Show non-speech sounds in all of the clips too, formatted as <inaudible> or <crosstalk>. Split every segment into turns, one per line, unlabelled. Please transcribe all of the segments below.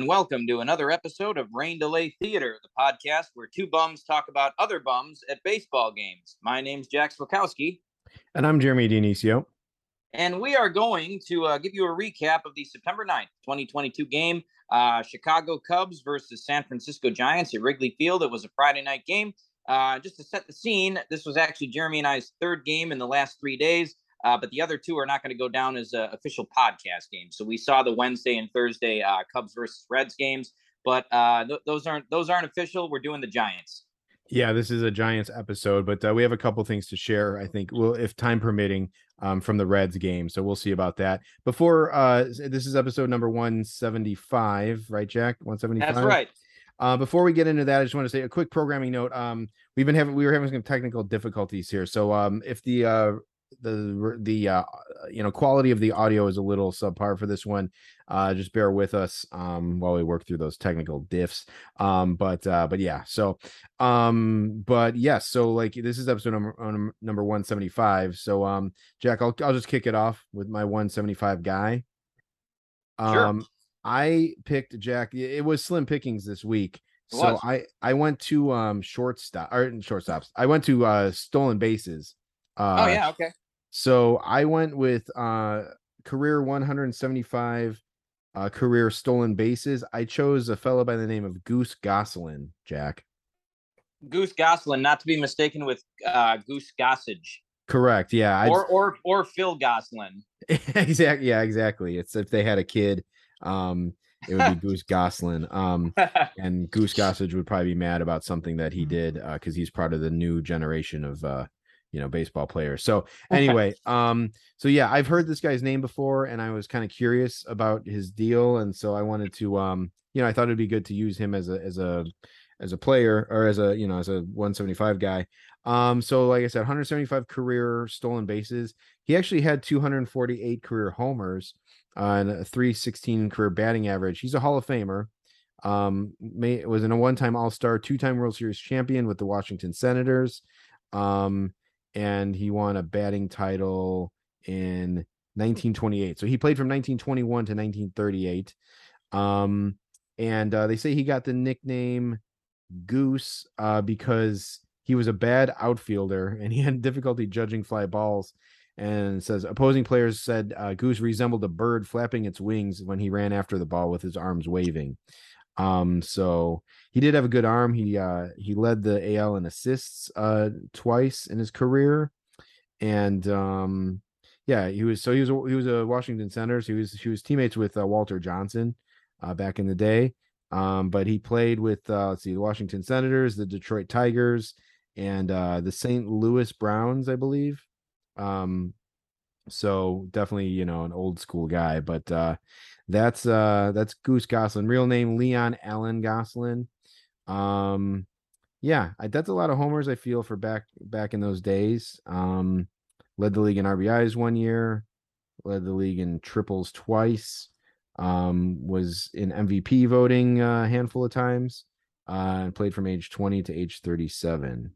And
welcome to another episode of Rain Delay Theater, the podcast where two bums talk about other bums at baseball games. My name's Jack Swakowski,
And I'm Jeremy Dionisio.
and we are going to uh, give you a recap of the September 9th, 2022 game uh, Chicago Cubs versus San Francisco Giants at Wrigley Field. It was a Friday night game. Uh, just to set the scene, this was actually Jeremy and I's third game in the last three days. Uh, but the other two are not going to go down as uh, official podcast games. So we saw the Wednesday and Thursday uh, Cubs versus Reds games, but uh, th- those aren't those aren't official. We're doing the Giants.
Yeah, this is a Giants episode, but uh, we have a couple things to share. I think, well, if time permitting, um, from the Reds game. So we'll see about that. Before uh, this is episode number one seventy five, right, Jack? One seventy five.
That's right.
Uh, before we get into that, I just want to say a quick programming note. Um, we've been having we were having some technical difficulties here, so um, if the uh the the uh you know quality of the audio is a little subpar for this one uh just bear with us um while we work through those technical diffs um but uh but yeah so um but yes so like this is episode number um, number 175 so um jack i'll i'll just kick it off with my 175 guy
Sure.
um i picked jack it was slim pickings this week so i i went to um shortstop or shortstops i went to uh stolen bases uh
oh yeah. Okay.
so I went with uh career 175 uh career stolen bases. I chose a fellow by the name of Goose Gosselin, Jack.
Goose Goslin, not to be mistaken with uh, Goose Gossage
Correct. Yeah. I
or or or Phil Goslin. <laughs>
exactly. Yeah, exactly. It's if they had a kid, um, it would be <laughs> Goose Gosselin. Um, <laughs> and Goose Gossage would probably be mad about something that he did uh because he's part of the new generation of uh you know baseball players so anyway um so yeah i've heard this guy's name before and i was kind of curious about his deal and so i wanted to um you know i thought it'd be good to use him as a as a as a player or as a you know as a 175 guy. Um so like i said 175 career stolen bases. He actually had 248 career homers uh, and a 316 career batting average. He's a hall of famer. Um may was in a one-time all-star two-time world series champion with the washington senators. Um and he won a batting title in 1928 so he played from 1921 to 1938 um and uh, they say he got the nickname goose uh because he was a bad outfielder <laughs> and he had difficulty judging fly balls. And says opposing players said uh, goose resembled a bird flapping its wings when he ran after the ball with his arms waving um so he did have a good arm. He uh he led the al in assists uh twice in his career. And um yeah he was so he was he was a washington senators. He was he was teammates with uh, walter johnson uh back in the day. Um but he played with uh let's see the washington senators the detroit tigers and uh the st louis browns i believe. Um so definitely you know an old school guy. But uh that's uh that's goose goslin real name leon allen goslin um yeah I, that's a lot of homers i feel for back back in those days. Um led the league in rbis one year led the league in triples twice um was in mvp voting uh, a handful of times uh and played from age 20 to age 37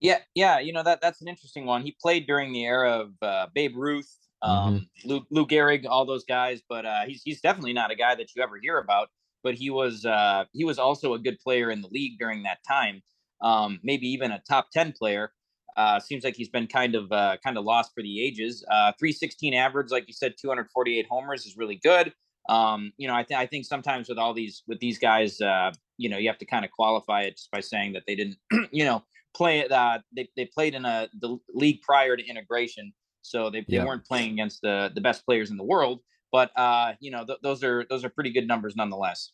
Yeah, yeah, you know that that's an interesting one. He played during the era of uh, Babe Ruth, um, Lou, Lou Gehrig, all those guys, but uh, he's he's definitely not a guy that you ever hear about. But he was uh, he was also a good player in the league during that time, um, maybe even a top ten player. Uh, seems like he's been kind of uh, kind of lost for the ages. Uh, 316 average, like you said, 248 homers is really good. Um, you know, I think I think sometimes with all these with these guys, uh, you know, you have to kind of qualify it just by saying that they didn't, <clears throat> you know, play uh they, they played in a the league prior to integration so they, they
Yeah.
weren't playing against the the best players in the world but uh you know th- those are those are pretty good numbers nonetheless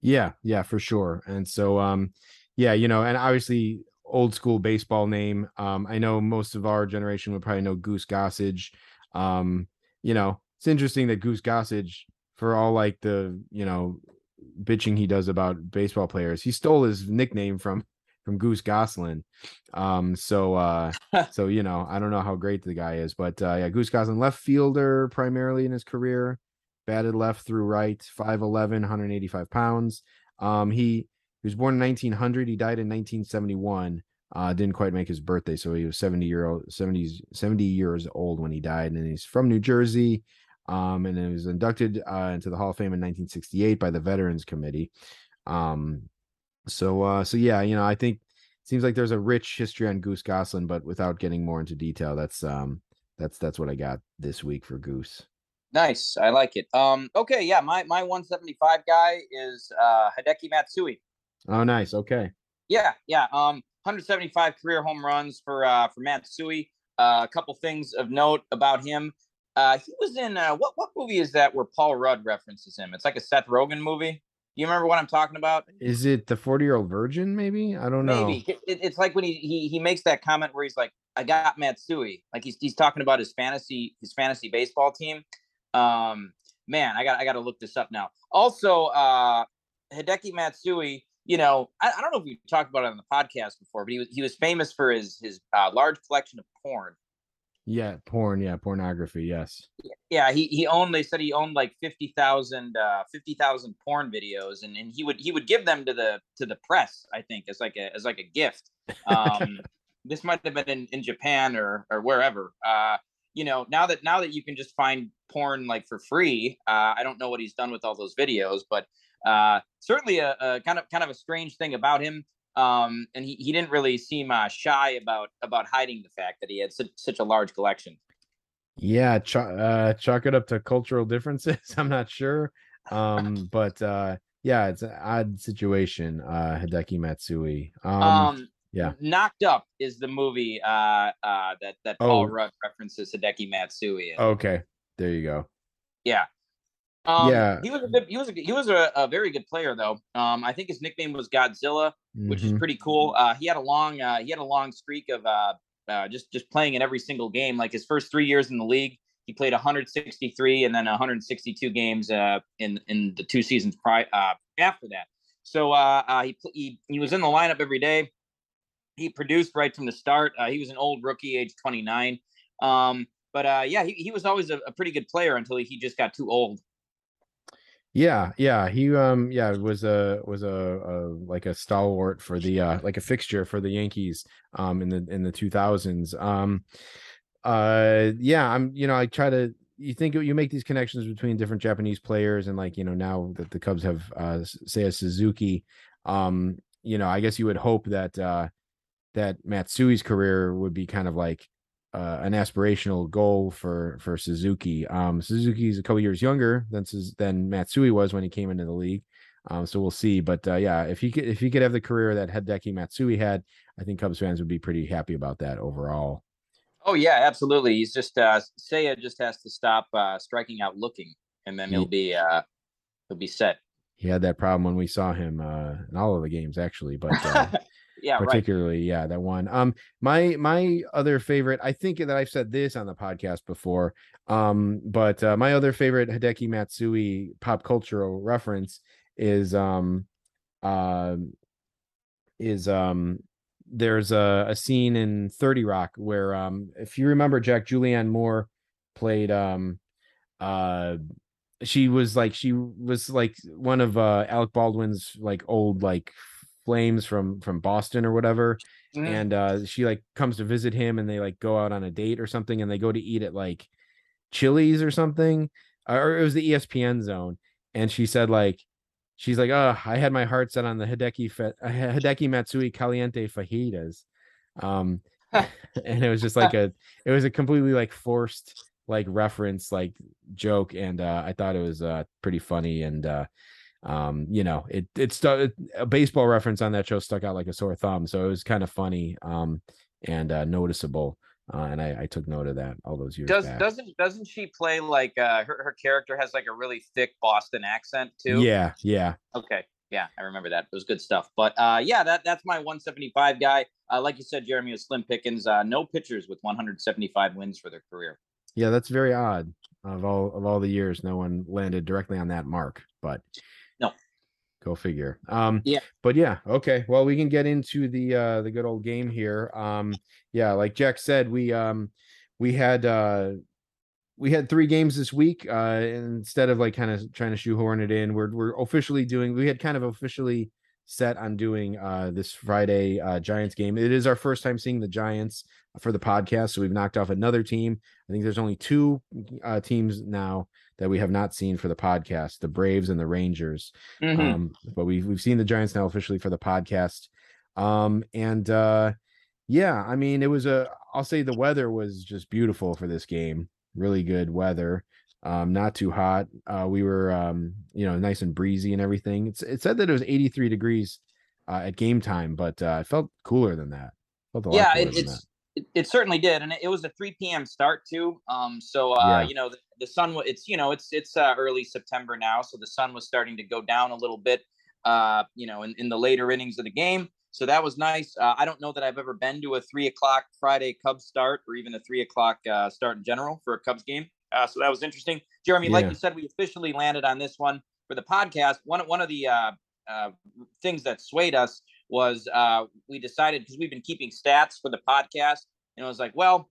Yeah, yeah, for sure. And so um yeah, you know, and obviously old school baseball name. Um I know most of our generation would probably know Goose Gossage. Um you know, it's interesting that Goose Gossage for all like the, you know, bitching he does about baseball players, he stole his nickname from from Goose Goslin. Um, so uh, <laughs> so you know, I don't know how great the guy is, but uh, yeah, Goose Goslin, left fielder primarily in his career, batted left through right, 5'11, 185 pounds. Um, he he was born in 1900. He died in 1971. Uh, didn't quite make his birthday, so he was 70 year old, 70, 70 years old when he died, and he's from New Jersey. Um, and he was inducted uh, into the Hall of Fame in 1968 by the Veterans Committee. Um, so uh, so yeah, you know, I think it seems like there's a rich history on Goose Goslin, but without getting more into detail, that's um that's that's what I got this week for Goose.
Nice. I like it. Um, okay, yeah, my my 175 guy is uh Hideki Matsui.
Oh, nice. Okay.
Yeah, yeah. Um, 175 career home runs for uh for Matsui. Uh, a couple things of note about him. Uh, he was in uh, what what movie is that where Paul Rudd references him? It's like a Seth Rogen movie. You remember what I'm talking about?
Is it the 40 year old virgin? Maybe I don't know.
Maybe it, it's like when he, he he makes that comment where he's like, "I got Matsui," like he's he's talking about his fantasy his fantasy baseball team. Um, man, I got I got to look this up now. Also, uh, Hideki Matsui. You know, I, I don't know if we talked about it on the podcast before, but he was he was famous for his his uh, large collection of porn.
Yeah, porn. Yeah, pornography. Yes.
Yeah, he he owned. They said he owned like 50,000 uh, 50,000 porn videos, and, and he would he would give them to the to the press. I think as like a as like a gift. Um, <laughs> this might have been in, in Japan or or wherever. Uh, you know, now that now that you can just find porn like for free, uh, I don't know what he's done with all those videos, but uh, certainly a, a kind of kind of a strange thing about him. Um, and he, he didn't really seem uh, shy about about hiding the fact that he had such, such a large collection.
Yeah, ch- uh, chalk it up to cultural differences. <laughs> I'm not sure, um, but uh, yeah, it's an odd situation. Uh, Hideki Matsui. Um,
Um,
yeah.
Knocked Up is the movie uh, uh, that that Paul
Oh.
Rudd references Hideki Matsui. In.
okay, there you go.
Yeah. Um,
Yeah.
He was a good, he was a, he was a, a very good player though. Um, I think his nickname was Godzilla, which is
Mhm.
pretty cool. Uh, he had a long uh, he had a long streak of uh, uh, just just playing in every single game. Like his first three years in the league, he played 163 and then 162 games uh, in in the two seasons pri- uh, after that. So uh, uh, he, he he was in the lineup every day. He produced right from the start. Uh, he was an old rookie, age 29. Um, but uh, yeah, he, he was always a, a pretty good player until he just got too old.
Yeah, yeah, he um yeah was a was a, a like a stalwart for the uh like a fixture for the Yankees um in the in the 2000s. Um uh yeah, I'm you know I try to you think you make these connections between different Japanese players and like you know now that the Cubs have uh say a Suzuki um you know I guess you would hope that uh that Matsui's career would be kind of like uh, an aspirational goal for for Suzuki. Um, Suzuki's a couple years younger than than Matsui was when he came into the league. Um, so we'll see. But uh, yeah, if he could if he could have the career that Hideki Matsui had, I think Cubs fans would be pretty happy about that overall.
Oh yeah, absolutely. He's just uh Seiya just has to stop uh striking out looking and then he'll be uh he'll be set.
He had that problem when we saw him uh, in all of the games actually, but uh, <laughs>
yeah, right.
particularly yeah that one um my my other favorite i think that i've said this on the podcast before um but uh, my other favorite hideki matsui pop cultural reference is um um is um there's a, a scene in 30 rock where um if you remember jack julianne moore played um uh she was like she was like one of uh alec baldwin's like old like flames from from boston or whatever
Mhm.
and uh she like comes to visit him and they like go out on a date or something and they go to eat at like chili's or something or it was the espn zone and she said like she's like oh i had my heart set on the hideki Fe- uh, hideki matsui caliente fajitas um <laughs> <laughs> and it was just like a it was a completely like forced like reference like joke and uh i thought it was uh pretty funny and uh um you know it it stu- a baseball reference on that show stuck out like a sore thumb so it was kind of funny um and uh noticeable uh, and I, I took note of that all those years
Does
back.
doesn't doesn't she play like uh her, her character has like a really thick Boston accent too?
yeah yeah
Okay. Yeah, I remember that. It was good stuff. But uh yeah, that that's my 175 guy. Uh like you said, Jeremy was Slim Pickens. Uh no pitchers with 175 wins for their career.
yeah that's very odd of all of all the years no one landed directly on that mark but. Go figure. Um,
Yeah.
But yeah, okay. Well, we can get into the uh the good old game here. Um, yeah, like Jack said, we um we had uh we had three games this week. Uh, instead of like kind of trying to shoehorn it in, we're we're officially doing. We had kind of officially set on doing uh this Friday uh Giants game. It is our first time seeing the Giants for the podcast, so we've knocked off another team. I think there's only two uh teams now that we have not seen for the podcast: the Braves and the Rangers.
Mhm.
Um, but we've we've seen the Giants now officially for the podcast. Um, and uh yeah, I mean it was a I'll say the weather was just beautiful for this game. Really good weather. Um, not too hot. Uh we were um, you know, nice and breezy and everything. It's it said that it was 83 degrees uh at game time, but uh it felt cooler than that. Felt a lot
yeah, it, it's it, it certainly did, and it, it was a 3 p.m. start too. Um, so uh,
Yeah.
you know the, the sun. It's you know it's it's uh, early September now, so the sun was starting to go down a little bit. Uh, you know, in, in the later innings of the game, so that was nice. Uh, I don't know that I've ever been to a three o'clock Friday Cubs start, or even a three o'clock uh, start in general for a Cubs game. Uh, so that was interesting. Jeremy, like you said, we officially landed on this one for the podcast. One one of the uh, uh, things that swayed us was uh, we decided because we've been keeping stats for the podcast, and it was like, well,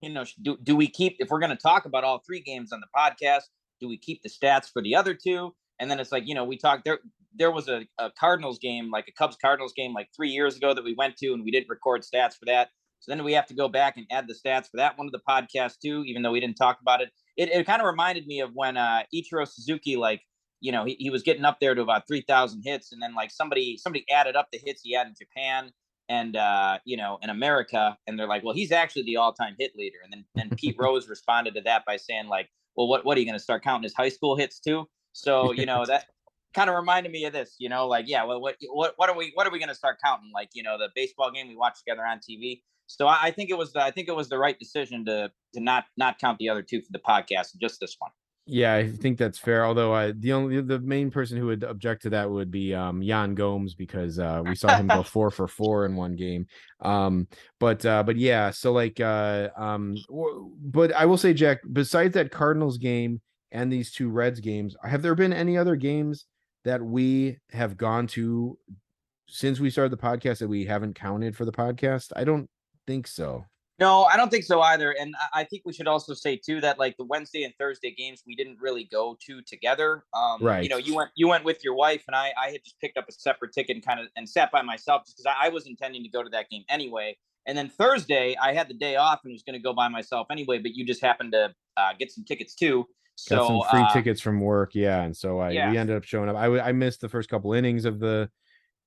you know, do do we keep if we're going to talk about all three games on the podcast? Do we keep the stats for the other two? And then it's like, you know, we talked there. There was a, a Cardinals game, like a Cubs Cardinals game, like three years ago that we went to, and we didn't record stats for that. So then we have to go back and add the stats for that one to the podcast too, even though we didn't talk about it. It, it kind of reminded me of when uh, Ichiro Suzuki, like you know, he, he was getting up there to about 3,000 hits. And then like somebody, somebody added up the hits he had in Japan and, uh, you know, in America. And they're like, well, he's actually the all time hit leader. And then, then Pete <laughs> Rose responded to that by saying like, well, what, what are you going to start counting his high school hits too? So, you know, that kind of reminded me of this, you know, like, yeah, well, what, what, what are we, what are we going to start counting? Like, you know, the baseball game we watched together on TV. So I, I think it was, the, I think it was the right decision to, to not, not count the other two for the podcast, just this one.
Yeah, I think that's fair. Although I the only the main person who would object to that would be um Yan Gomes because uh we saw him go <laughs> four for four in one game. Um but uh but yeah, so like uh um but I will say Jack, besides that Cardinals game and these two Reds games, have there been any other games that we have gone to since we started the podcast that we haven't counted for the podcast? I don't think so.
No, I don't think so either. And I- think we should also say too that like the Wednesday and Thursday games we didn't really go to together. Um,
Right.
You know, you went you went with your wife, and I I had just picked up a separate ticket and kind of and sat by myself just because I, I was intending to go to that game anyway. And then Thursday I had the day off and was going to go by myself anyway, but you just happened to uh, get some tickets too. So
Got some free
uh,
tickets from work, yeah, and so I
Yeah.
we ended up showing up. I I missed the first couple innings of the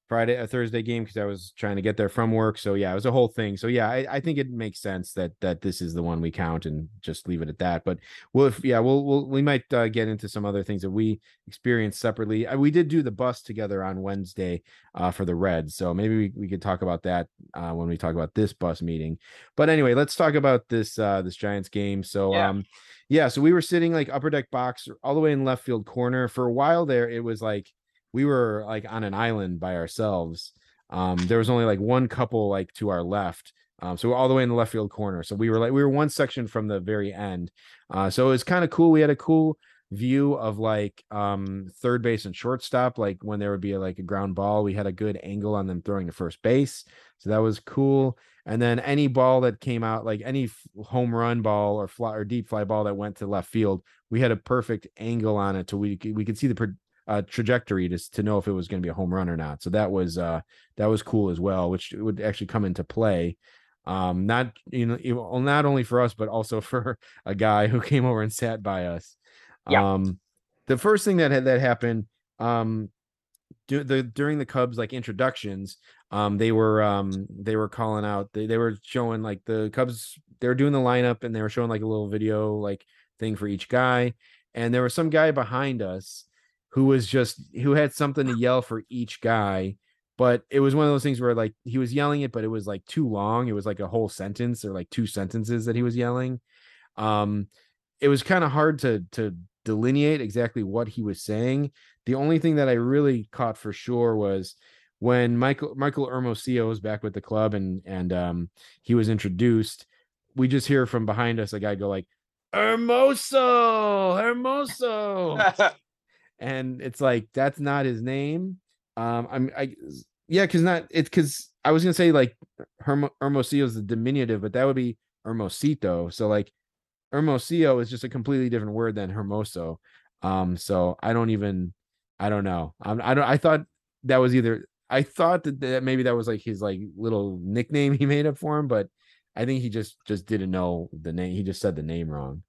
Friday a Thursday game because I was trying to get there from work. So yeah, it was a whole thing. So yeah, I, I think it makes sense that that this is the one we count and just leave it at that. But we'll if, yeah we'll, we'll we might uh, get into some other things that we experienced separately. Uh, we did do the bus together on Wednesday uh, for the Reds, so maybe we, we could talk about that uh, when we talk about this bus meeting. But anyway, let's talk about this uh, this Giants game. So
Yeah.
um yeah, so we were sitting like upper deck box all the way in left field corner for a while there. It was like we were like on an island by ourselves. Um, there was only like one couple like to our left. Um, so we're all the way in the left field corner. So we were like we were one section from the very end. Uh, so it was kind of cool. We had a cool view of like um third base and shortstop like when there would be like a ground ball we had a good angle on them throwing to first base so that was cool and then any ball that came out like any f- home run ball or fly or deep fly ball that went to left field we had a perfect angle on it to we we could see the uh, trajectory to to know if it was going to be a home run or not. So that was uh that was cool as well which would actually come into play. Um not you know not only for us but also <laughs> for a guy who came over and sat by us.
Yeah.
um the first thing that had that happened um do, the during the cubs like introductions um they were um they were calling out they, they were showing like the cubs they were doing the lineup and they were showing like a little video like thing for each guy. And there was some guy behind us who was just who had something to yell for each guy but it was one of those things where like he was yelling it but it was like too long. It was like a whole sentence or like two sentences that he was yelling. Um it was kind of hard to to delineate exactly what he was saying. The only thing that i really caught for sure was when michael michael hermosillo was back with the club and and um he was introduced we just hear from behind us a guy go like hermoso! Hermoso <laughs> and it's like that's not his name. Um, I'm I yeah, because not it's because I was gonna say like Hermo, Hermosillo is the diminutive, but that would be Hermosito. So like Hermosillo is just a completely different word than Hermoso. Um, so I don't even I don't know. Um, I don't I thought that was either I thought that, that maybe that was like his like little nickname <laughs> he made up for him, but I think he just just didn't know the name. He just said the name wrong.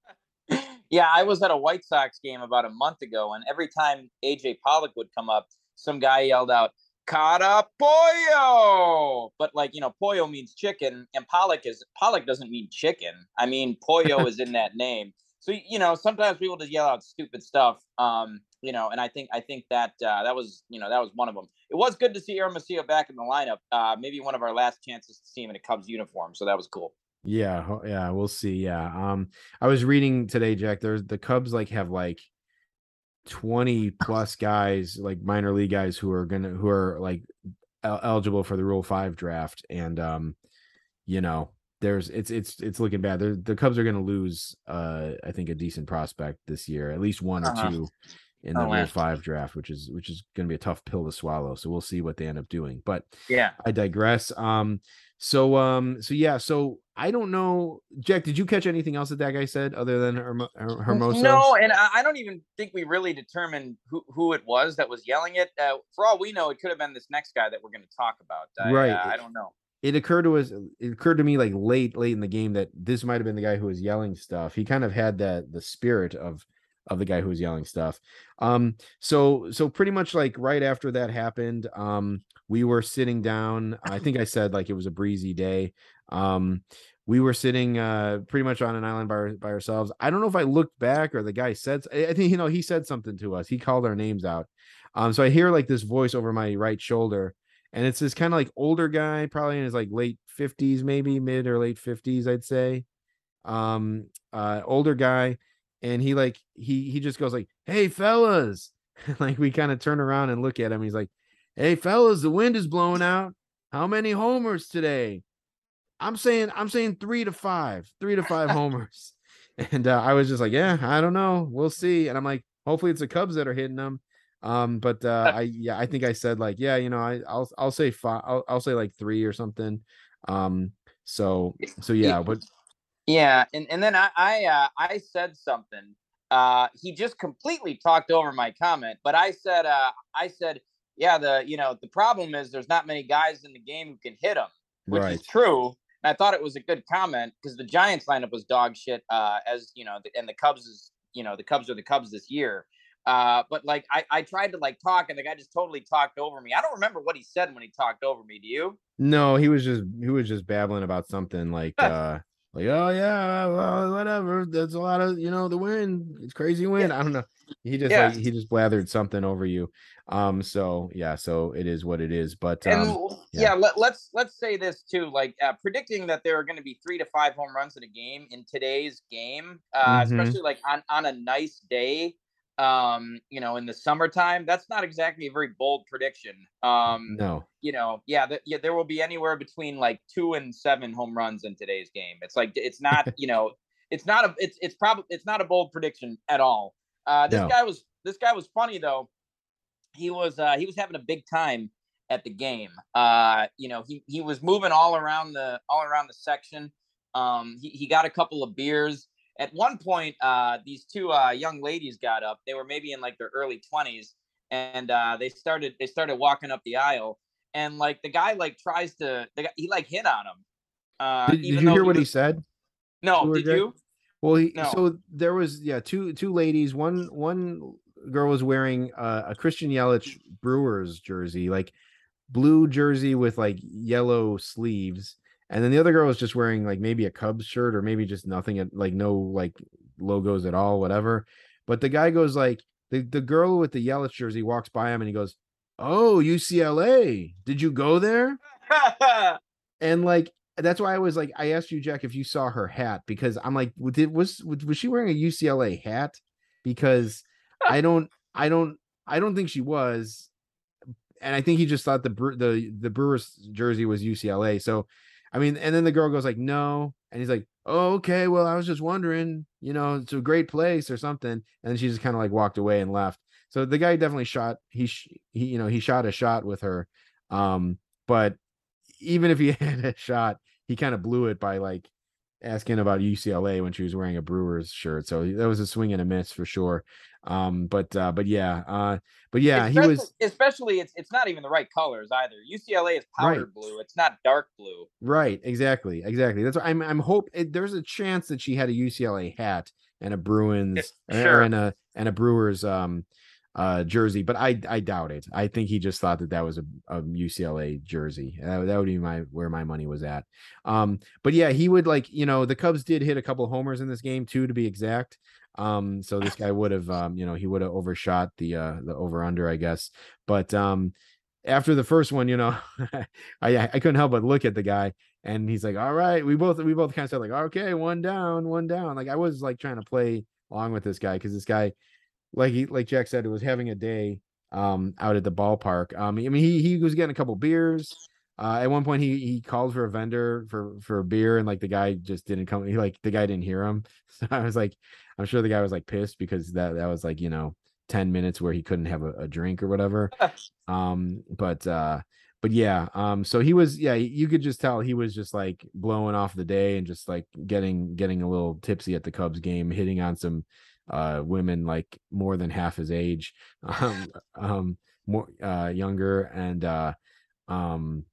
Yeah, I was at a White Sox game about a month ago, and every time AJ Pollock would come up, some guy yelled out, Cara pollo. But like, you know, pollo means chicken, and Pollock is Pollock doesn't mean chicken. I mean, pollo is in <laughs> that name. So you know, sometimes people just yell out stupid stuff. Um, you know, and I think I think that uh, that was you know that was one of them. It was good to see Hermosillo back in the lineup. Uh, maybe one of our last chances to see him in a Cubs uniform, so that was cool.
Yeah, yeah, we'll see. Yeah. Um I was reading today, Jack. There's the Cubs like have like 20 plus guys, like minor league guys who are gonna who are like el- eligible for the Rule 5 draft. And um, you know, there's it's it's it's looking bad. They're, the Cubs are gonna lose uh I think a decent prospect this year, at least one
Uh-huh.
or two in the
Oh,
Rule 5 draft, which is which is gonna be a tough pill to swallow. So we'll see what they end up doing. But
Yeah.
I digress. Um, so um, so yeah, so I don't know, Jack. Did you catch anything else that that guy said other than Hermo- Her- Hermoso?
No, and I, I don't even think we really determined who, who it was that was yelling it. Uh, for all we know, it could have been this next guy that we're going to talk about. I,
Right.
uh, I don't know.
it occurred to us. It occurred to me like late, late in the game that this might have been the guy who was yelling stuff. He kind of had that the spirit of of the guy who was yelling stuff. Um, so so pretty much like right after that happened, um, we were sitting down. I think I said like it was a breezy day. Um, we were sitting uh pretty much on an island by, by ourselves. I don't know if I looked back or the guy said I think you know he said something to us. He called our names out. Um, so I hear like this voice over my right shoulder, and it's this kind of like older guy, probably in his like late 50s, maybe mid or late 50s, I'd say. Um, uh, older guy, and he like he he just goes like, "Hey fellas," <laughs> like we kind of turn around and look at him. He's like, "Hey fellas, the wind is blowing out. How many homers today?" I'm saying I'm saying three to five, three to five <laughs> homers. And uh, I was just like, yeah, I don't know, we'll see. And I'm like, hopefully it's the Cubs that are hitting them. Um, but uh, <laughs> I yeah, I think I said like, yeah, you know, I I'll I'll say five, I'll, I'll say like three or something. Um, so so yeah, but
Yeah, and, and then I I, uh, I said something. Uh, he just completely talked over my comment, but I said uh, I said yeah the you know the problem is there's not many guys in the game who can hit him, which
right,
is true. And I thought it was a good comment because the Giants lineup was dog shit. Uh, as you know, the, and the Cubs is you know the Cubs are the Cubs this year. Uh, but like I, I tried to like talk and the guy just totally talked over me. I don't remember what he said when he talked over me. Do you?
no, he was just he was just babbling about something like <laughs> uh like oh yeah, well, whatever. There's a lot of you know the wind, it's crazy wind. I don't know. He just
Yeah.
like he just blathered something over you. Um, so yeah, so it is what it is. But um, yeah.
yeah, let, let's let's say this too like uh, predicting that there are going to be three to five home runs in a game in today's game uh,
Mhm.
especially like on, on a nice day um you know in the summertime that's not exactly a very bold prediction. Um
no,
you know yeah, th- yeah there will be anywhere between like two and seven home runs in today's game. It's like it's not <laughs> you know it's not a it's it's probably it's not a bold prediction at all. Uh this
No.
guy was this guy was funny though. He was uh he was having a big time at the game. Uh you know he he was moving all around the all around the section. Um he, he got a couple of beers at one point uh these two uh young ladies got up they were maybe in like their early 20s and uh they started they started walking up the aisle and like the guy like tries to the guy, he like hit on him uh
did, did you hear what he said?
no did you
Well, he,
No.
so there was yeah two two ladies. One one girl was wearing uh, a Christian Yelich Brewers jersey, like blue jersey with like yellow sleeves, and then the other girl was just wearing like maybe a Cubs shirt or maybe just nothing, at- like no like logos at all, whatever. But the guy goes like the the girl with the Yelich jersey walks by him and he goes, "Oh, UCLA, did you go there?" <laughs> and like that's why I was like, I asked you, Jack, if you saw her hat because I'm like, did was was was she wearing a UCLA hat? Because I don't, I don't, I don't think she was, and I think he just thought the the the Brewers jersey was UCLA. So, I mean, and then the girl goes like, no, and he's like, oh, okay, well, I was just wondering, you know, it's a great place or something, and she just kind of like walked away and left. so the guy definitely shot. He, he, you know, he shot a shot with her. Um, but even if he <laughs> had a shot, he kind of blew it by like asking about UCLA when she was wearing a Brewers shirt. So that was a swing and a miss for sure. Um, but uh, but yeah, uh, but yeah, he was
especially it's it's not even the right colors either. UCLA is powder
Right.
blue. It's not dark blue.
right. Exactly, exactly. That's what I'm. I'm hope it, there's a chance that she had a UCLA hat and a Bruins or-
sure.
and a and a Brewers um uh jersey, but I I doubt it. I think he just thought that that was a, a UCLA jersey. That, that would be my where my money was at. Um, but yeah, he would like you know the Cubs did hit a couple homers in this game too, to be exact. Um, so this guy would have um you know he would have overshot the uh the over under I guess, but um after the first one, you know, <laughs> I I couldn't help but look at the guy and he's like, all right, we both we both kind of said like, okay, one down, one down. Like I was like trying to play along with this guy because this guy, like he like Jack said, it was having a day um out at the ballpark. Um, I mean he he was getting a couple beers. Uh, at one point he he called for a vendor for for a beer and like the guy just didn't come. He like the guy didn't hear him. <laughs> So I was like, I'm sure the guy was like pissed because that that was like you know 10 minutes where he couldn't have a, a drink or whatever. <laughs> um, but uh but yeah um so he was yeah you could just tell he was just like blowing off the day and just like getting getting a little tipsy at the cubs game hitting on some uh women like more than half his age <laughs> um um more uh younger and uh um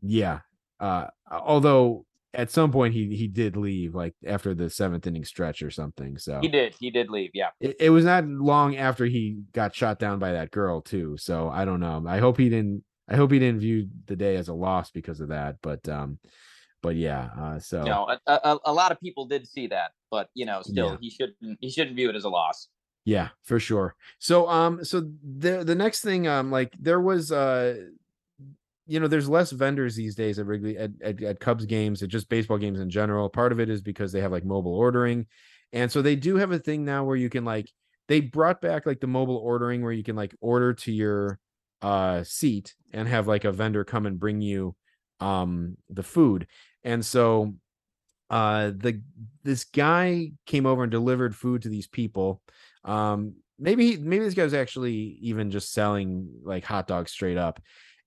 yeah uh although at some point he he did leave like after the seventh inning stretch or something so
He did. He did leave. Yeah.
it, it was not long after he got shot down by that girl too so i don't know i hope he didn't i hope he didn't view the day as a loss because of that but um but yeah uh so
You know, a, a, a lot of people did see that, but you know, still
Yeah.
he shouldn't he shouldn't view it as a loss.
Yeah, for sure. So um so the the next thing um like there was uh you know there's less vendors these days at Wrigley at, at, at Cubs games, at just baseball games in general. Part of it is because they have like mobile ordering. And so they do have a thing now where you can like they brought back like the mobile ordering where you can like order to your uh seat and have like a vendor come and bring you um the food. And so uh the this guy came over and delivered food to these people um maybe maybe this guy was actually even just selling like hot dogs straight up.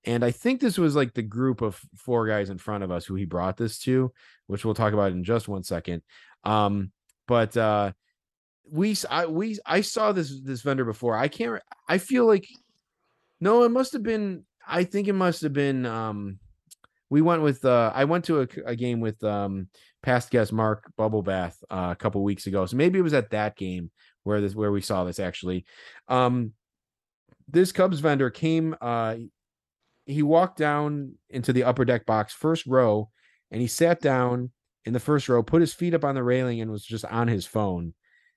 And i think this was like the group of four guys in front of us who he brought this to which we'll talk about in just one second. Um but uh we i we i saw this this vendor before. I can't i feel like no it must have been i think it must have been um we went with uh i went to a, a game with um past guest mark bubble bath uh, a couple weeks ago. So maybe it was at that game where this where we saw this actually. Um this cubs vendor came uh he walked down into the upper deck box first row and he sat down in the first row put his feet up on the railing and was just on his phone.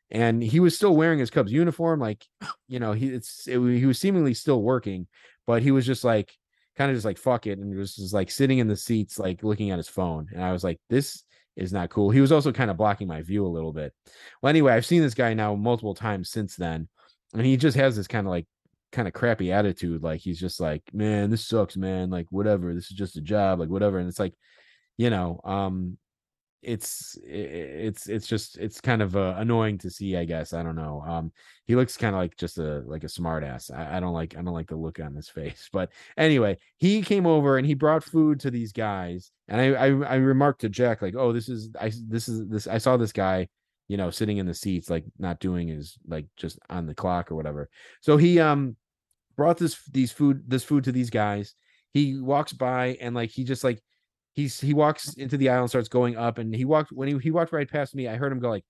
And he was still wearing his cubs uniform like you know he it's it, he was seemingly still working but he was just like kind of just like fuck it and was just like sitting in the seats like looking at his phone and i was like this is not cool. He was also kind of blocking my view a little bit. Well anyway i've seen this guy now multiple times since then and he just has this kind of like kind of crappy attitude like he's just like man this sucks man like whatever this is just a job like whatever and it's like you know um it's it's it's just it's kind of uh, annoying to see i guess i don't know um he looks kind of like just a like a smart ass I, I don't like i don't like the look on his <laughs> face but anyway he came over and he brought food to these guys and i i, I remarked to jack like oh this is i this is this i saw this guy you know sitting in the seats like not doing his like just on the clock or whatever. So he um brought this these food this food to these guys he walks by and like he just like he's he walks into the aisle and starts going up and he walked when he, he walked right past me i heard him go like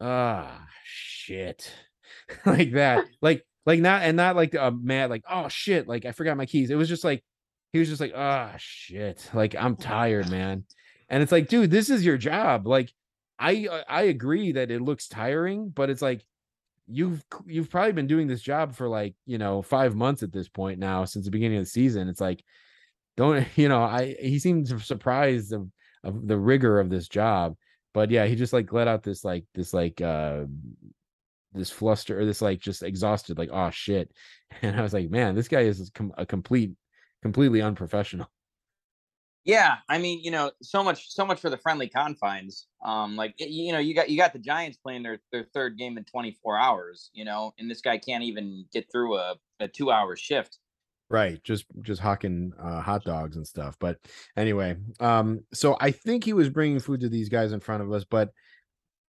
ah shit. <laughs> Like that. <laughs> Like like not and not like uh mad like oh shit like i forgot my keys. It was just like he was just like ah shit like i'm tired man. And it's like dude this is your job. Like i i agree that it looks tiring but it's like you've you've probably been doing this job for like you know five months at this point now since the beginning of the season. It's like don't <laughs> you know i he seemed surprised of, of the rigor of this job but yeah he just like let out this like this like uh this fluster or this like just exhausted like oh shit <laughs> and i was like man this guy is a complete completely unprofessional
Yeah, I mean, you know, so much, so much for the friendly confines. Um, like you know, you got you got the Giants playing their their third game in 24 hours. You know, and this guy can't even get through a, a two hour shift.
Right, just just hawking uh, hot dogs and stuff. But anyway, um, so I think he was bringing food to these guys in front of us. But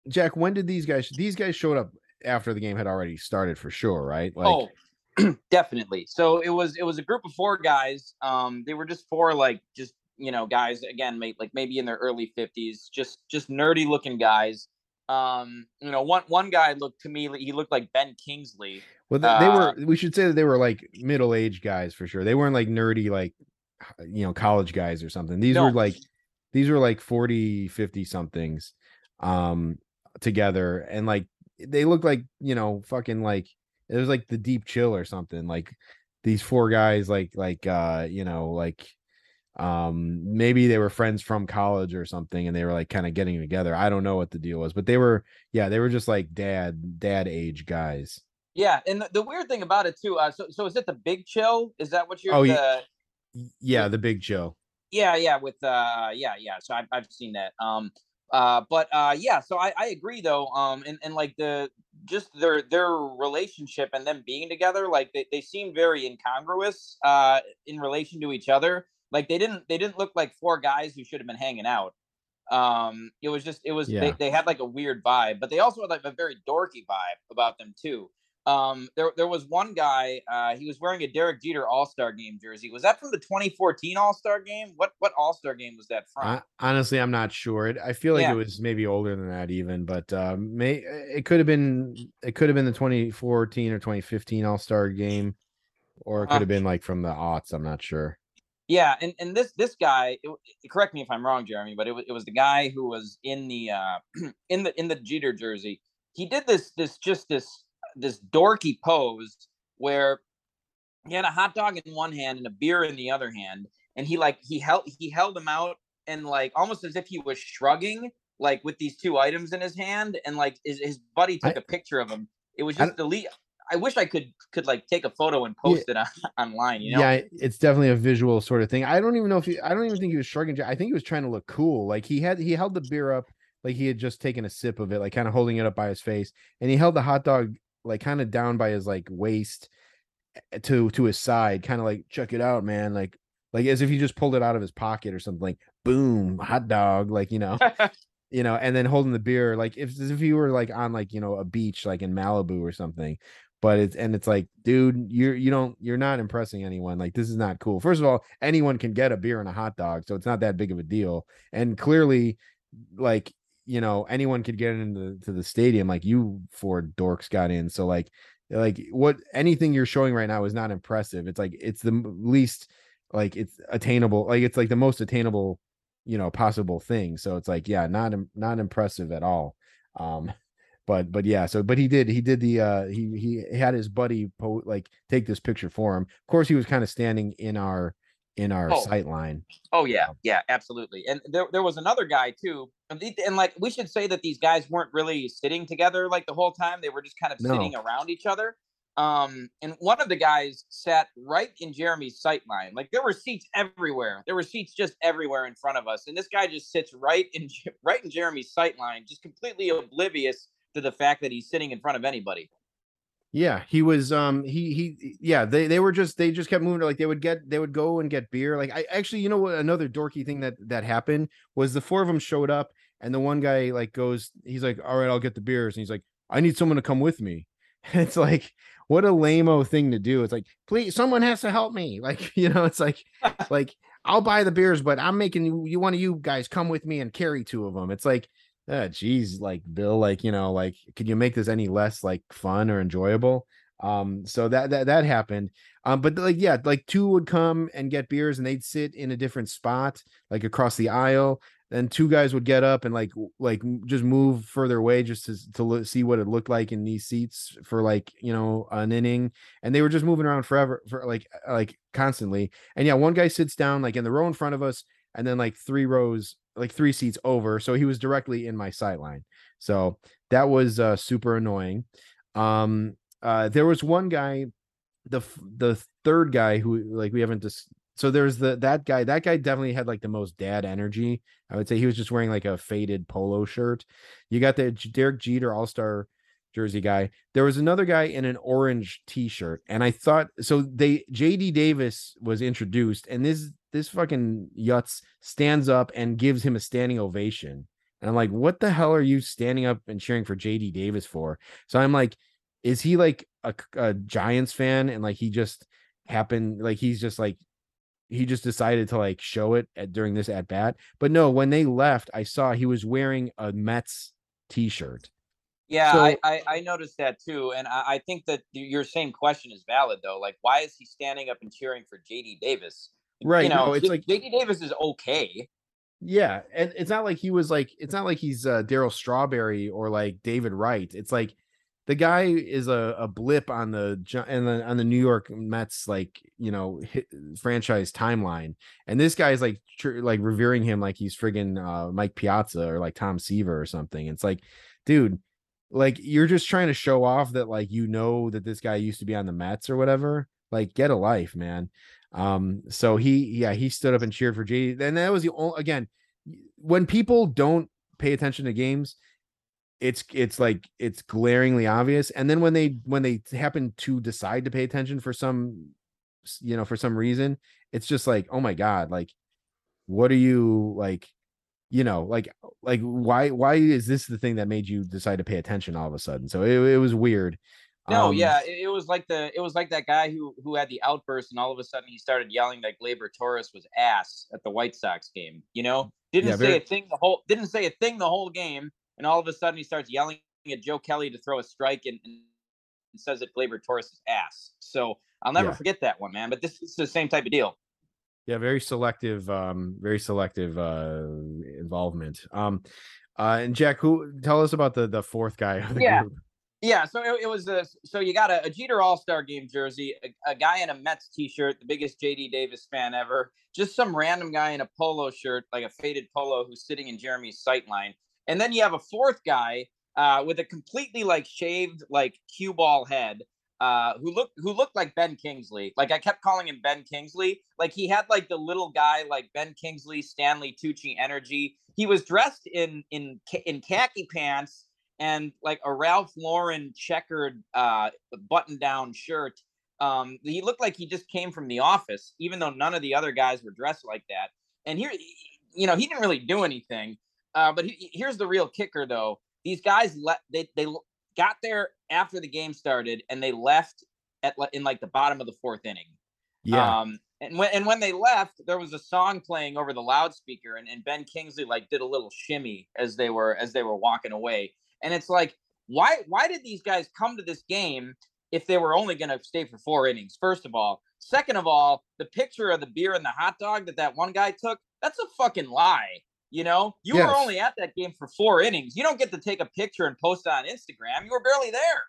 Jack, when did these guys? These guys showed up after the game had already started for sure, right?
Like, oh, <clears throat> definitely. So it was it was a group of four guys. Um, they were just four like just you know guys again, like maybe in their early fifties, just just nerdy looking guys. Um, you know, one one guy looked to me he looked like Ben Kingsley.
Well, they, uh, they were. We should say that they were like middle aged guys for sure. They weren't like nerdy like you know college guys or something. These no. were like these were like 40 50 somethings um together and like they looked like you know fucking like it was like the deep chill or something like these four guys like like uh you know like um maybe they were friends from college or something and they were like kind of getting together i don't know what the deal was but they were yeah they were just like dad dad age guys
yeah and the, the weird thing about it too uh so, so is it the big chill is that what you're oh the,
yeah the big chill
yeah yeah with uh yeah yeah so I've, I've seen that um uh, but uh, yeah, so I, I agree though. Um, and, and like the just their their relationship and them being together, like they, they seem very incongruous uh, in relation to each other. Like they didn't they didn't look like four guys who should have been hanging out. Um, it was just it was yeah. they, they had like a weird vibe, but they also had like a very dorky vibe about them too. Um, there there was one guy. Uh, he was wearing a Derek Jeter All Star Game jersey. Was that from the 2014 All Star Game? What what All Star Game was that from?
I, honestly, I'm not sure. It, I feel like yeah. it was maybe older than that even, but uh, may it could have been it could have been the 2014 or 2015 All Star Game, or it could have been like from the aughts. I'm not sure.
Yeah, and, and this this guy, it, correct me if I'm wrong, Jeremy, but it was it was the guy who was in the uh <clears throat> in the in the Jeter jersey. He did this this just this this dorky pose where he had a hot dog in one hand and a beer in the other hand, and he like he held he held them out and like almost as if he was shrugging like with these two items in his hand, and like his, his buddy took I, a picture of him. It was just the delete. I wish I could could like take a photo and post yeah, it on, <laughs> online. You know?
Yeah, it's definitely a visual sort of thing. I don't even know if he. I don't even think he was shrugging. I think he was trying to look cool. Like he had he held the beer up like he had just taken a sip of it, like kind of holding it up by his face, and he held the hot dog like kind of down by his like waist eh, to to his side, kind of like check it out, man. Like like as if he just pulled it out of his pocket or something. Like boom, hot dog. Like you know, <laughs> you know, and then holding the beer, like if as if you were like on like you know a beach like in Malibu or something. But it's and it's like, dude, you're you don't you're not impressing anyone. Like this is not cool. First of all, anyone can get a beer and a hot dog, so it's not that big of a deal. And clearly, like you know anyone could get into to the stadium like you four dorks got in so like like what anything you're showing right now is not impressive it's like it's the least like it's attainable like it's like the most attainable you know possible thing so it's like yeah not not impressive at all um <laughs> but but yeah so but he did he did the uh he he had his buddy po- like take this picture for him of course he was kind of standing in our in our oh. sight line.
Oh yeah, yeah, absolutely. And there, there was another guy too, and, and, like we should say that these guys weren't really sitting together like the whole time; they were just kind of no. sitting around each other. Um, and one of the guys sat right in Jeremy's sight line. Like there were seats everywhere. There were seats just everywhere in front of us, and this guy just sits right in right in Jeremy's sight line, just completely oblivious to the fact that he's sitting in front of anybody.
Yeah, he was um he he yeah, they they were just they just kept moving like they would get they would go and get beer. Like I actually you know what another dorky thing that that happened was the four of them showed up and the one guy like goes he's like, "All right, I'll get the beers." And he's like, "I need someone to come with me." <laughs> it's like what a lameo thing to do. It's like, "Please, someone has to help me." <laughs> Like, you know, it's like <laughs> like I'll buy the beers, but I'm making you, you one of you guys come with me and carry two of them. It's like uh, geez, like Bill, like you know, like could you make this any less like fun or enjoyable? Um, so that that that happened. Um, but like yeah, like two would come and get beers and they'd sit in a different spot, like across the aisle. Then two guys would get up and like like just move further away just to to see what it looked like in these seats for like you know an inning, and they were just moving around forever for like like constantly. And yeah, one guy sits down like in the row in front of us, and then like three rows like three seats over so he was directly in my sight line so that was uh super annoying um uh there was one guy the the third guy who like we haven't dis- so there's the that guy. That guy definitely had like the most dad energy. I would say he was just wearing like a faded polo shirt. You got the Derek Jeter All Star jersey guy. There was another guy in an orange T-shirt, and I thought so. They JD Davis was introduced, and this this fucking Yutz stands up and gives him a standing ovation. And I'm like, what the hell are you standing up and cheering for JD Davis for? So I'm like, is he like a, a Giants fan and like he just happened like he's just like he just decided to like show it at, during this at bat. But no, when they left, I saw he was wearing a Mets t-shirt.
Yeah,
So-
I, I I noticed that too, and I, I think that your same question is valid though. Like, why is he standing up and cheering for JD Davis?
Right.
You know,
no, it's
J-
like
JD Davis is okay.
yeah, and it's not like he was like it's not like he's uh Darryl Strawberry or like David Wright. It's like the guy is a, a blip on the and the on the New York Mets like you know hit, franchise timeline, and this guy's like tr- like revering him like he's friggin' uh, Mike Piazza or like Tom Seaver or something. It's like, dude, like you're just trying to show off that like you know that this guy used to be on the Mets or whatever. Like, get a life, man. Um, so he yeah he stood up and cheered for JD, and that was the only again when people don't pay attention to games it's it's like it's glaringly obvious and then when they when they happen to decide to pay attention for some you know for some reason it's just like oh my god like what are you like you know like like why why is this the thing that made you decide to pay attention all of a sudden so it, it was weird
No,
Um,
yeah, it, it was like the it was like that guy who who had the outburst, and all of a sudden he started yelling that Gleyber Torres was ass at the White Sox game. You know, didn't
Yeah,
say
very-
a thing the whole didn't say a thing the whole game, and all of a sudden he starts yelling at Joe Kelly to throw a strike and, and says that Gleyber Torres is ass. So I'll never
Yeah.
forget that one, man. But this is the same type of deal.
Yeah very selective um very selective uh involvement. Um uh and jack who tell us about the the fourth guy of the
Yeah.
group.
Yeah, so it, it was a so you got a, a Jeter All Star Game jersey, a, a guy in a Mets T-shirt, the biggest JD Davis fan ever, just some random guy in a polo shirt, like a faded polo, who's sitting in Jeremy's sight line, and then you have a fourth guy uh, with a completely like shaved like cue ball head, uh, who looked who looked like Ben Kingsley. Like I kept calling him Ben Kingsley. Like he had like the little guy like Ben Kingsley, Stanley Tucci energy. He was dressed in in in khaki pants and like a Ralph Lauren checkered uh, button down shirt. Um, he looked like he just came from the office, even though none of the other guys were dressed like that. And here, you know, he didn't really do anything. Uh, but he, here's the real kicker, though. These guys let they they got there after the game started, and they left at in like the bottom of the fourth inning.
yeah
Um, and when and when they left, there was a song playing over the loudspeaker, and, and Ben Kingsley like did a little shimmy as they were as they were walking away. And it's like, why why did these guys come to this game if they were only going to stay for four innings? First of all, second of all, the picture of the beer and the hot dog that that one guy took, that's a fucking lie. You know, you
Yes.
were only at that game for four innings. You don't get to take a picture and post it on Instagram. You were barely there.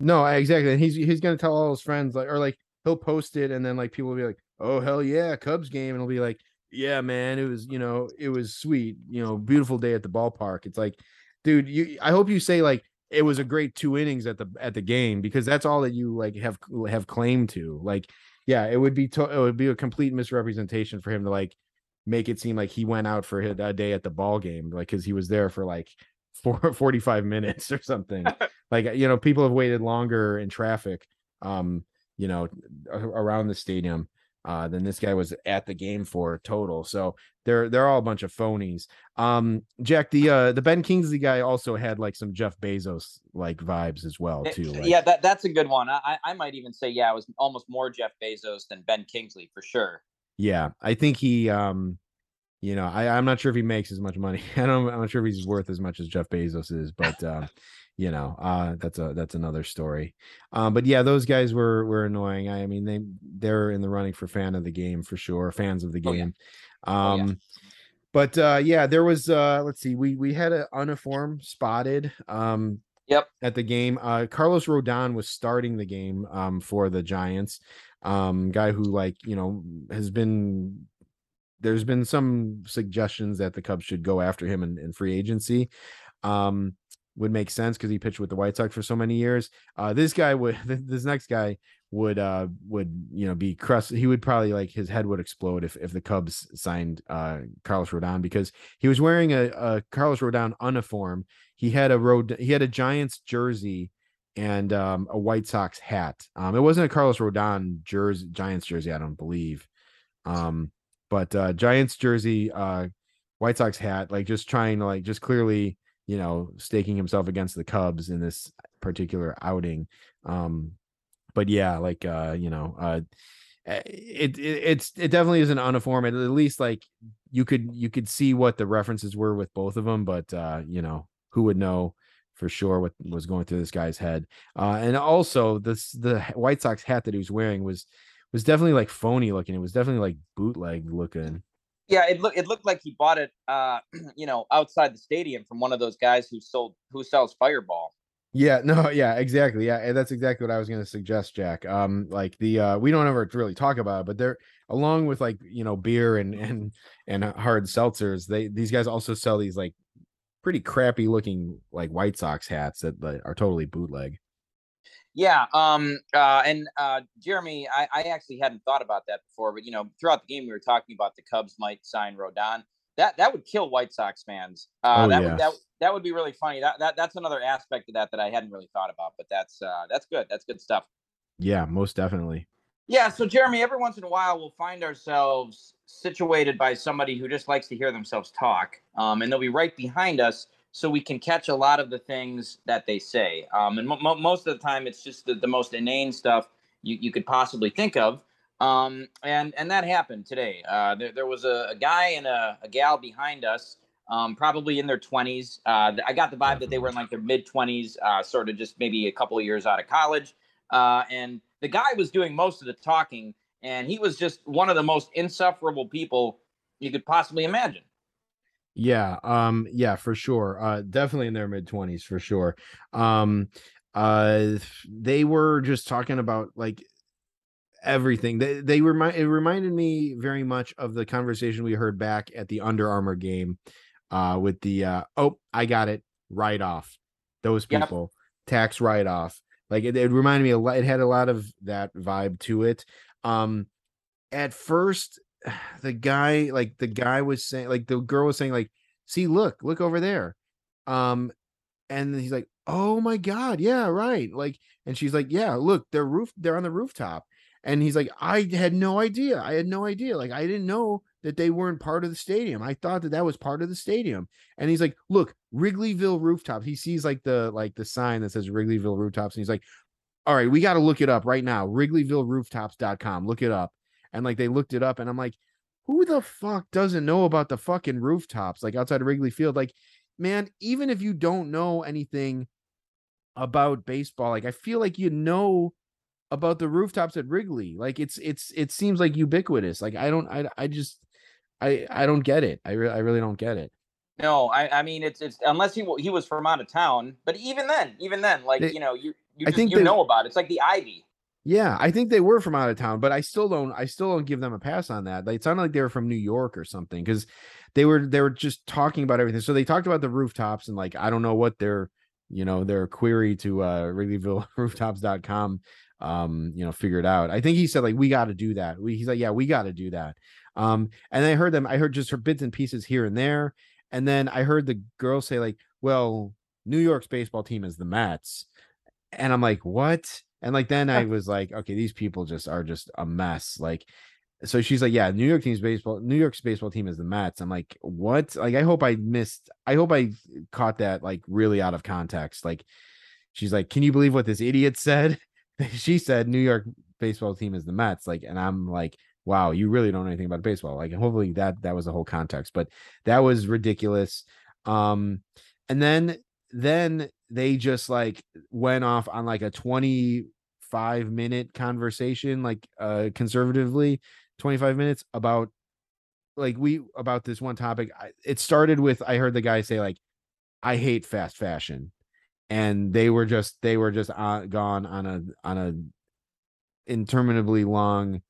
No, exactly. And he's he's gonna tell all his friends like or like he'll post it and then like people will be like, Oh hell yeah, Cubs game, and he'll be like, Yeah, man, it was, you know, it was sweet, you know, beautiful day at the ballpark. It's like, dude, you I hope you say like it was a great two innings at the at the game because that's all that you like have have claim to. Like, yeah, it would be to, it would be a complete misrepresentation for him to like make it seem like he went out for a day at the ball game, like because he was there for like four, <laughs> 45 minutes or something <laughs> like you know people have waited longer in traffic um you know around the stadium uh than this guy was at the game for total so they're they're all a bunch of phonies um jack the uh the ben kingsley guy also had like some jeff bezos like vibes as well
Eh,
too like,
yeah, that that's a good one. I I- I might even say yeah, it was almost more Jeff Bezos than Ben Kingsley for sure.
Yeah i think he um you know i i'm not sure if he makes as much money <laughs> i don't i'm not sure if he's worth as much as jeff bezos is <laughs> but um you know uh that's a that's another story um but yeah those guys were were annoying i mean they they're in the running for fan of the game for sure fans of the
Oh, yeah.
game
Oh, yeah.
um but uh yeah there was uh let's see we we had an uniform spotted um
Yep.
at the game uh carlos rodon was starting the game um for the giants um guy who like you know has been there's been some suggestions that the cubs should go after him in, in free agency um would make sense because he pitched with the White Sox for so many years. Uh, this guy would, <laughs> this next guy would, uh, would you know be crust. He would probably like his head would explode if if the Cubs signed uh Carlos Rodon because he was wearing a, a Carlos Rodon uniform. He had a road, he had a Giants jersey and um, a White Sox hat. Um, it wasn't a Carlos Rodon jersey, Giants jersey, I don't believe. Um, but uh, Giants jersey, uh, White Sox hat, like just trying to like just clearly, you know, staking himself against the Cubs in this particular outing. Um, but yeah, like uh, you know, uh, eh, it, it it's it definitely is an uniform. At least like you could you could see what the references were with both of them, but uh, you know, who would know for sure what was going through this guy's head. Uh, and also this the White Sox hat that he was wearing was was definitely like phony looking. It was definitely like bootleg looking.
Yeah, it looked it looked like he bought it, uh, <clears throat> you know, outside the stadium from one of those guys who sold who sells Fireball.
Yeah, <laughs> no, yeah, exactly. Yeah, and that's exactly what I was going to suggest, Jack. Um, like the uh, we don't ever really talk about it, but they're along with like you know beer and <laughs> and and hard seltzers. They these guys also sell these like pretty crappy looking like White Sox hats that, that are totally bootleg.
Yeah, um, uh, and uh, Jeremy, I, I actually hadn't thought about that before, but you know, throughout the game we were talking about the Cubs might sign Rodon. That that would kill White Sox fans. Uh,
Oh,
that
yeah.
would that that would be really funny. That, that that's another aspect of that that I hadn't really thought about, but that's uh, that's good. That's good stuff.
Yeah, most definitely.
Yeah, so Jeremy, every once in a while we'll find ourselves situated by somebody who just likes to hear themselves talk, um, and they'll be right behind us, so we can catch a lot of the things that they say. Um, and mo- mo- most of the time, it's just the, the most inane stuff you, you could possibly think of. Um, and and that happened today. Uh, there, there was a, a guy and a, a gal behind us, um, probably in their twenties. Uh, I got the vibe that they were in like their mid twenties, uh, sort of just maybe a couple of years out of college. Uh, and the guy was doing most of the talking, and he was just one of the most insufferable people you could possibly imagine.
Yeah, um, yeah, for sure. Uh, definitely in their mid twenties for sure. Um, uh, they were just talking about like everything. They they remind it reminded me very much of the conversation we heard back at the Under Armour game, uh, with the uh, oh, I got it, write off those
Yep.
people, tax write off. Like it, it reminded me a lot. It had a lot of that vibe to it. Um, at first, <sighs> the guy like the guy was saying like the girl was saying like see look look over there um and he's like oh my god yeah right like and she's like yeah look they're roof they're on the rooftop and he's like i had no idea. I had no idea. Like i didn't know that they weren't part of the stadium. I thought that that was part of the stadium. And he's like look wrigleyville rooftops he sees like the like the sign that says wrigleyville rooftops and he's like all right we got to look it up right now wrigleyvillerooftops.com look it up. And like they looked it up and i'm like who the fuck doesn't know about the fucking rooftops like outside of wrigley field? Like man even if you don't know anything about baseball like i feel like you know about the rooftops at wrigley like it's it's it seems like ubiquitous like i don't i i just i i don't get it i, re- I really don't get it
No, I, I mean it's it's unless he he was from out of town, but even then, even then, like
They-
you know, you you
I think
you
they-
know about it. It's like the ivy.
Yeah, I think they were from out of town, but I still don't I still don't give them a pass on that. Like, It sounded like they were from New York or something because they were they were just talking about everything. So they talked about the rooftops and like I don't know what their you know their query to uh Wrigleyville <laughs> rooftops.com um you know figured out. I think he said like we got to do that. We, he's like yeah, we got to do that. Um and I heard them I heard just her bits and pieces here and there and then I heard the girl say like well New York's baseball team is the Mets and I'm like, what? And like then I was like, okay, these people just are just a mess. Like, so she's like, yeah, New York team's baseball, New York's baseball team is the Mets. I'm like, what? Like, I hope I missed, I hope I caught that like really out of context. Like, she's like, can you believe what this idiot said? <laughs> she said New York baseball team is the Mets. Like, and I'm like, wow, you really don't know anything about baseball. Like, hopefully that that was the whole context, but that was ridiculous. Um, and then then they just like went off on like a 25 minute conversation like uh conservatively 25 minutes about like we about this one topic I, it started with i heard the guy say like i hate fast fashion and they were just they were just uh, gone on a on a interminably long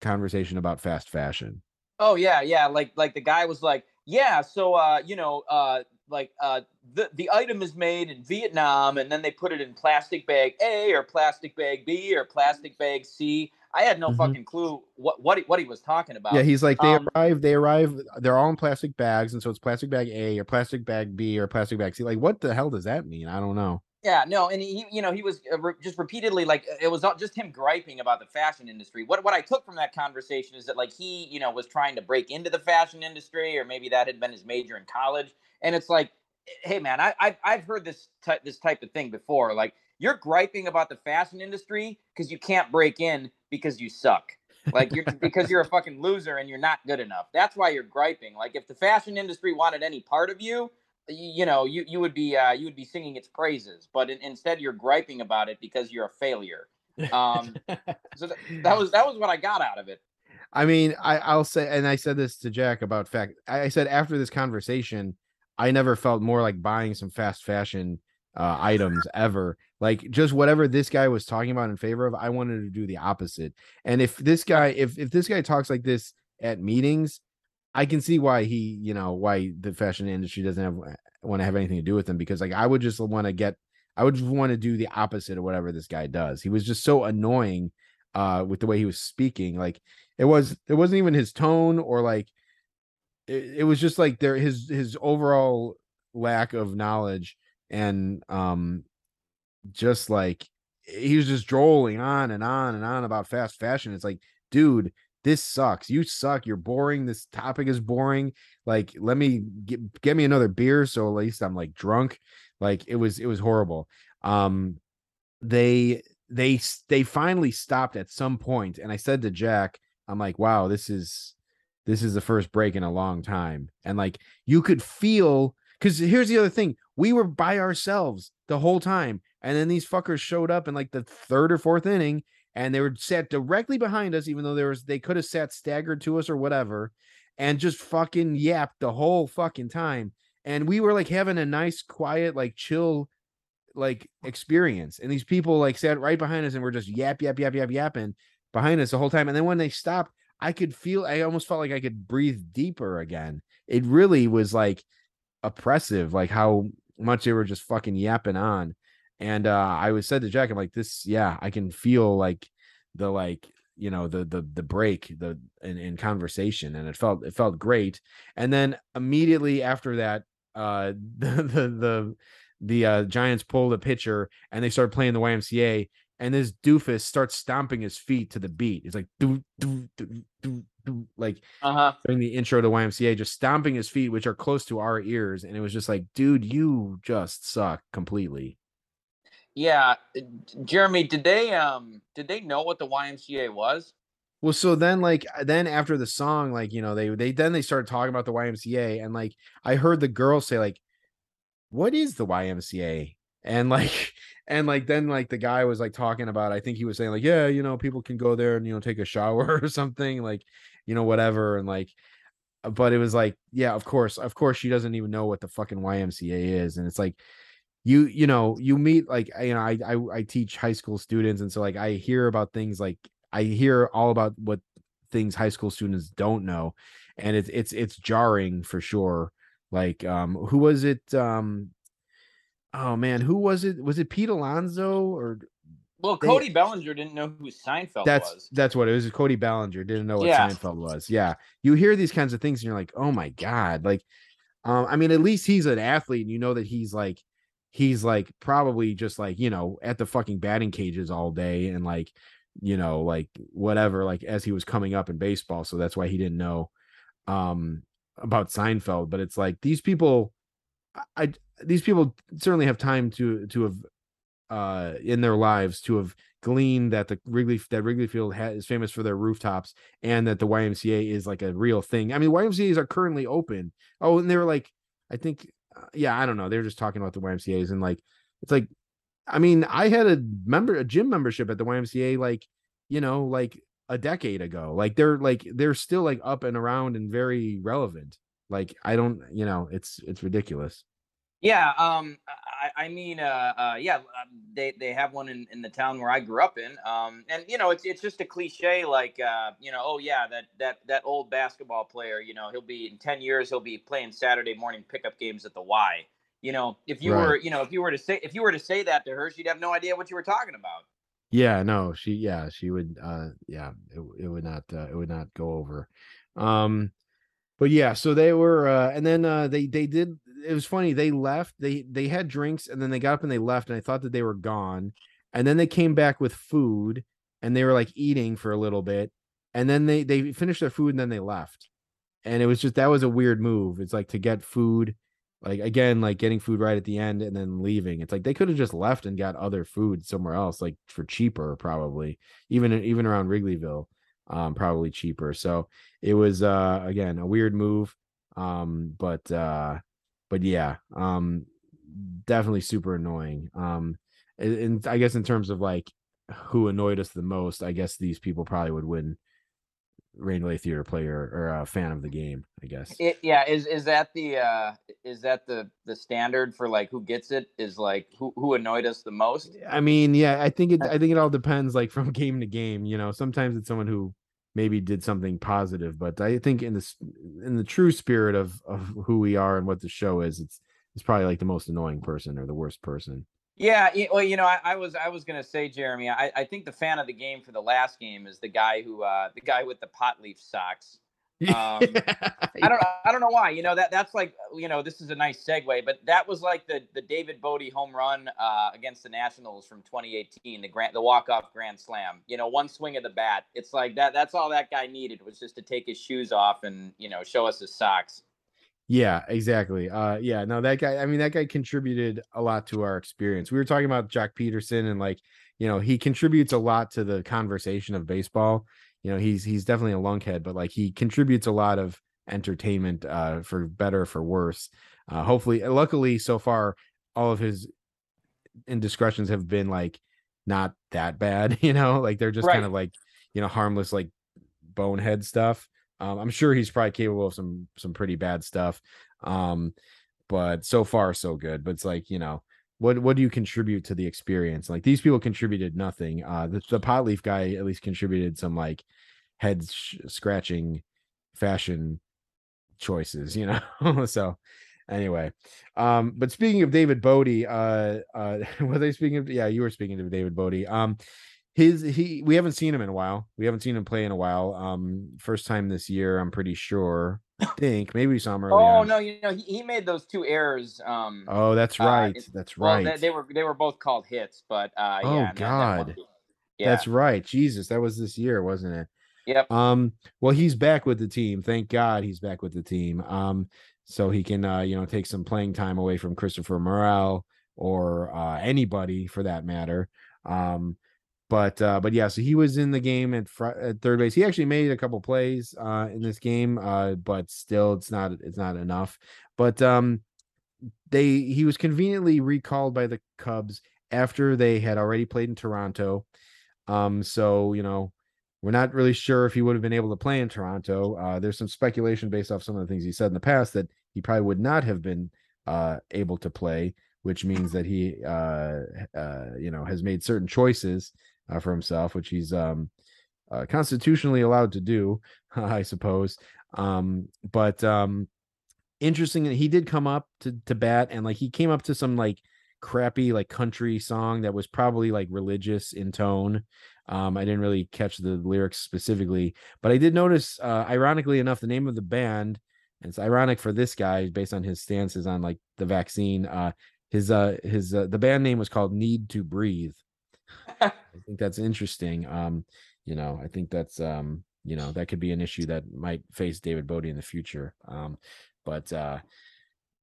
conversation about fast fashion
Oh yeah, yeah. Like like the guy was like, yeah. So uh, you know, uh, like uh the the item is made in Vietnam and then they put it in plastic bag A or plastic bag B or plastic bag C. I had no
Mhm.
fucking clue what what he, what he was talking about.
Yeah, he's like they
Um,
arrive, they arrive, they're all in plastic bags, and so it's plastic bag A or plastic bag B or plastic bag C. Like, what the hell does that mean? I don't know.
Yeah, no, and he, you know, he was uh, just repeatedly like it was not just him griping about the fashion industry. What what I took from that conversation is that like he, you know, was trying to break into the fashion industry, or maybe that had been his major in college. And it's like, hey, man, I I've, I've heard this type this type of thing before. Like you're griping about the fashion industry because you can't break in because you suck. Like you're <laughs> because you're a fucking loser and you're not good enough. That's why you're griping. Like if the fashion industry wanted any part of you, you, you know you you would be uh, you would be singing its praises but in, instead you're griping about it because you're a failure um <laughs> so th- that was that was what i got out of it
I mean, I, I'll say, and I said this to Jack about fact. I said after this conversation, I never felt more like buying some fast fashion uh, items ever. Like just whatever this guy was talking about in favor of, I wanted to do the opposite. And if this guy, if if this guy talks like this at meetings, I can see why he, you know, why the fashion industry doesn't have want to have anything to do with him because like I would just want to get, I would just want to do the opposite of whatever this guy does. He was just so annoying uh with the way he was speaking like it was it wasn't even his tone or like it, it was just like there his his overall lack of knowledge and um just like he was just drolling on and on and on about fast fashion. It's like dude this sucks. You suck. You're boring. This topic is boring. Like let me get, get me another beer. So at least i'm like drunk. Like it was it was horrible. Um they they they finally stopped at some point and i said to jack i'm like wow this is this is the first break in a long time. And like you could feel because here's the other thing we were by ourselves the whole time and then these fuckers showed up in like the third or fourth inning and they were sat directly behind us even though there was they could have sat staggered to us or whatever and just fucking yapped the whole fucking time. And we were like having a nice quiet like chill like experience. And these people like sat right behind us and were just yap yap yap yap yapping behind us the whole time. And then when they stopped i could feel i almost felt like i could breathe deeper again. It really was like oppressive like how much they were just fucking yapping on. And uh i was said to jack i'm like this yeah i can feel like the like you know the the the break the in, in conversation. And it felt it felt great. And then immediately after that uh <laughs> the the the, the uh giants pulled a pitcher and they started playing the ymca and this doofus starts stomping his feet to the beat it's like do do do do do like
uh-huh
during the intro to YMCA, just stomping his feet, which are close to our ears, and it was just like, dude, you just suck completely.
yeah uh, jeremy did they um did they know what the ymca was
Well, so then like then after the song, like you know, they they then they started talking about the YMCA, and like I heard the girl say like, "What is the YMCA?" And like <laughs> and like then like the guy was like talking about, I think he was saying like, yeah, you know, people can go there and you know take a shower <laughs> or something, like you know whatever, and like. But it was like, yeah, of course, of course, she doesn't even know what the fucking YMCA is, and it's like, you you know you meet like you know I, I I teach high school students and so like I hear about things like I hear all about what things high school students don't know and it's it's it's jarring for sure like um who was it um oh man who was it? Was it Pete Alonso or
well
They-
cody bellinger didn't know who seinfeld
that's
was.
that's what it was Cody Bellinger didn't know what
Yeah.
Seinfeld was yeah. You hear these kinds of things and you're like oh my god like um I mean at least he's an athlete and you know that he's like he's like probably just like you know at the fucking batting cages all day and like you know like whatever like as he was coming up in baseball so that's why he didn't know um about Seinfeld but it's like these people I these people certainly have time to to have uh in their lives to have gleaned that the Wrigley that Wrigley Field ha- is famous for their rooftops and that the YMCA is like a real thing. I mean, YMCA's are currently open. Oh, and they were like, I think, uh, yeah, I don't know. They were just talking about the YMCA's and like, it's like, I mean, I had a member, a gym membership at the YMCA, like, you know, like a decade ago. Like they're like they're still like up and around and very relevant. Like I don't, you know, it's it's ridiculous.
Yeah, um, I, I mean, uh, uh, yeah, um, they they have one in, in the town where I grew up in, um, and you know, it's it's just a cliche, like, uh, you know, oh yeah, that that that old basketball player, you know, he'll be in ten years, he'll be playing Saturday morning pickup games at the Y. You know, if you
Right.
were, you know, if you were to say if you were to say that to her, she'd have no idea what you were talking about.
Yeah, no, she yeah, she would uh yeah, it, it would not uh, it would not go over. Um but yeah, so they were uh and then uh they they did it was funny, they left, they they had drinks and then they got up and they left and I thought that they were gone. And then they came back with food and they were like eating for a little bit and then they they finished their food and then they left. And it was just that was a weird move. It's like to get food like again like getting food right at the end and then leaving it's like they could have just left and got other food somewhere else like for cheaper probably even even around wrigleyville um probably cheaper so it was uh again a weird move um but uh but yeah um definitely super annoying um and, and i guess in terms of like who annoyed us the most i guess these people probably would win rain theater player or a fan of the game i guess
It, yeah, is is that the uh, is that the the standard for like who gets it? Is like who who annoyed us the most?
I mean, yeah, I think it I think it all depends like from <laughs> game to game, you know. Sometimes it's someone who maybe did something positive, but I think in this in the true spirit of of who we are and what the show is, it's it's probably like the most annoying person or the worst person.
Yeah, well, you know, I, I was I was gonna say, Jeremy, I, I think the fan of the game for the last game is the guy who uh the guy with the pot leaf socks. <laughs> Um, I don't I don't know why. You know that that's like you know this is a nice segue, but that was like the the David Bote home run uh, against the Nationals from 2018, the grand the walk off grand slam. You know, one swing of the bat. It's like that. That's all that guy needed was just to take his shoes off and you know show us his socks.
Yeah, exactly. Uh yeah, no, that guy, I mean, that guy contributed a lot to our experience. We were talking about Jack Peterson and like, you know, he contributes a lot to the conversation of baseball. You know, he's he's definitely a lunkhead, but like he contributes a lot of entertainment uh for better or for worse. Uh hopefully luckily so far all of his indiscretions have been like not that bad, <laughs> you know, like they're just kind of like, you know, harmless like bonehead stuff. Um, I'm sure he's probably capable of some some pretty bad stuff. Um, but so far so good. But it's like, you know, what what do you contribute to the experience? Like these people contributed nothing. Uh the, the pot leaf guy at least contributed some like head sh- scratching fashion choices, you know. <laughs> so anyway. Um, but speaking of David Bote, uh uh <laughs> was I speaking of yeah, you were speaking of David Bote. Um his he we haven't seen him in a while. We haven't seen him play in a while. Um first time this year, I'm pretty sure. <laughs> I think maybe we saw him early.
Oh
on.
no, you know he, he made those two errors. Um,
Oh, that's
Uh,
right.
it's-
that's
well,
right.
they, they were they were both called hits, but uh,
Oh,
yeah, that- that
God.
yeah,
That's right. Jesus, that was this year, wasn't it?
yep.
Um, well, he's back with the team. Thank God he's back with the team. Um, so he can uh, you know, take some playing time away from Christopher Morel or uh anybody for that matter. Um, but uh, but yeah, so he was in the game at, fr- at third base. He actually made a couple plays uh in this game, uh, but still it's not it's not enough. But um they he was conveniently recalled by the Cubs after they had already played in Toronto. Um, so you know, we're not really sure if he would have been able to play in Toronto. Uh, there's some speculation based off some of the things he said in the past that he probably would not have been uh, able to play, which means that he, uh, uh, you know, has made certain choices uh, for himself, which he's um, uh, constitutionally allowed to do, <laughs> I suppose. Um, but um, interesting he did come up to to bat and like he came up to some like crappy like country song that was probably like religious in tone. Um, I didn't really catch the lyrics specifically, but I did notice, uh, ironically enough, the name of the band. And it's ironic for this guy based on his stances on like the vaccine. Uh, his uh his uh, the band name was called Need to Breathe. <laughs> I think that's interesting. Um, you know, I think that's um, you know, that could be an issue that might face David Bote in the future. Um, but uh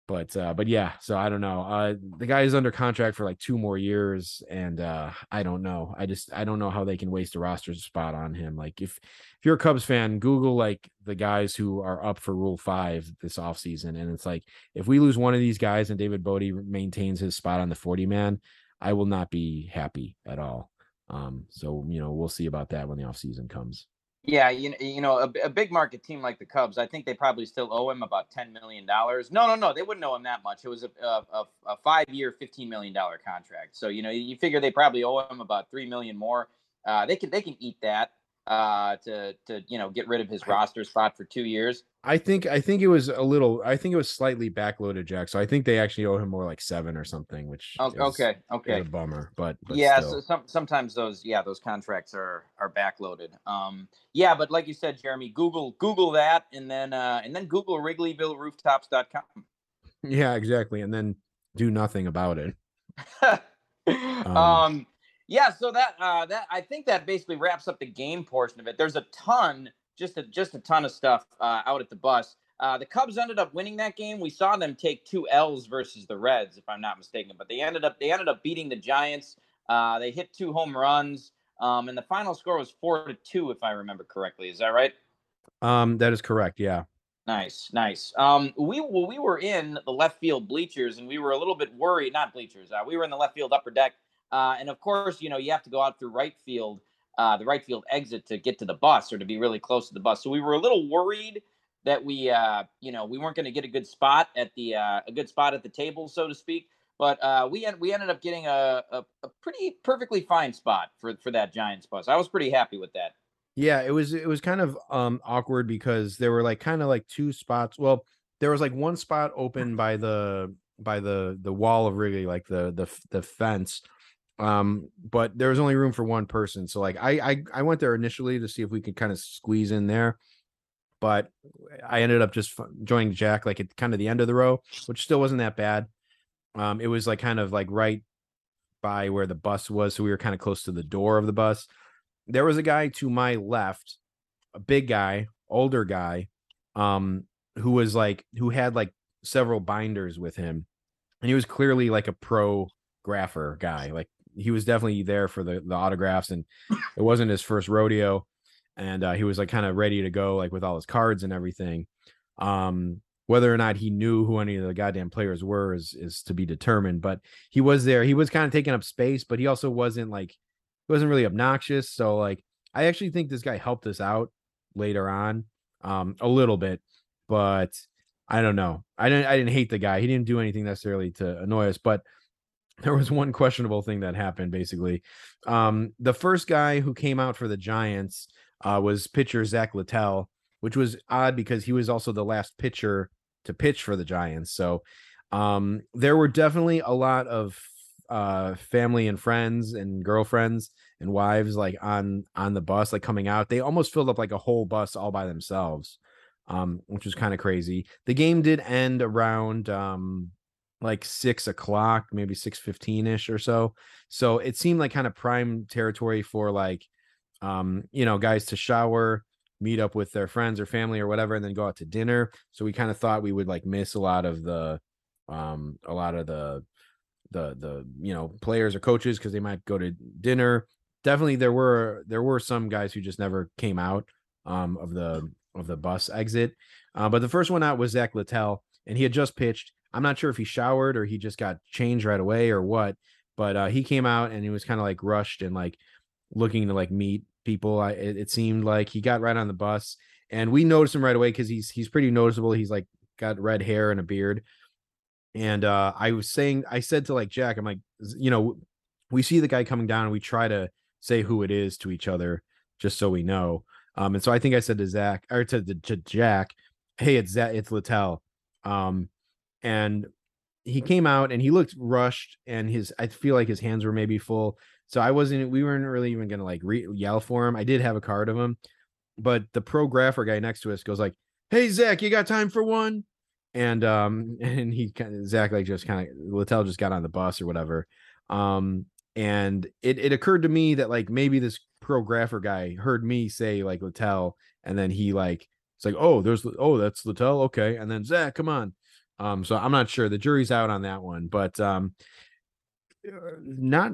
but uh but yeah so i don't know uh the guy is under contract for like two more years and uh i don't know i just i don't know how they can waste a roster spot on him like if if you're a cubs fan google like the guys who are up for rule five this offseason and it's like if we lose one of these guys and david bote maintains his spot on the 40 man i will not be happy at all um so you know we'll see about that when the offseason comes
Yeah, you, you know, a, a big market team like the Cubs, I think they probably still owe him about $10 million. No, no, no, they wouldn't owe him that much. It was a, a, a five year, $15 million contract. So, you know, you figure they probably owe him about 3 million more. Uh, they can, they can eat that uh, to to you know get rid of his roster spot for two years.
I think I think it was a little. I think it was slightly backloaded, Jack. So I think they actually owe him more like seven or something, which
okay, is, okay, okay,
a bummer. But, but
yeah, so some, sometimes those yeah those contracts are are backloaded. Um, yeah, but like you said, Jeremy, Google Google that, and then uh, and then Google WrigleyvilleRooftops.com. <laughs>
Yeah, exactly, and then do nothing about it. <laughs>
um, um yeah, so that uh, that I think that basically wraps up the game portion of it. There's a ton, just a just a ton of stuff uh, out at the bus. Uh, the Cubs ended up winning that game. We saw them take two L's versus the Reds, if I'm not mistaken. But they ended up they ended up beating the Giants. Uh, they hit two home runs, um, and the final score was four to two, if I remember correctly. Is that right?
Um, that is correct. Yeah.
Nice, nice. Um, we well, we were in the left field bleachers, and we were a little bit worried. Not bleachers. Uh, we were in the left field upper deck uh, and of course, you know, you have to go out through right field, uh, the right field exit to get to the bus or to be really close to the bus. So we were a little worried that we, uh, you know, we weren't going to get a good spot at the uh, a good spot at the table, so to speak. But uh, we en- we ended up getting a, a, a pretty perfectly fine spot for for that Giants bus. I was pretty happy with that.
Yeah, it was it was kind of um awkward because there were like kind of like two spots. Well, there was like one spot open by the by the the wall of Wrigley, like the the the fence um but there was only room for one person so like I, I i went there initially to see if we could kind of squeeze in there but i ended up just joining jack like at kind of the end of the row which still wasn't that bad. Um it was like kind of like right by where the bus was so we were kind of close to the door of the bus. There was a guy to my left a big guy older guy um who was like who had like several binders with him and he was clearly like a pro grapher guy like he was definitely there for the the autographs, and <laughs> it wasn't his first rodeo, and uh, he was like kind of ready to go, like with all his cards and everything. Um, whether or not he knew who any of the goddamn players were is is to be determined. But he was there. He was kind of taking up space, but he also wasn't like he wasn't really obnoxious. So like I actually think this guy helped us out later on, um, a little bit, but I don't know. I didn't I didn't hate the guy. He didn't do anything necessarily to annoy us, but there was one questionable thing that happened basically. Um, the first guy who came out for the Giants uh, was pitcher Zach Littell, which was odd because he was also the last pitcher to pitch for the Giants. So um, there were definitely a lot of uh, family and friends and girlfriends and wives like on on the bus, like coming out. They almost filled up like a whole bus all by themselves, um, which was kind of crazy. The game did end around um, like six o'clock, maybe six fifteen ish or so. So it seemed like kind of prime territory for like, um, you know, guys to shower, meet up with their friends or family or whatever, and then go out to dinner. So we kind of thought we would like miss a lot of the, um, a lot of the, the the you know players or coaches because they might go to dinner. Definitely, there were there were some guys who just never came out um of the of the bus exit. Uh, but the first one out was Zach Littell, and he had just pitched I'm not sure if he showered or he just got changed right away or what, but uh, he came out and he was kind of like rushed and like looking to like meet people. I, it, it, seemed like he got right on the bus and we noticed him right away because he's he's pretty noticeable. He's like got red hair and a beard. And uh, I was saying, I said to like Jack, I'm like, you know, we see the guy coming down and we try to say who it is to each other just so we know. Um, and so I think I said to Zach or to, to Jack, hey, it's Zach, it's Littell. Um, and he came out and he looked rushed and his I feel like his hands were maybe full. So I wasn't we weren't really even gonna like re- yell for him. I did have a card of him, but the pro grapher guy next to us goes like, "Hey Zach, you got time for one?" And um <laughs> and he kind of Zach like just kind of Littell just got on the bus or whatever. Um and it it occurred to me that like maybe this pro grapher guy heard me say like Littell and then he like it's like oh there's oh that's Littell okay and then Zach come on um, so I'm not sure. The jury's out on that one, but um, uh, not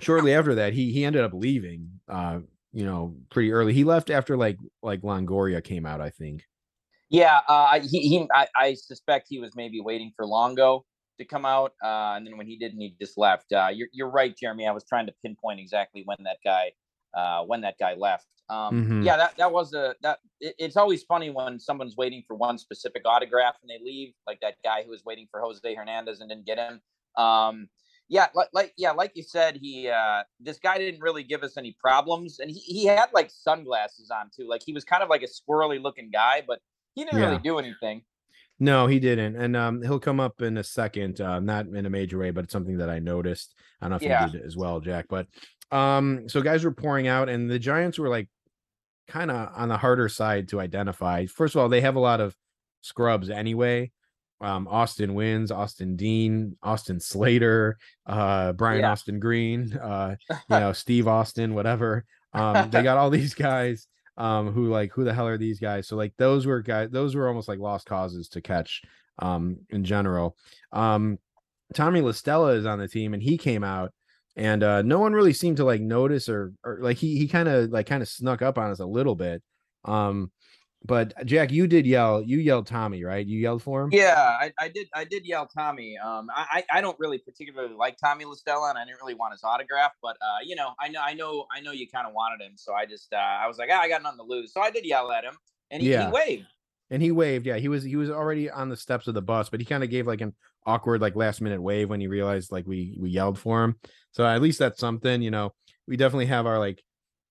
shortly after that, he he ended up leaving. Uh, you know, pretty early. He left after like like Longoria came out, I think.
Yeah, uh, he he. I, I suspect he was maybe waiting for Longo to come out, uh, and then when he didn't, he just left. Uh, you're you're right, Jeremy. I was trying to pinpoint exactly when that guy uh, when that guy left. Um,
Mhm.
Yeah, that that was a that. It, it's always funny when someone's waiting for one specific autograph and they leave, like that guy who was waiting for Jose Hernandez and didn't get him. Um, yeah, like, like yeah, like you said, he uh, this guy didn't really give us any problems, and he, he had like sunglasses on too. Like he was kind of like a squirrely looking guy, but he didn't
Yeah.
really do anything.
No, he didn't, and um, he'll come up in a second. Uh, not in a major way, but it's something that I noticed. I don't know if
Yeah.
you did as well, Jack. But um, so guys were pouring out, and the Giants were like kind of on the harder side to identify. First of all, they have a lot of scrubs anyway. Um, Austin Wynns, Austin Dean, Austin Slater, uh, Brian
Yeah.
Austin Green, uh, <laughs> you know, Steve Austin, whatever. Um, they got all these guys um who like who the hell are these guys so like those were guys those were almost like lost causes to catch um in general um tommy la stella is on the team and he came out and uh no one really seemed to like notice or or like he he kind of like kind of snuck up on us a little bit um but jack you did yell you yelled tommy right you yelled for him
Yeah, I, I did. I did yell Tommy. Um, I, I I don't really particularly like Tommy La Stella, and I didn't really want his autograph. But uh, you know, I know, I know, I know you kind of wanted him, so I just, uh, I was like, ah, I got nothing to lose, so I did yell at him, and he,
Yeah.
he waved.
and he waved yeah he was he was already on the steps of the bus but he kind of gave like an awkward like last minute wave when he realized like we we yelled for him so at least that's something you know we definitely have our like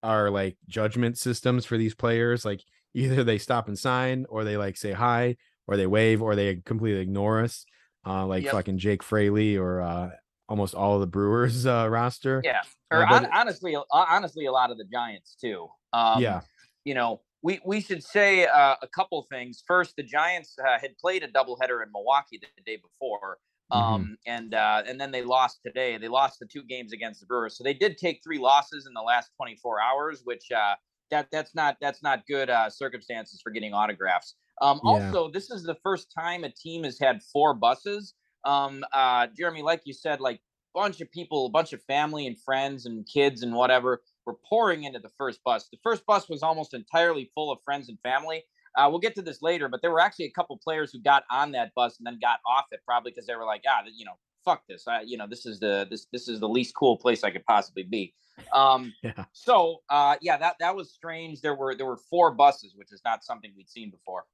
our like judgment systems for these players like either they stop and sign or they like say hi or they wave or they completely ignore us uh like
Yep.
fucking jake fraley or uh almost all of the brewers uh roster
Yeah,
Uh,
or
but-
hon- honestly, uh, honestly, a lot of the Giants too. Um,
yeah
you know, we we should say uh, a couple things. First, the Giants uh, had played a doubleheader in Milwaukee the, the day before,
Mhm.
um, and uh, and then they lost today. They lost the two games against the Brewers, so they did take three losses in the last 24 hours, which uh, that that's not that's not good uh, circumstances for getting autographs. Um,
Yeah.
Also, this is the first time a team has had four buses. Um, uh, Jeremy, like you said, like bunch of people, a bunch of family and friends and kids and whatever were pouring into the first bus. The first bus was almost entirely full of friends and family. Uh, we'll get to this later, but there were actually a couple players who got on that bus and then got off it, probably because they were like, ah, you know, fuck this. I, you know, this is the this this is the least cool place I could possibly be. Um, <laughs>
yeah
so uh, yeah, that that was strange. There were there were four buses, which is not something we'd seen before.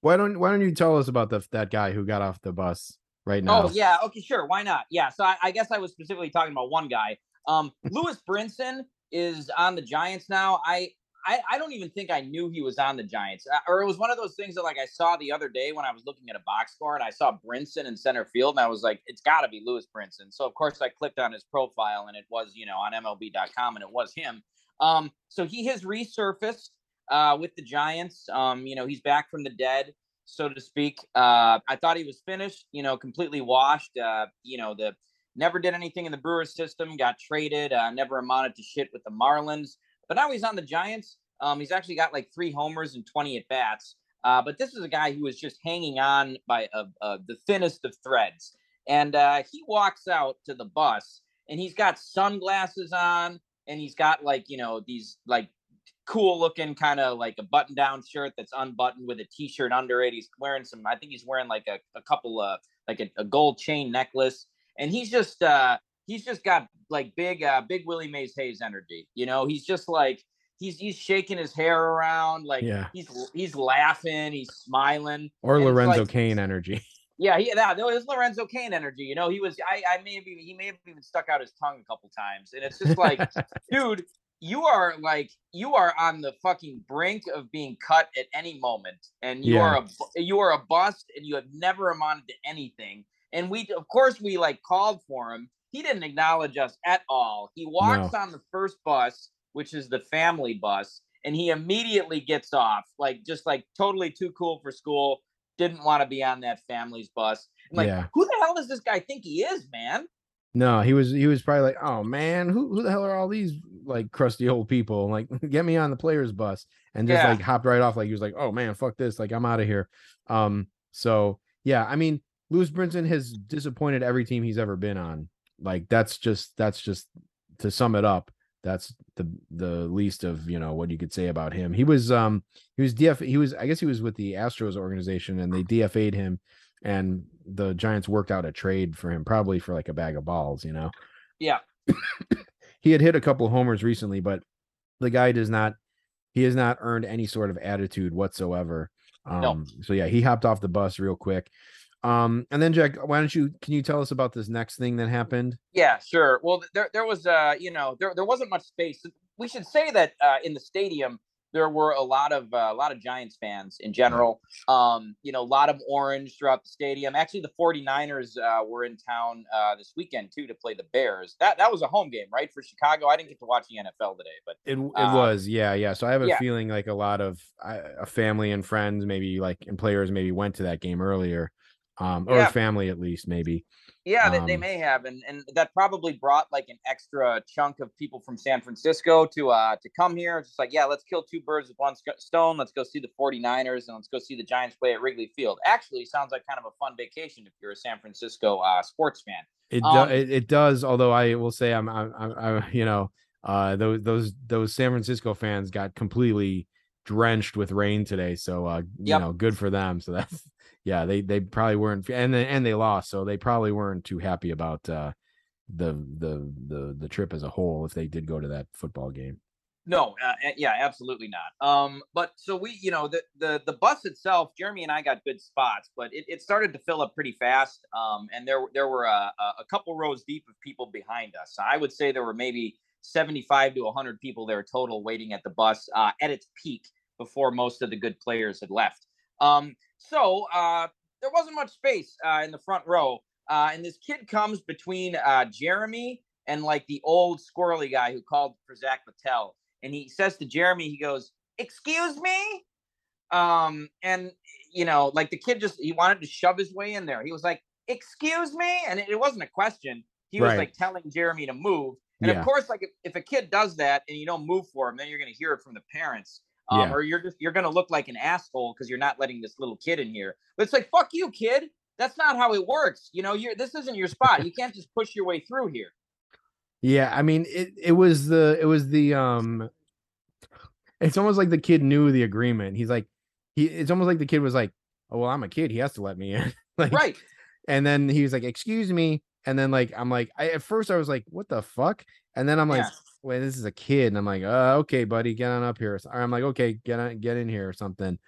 why don't why don't you tell us about the that guy who got off the bus right now
Oh yeah, okay, sure, why not? Yeah, so I, I guess I was specifically talking about one guy. Um, Lewis Brinson is on the Giants now. I, I I don't even think I knew he was on the Giants, Uh, or it was one of those things that like I saw the other day when I was looking at a box score and I saw Brinson in center field and I was like, it's got to be Lewis Brinson. So of course I clicked on his profile and it was you know on MLB.com and it was him. Um, so he has resurfaced uh, with the Giants. Um, you know he's back from the dead so to speak. Uh, I thought he was finished, you know, completely washed. Uh, you know, the never did anything in the Brewers system, got traded, uh, never amounted to shit with the Marlins. But now he's on the Giants. Um, he's actually got like three homers and 20 at bats. Uh, but this is a guy who was just hanging on by uh, uh, the thinnest of threads. And uh, he walks out to the bus and he's got sunglasses on and he's got like, you know, these like cool looking kind of like a button down shirt that's unbuttoned with a t-shirt under it. He's wearing some, I think he's wearing like a, a couple of like a, a gold chain necklace. And he's just uh he's just got like big uh big Willie Mays Hayes energy. You know, he's just like he's he's shaking his hair around, like
Yeah.
he's he's laughing, he's smiling.
or
and
lorenzo
like-
cain energy <laughs>
Yeah, he that that was Lorenzo Cain energy. You know, he was I I may have even, he may have even stuck out his tongue a couple times. And it's just like <laughs> dude, you are like you are on the fucking brink of being cut at any moment, and you are a you are a bust, and you have never amounted to anything. And we, of course, we like called for him. He didn't acknowledge us at all. He walks on the first bus, which is the family bus, and he immediately gets off, like just like totally too cool for school. Didn't want to be on that family's bus. I'm like,
Yeah.
who the hell does this guy think he is, man?
No, he was he was probably like, oh man, who who the hell are all these like crusty old people? Like, <laughs> get me on the players bus and just
Yeah.
like hopped right off. Like he was like, oh man, fuck this, like I'm out of here. Um, so yeah, I mean, Lewis Brinson has disappointed every team he's ever been on. Like that's just that's just to sum it up. That's the the least of you know what you could say about him. He was um he was DF he was I guess he was with the Astros organization and they DFA'd him and the Giants worked out a trade for him, probably for like a bag of balls, you know.
Yeah. <coughs>
he had hit a couple homers recently, but the guy does not he has not earned any sort of attitude whatsoever. Um,
No.
so yeah, he hopped off the bus real quick. Um, and then Jack, why don't you can you tell us about this next thing that happened?
Yeah, sure. Well, there there was uh, you know, there there wasn't much space. We should say that uh, in the stadium there were a lot of uh, a lot of Giants fans in general. Um, you know, a lot of orange throughout the stadium. Actually, the 49ers uh, were in town uh, this weekend too to play the Bears. That that was a home game, right, for Chicago. I didn't get to watch the NFL today, but
It it
Uh,
was, yeah, yeah. So I have a
yeah.
feeling like a lot of uh, a family and friends, maybe like and players, maybe went to that game earlier, um, or
Yeah.
family at least, maybe.
Yeah, they, they
Um,
may have, and and that probably brought like an extra chunk of people from San Francisco to uh to come here. It's just like, yeah, let's kill two birds with one stone. Let's go see the 49ers and let's go see the Giants play at Wrigley Field. Actually, sounds like kind of a fun vacation if you're a San Francisco uh, sports fan.
It, do,
Um,
it it does, although I will say I'm I'm, I'm, I'm you know uh those those those San Francisco fans got completely drenched with rain today, so uh you
Yep.
know good for them. So that's yeah they they probably weren't and they, and they lost, so they probably weren't too happy about uh the the the the trip as a whole if they did go to that football game.
No, uh, uh, yeah, absolutely not. Um, but so we, you know, the the the bus itself, Jeremy and I got good spots, but it, it started to fill up pretty fast. Um, and there there were a, a a couple rows deep of people behind us. I would say there were maybe seventy five to hundred people there total waiting at the bus uh, at its peak before most of the good players had left. Um, so uh, there wasn't much space uh, in the front row, uh, and this kid comes between uh, Jeremy and like the old squirrely guy who called for Zach Patel and he says to Jeremy, he goes, "Excuse me," um, and you know, like the kid just he wanted to shove his way in there. He was like, "Excuse me," and it, it wasn't a question. He was
Right.
like telling Jeremy to move, and
Yeah.
of course, like if, if a kid does that and you don't move for him, then you're gonna hear it from the parents. Um,
Yeah.
or you're just you're gonna look like an asshole because you're not letting this little kid in here. But it's like fuck you, kid. That's not how it works. You know, you're this isn't your spot. You can't just push your way through here.
Yeah, I mean it it was the it was the um it's almost like the kid knew the agreement. He's like he it's almost like the kid was like, "Oh, well, I'm a kid. He has to let me in." <laughs> like
Right.
and then he was like, "Excuse me." And then like I'm like I at first I was like, "What the fuck?" And then I'm like,
Yeah.
"Wait, this is a kid." And I'm like, "Uh, okay, buddy, get on up here." Or I'm like, "Okay, get on get in here or something."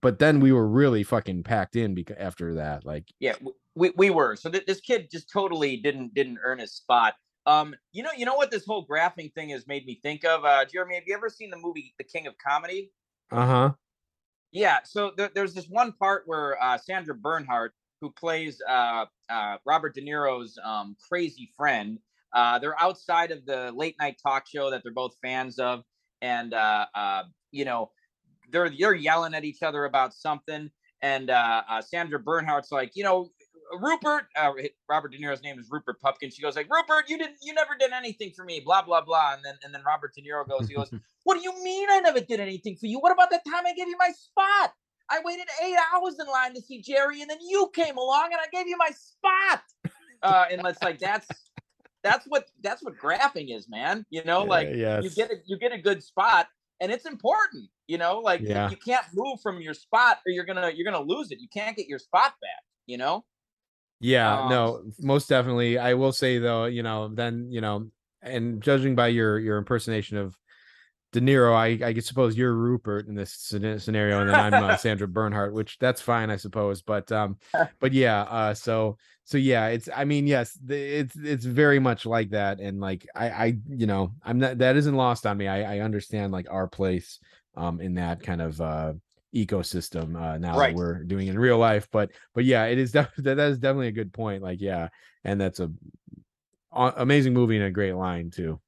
But then we were really fucking packed in because after that, like
Yeah, we, we were. So th- this kid just totally didn't didn't earn his spot. Um, you know, you know what this whole graphing thing has made me think of. Uh, Jeremy, have you ever seen the movie The King of Comedy?
uh-huh.
Yeah. So there, there's this one part where uh, Sandra Bernhard, who plays uh, uh, Robert De Niro's um, crazy friend, uh, they're outside of the late night talk show that they're both fans of, and uh, uh, you know, they're they're yelling at each other about something, and uh, uh, Sandra Bernhard's like, you know. Rupert, uh, Robert De Niro's name is Rupert Pupkin. She goes like, Rupert, you didn't, you never did anything for me, blah blah blah. And then and then Robert De Niro goes, he goes, <laughs> what do you mean I never did anything for you? What about the time I gave you my spot? I waited eight hours in line to see Jerry, and then you came along and I gave you my spot. Uh, and it's like that's that's what that's what graphing is, man. You know, like
yes.
you get a, you get a good spot, and it's important. You know, like you-
Yeah.
you can't move from your spot, or you're gonna you're gonna lose it. You can't get your spot back. You know.
Yeah,
Um,
no, most definitely. I will say though, you know, then you know, and judging by your your impersonation of De Niro, I I suppose you're Rupert in this scenario, and then I'm uh, <laughs> Sandra Bernhard, which that's fine, I suppose. But um, <laughs> but yeah, uh, so so yeah, it's I mean, yes, it's it's very much like that, and like I I you know, I'm not that isn't lost on me. I I understand like our place um in that kind of uh ecosystem uh now
Right.
that we're doing in real life but but yeah it is def- <laughs> that, that is definitely a good point like yeah and that's a a- amazing movie and a great line too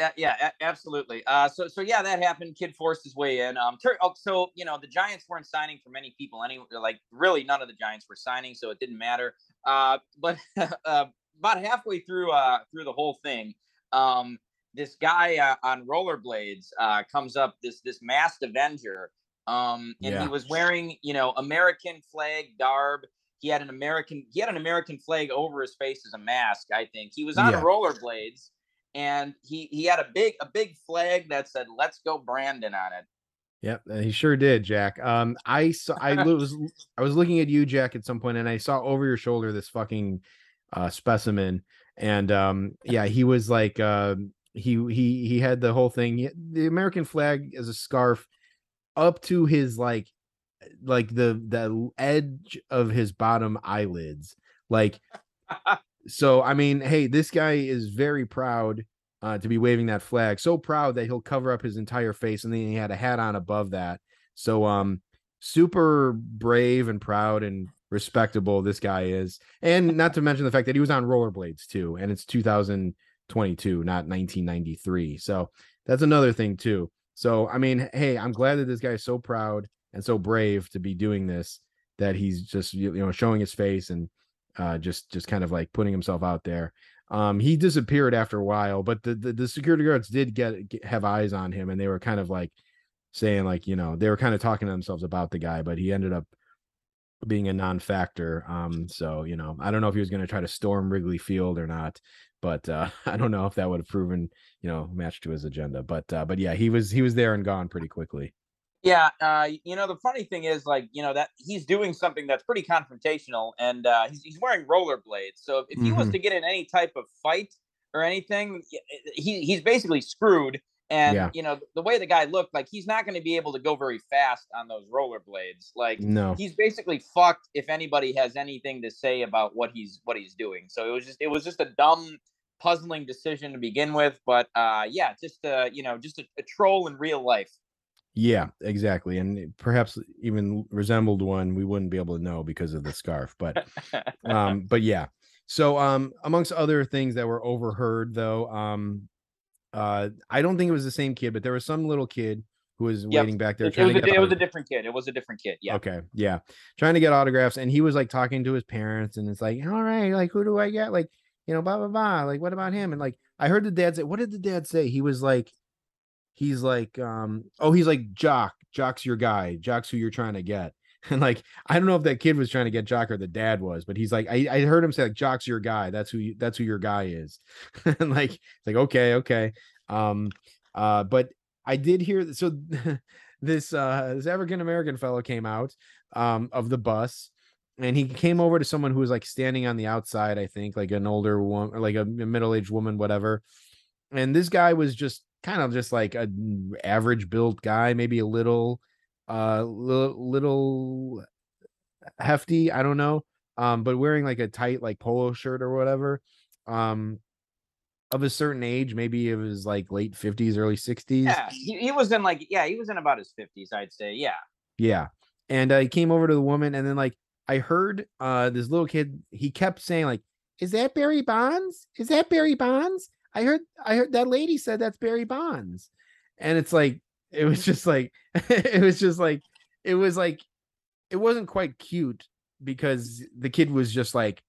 Uh, yeah, absolutely. Uh, so, so yeah, that happened. Kid forced his way in. Um, tur- oh, so you know, the Giants weren't signing for many people. Any, like really, none of the Giants were signing, so it didn't matter. Uh, <laughs> but uh, about halfway through, uh, through the whole thing, um, this guy uh, on rollerblades uh, comes up. This this masked Avenger, um, and
Yeah.
he was wearing, you know, American flag garb. He had an American he had an American flag over his face as a mask. I think he was on
Yeah.
rollerblades and he he had a big a big flag that said "Let's go Brandon" on it.
Yep, he sure did, Jack. Um, I saw, I <laughs> was, I was looking at you, Jack, at some point, and I saw over your shoulder this fucking uh specimen, and um, yeah, he was like, uh, he he he had the whole thing. He, the American flag as a scarf up to his like like the the edge of his bottom eyelids. Like <laughs> so I mean, hey, this guy is very proud uh, to be waving that flag. So proud that he'll cover up his entire face, and then he had a hat on above that. So um, super brave and proud and respectable this guy is, and not to mention the fact that he was on rollerblades too, and it's 2022, not 1993. So that's another thing too. So I mean, hey, I'm glad that this guy is so proud and so brave to be doing this that he's just you know showing his face and uh, just just kind of like putting himself out there. Um, he disappeared after a while, but the, the, the security guards did get, get have eyes on him, and they were kind of like saying like you know they were kind of talking to themselves about the guy, but he ended up being a non-factor. Um, so you know I don't know if he was going to try to storm Wrigley Field or not, but uh, <laughs> I don't know if that would have proven you know matched to his agenda. But uh, but yeah, he was he was there and gone pretty quickly.
Yeah, uh, you know the funny thing is, like, you know that he's doing something that's pretty confrontational, and uh, he's he's wearing rollerblades. So if, if he was
Mhm.
to get in any type of fight or anything, he he's basically screwed. And
Yeah.
you know the way the guy looked, like he's not going to be able to go very fast on those rollerblades. Like
No,
he's basically fucked if anybody has anything to say about what he's what he's doing. So it was just it was just a dumb, puzzling decision to begin with. But uh, yeah, just uh, you know, just a, a troll in real life.
Yeah, exactly. And perhaps even resembled one we wouldn't be able to know because of the scarf. But um, but yeah. So um amongst other things that were overheard though, um uh I don't think it was the same kid, but there was some little kid who was
Yep.
waiting back there
it, it
trying
was
to
a,
get
it was a different kid. It was a different kid. Yeah.
Okay, yeah. Trying to get autographs and he was like talking to his parents and it's like, all right, like who do I get? Like, you know, blah blah blah. Like, what about him? And like I heard the dad say, what did the dad say? He was like, he's like, um, oh, he's like Joc. Joc's your guy. Joc's who you're trying to get. <laughs> And like, I don't know if that kid was trying to get Joc or the dad was, but he's like, I, I heard him say like Joc's your guy. That's who you, that's who your guy is. <laughs> and like, it's like, okay, okay. Um, uh, but I did hear so <laughs> this uh this African American fellow came out um of the bus and he came over to someone who was like standing on the outside, I think, like an older woman like a middle-aged woman, whatever. And this guy was just kind of just like a average built guy, maybe a little uh little, little hefty, I don't know. Um, but wearing like a tight like polo shirt or whatever. Um of a certain age, maybe it was like late 50s, early 60s.
Yeah. He, he was in like yeah, he was in about his fifties, I'd say. Yeah.
Yeah. And uh, he came over to the woman, and then like I heard uh this little kid, he kept saying, like, is that Barry Bonds? Is that Barry Bonds? I heard I heard that lady said that's Barry Bonds. And it's like it was just like <laughs> it was just like it was like it wasn't quite cute because the kid was just like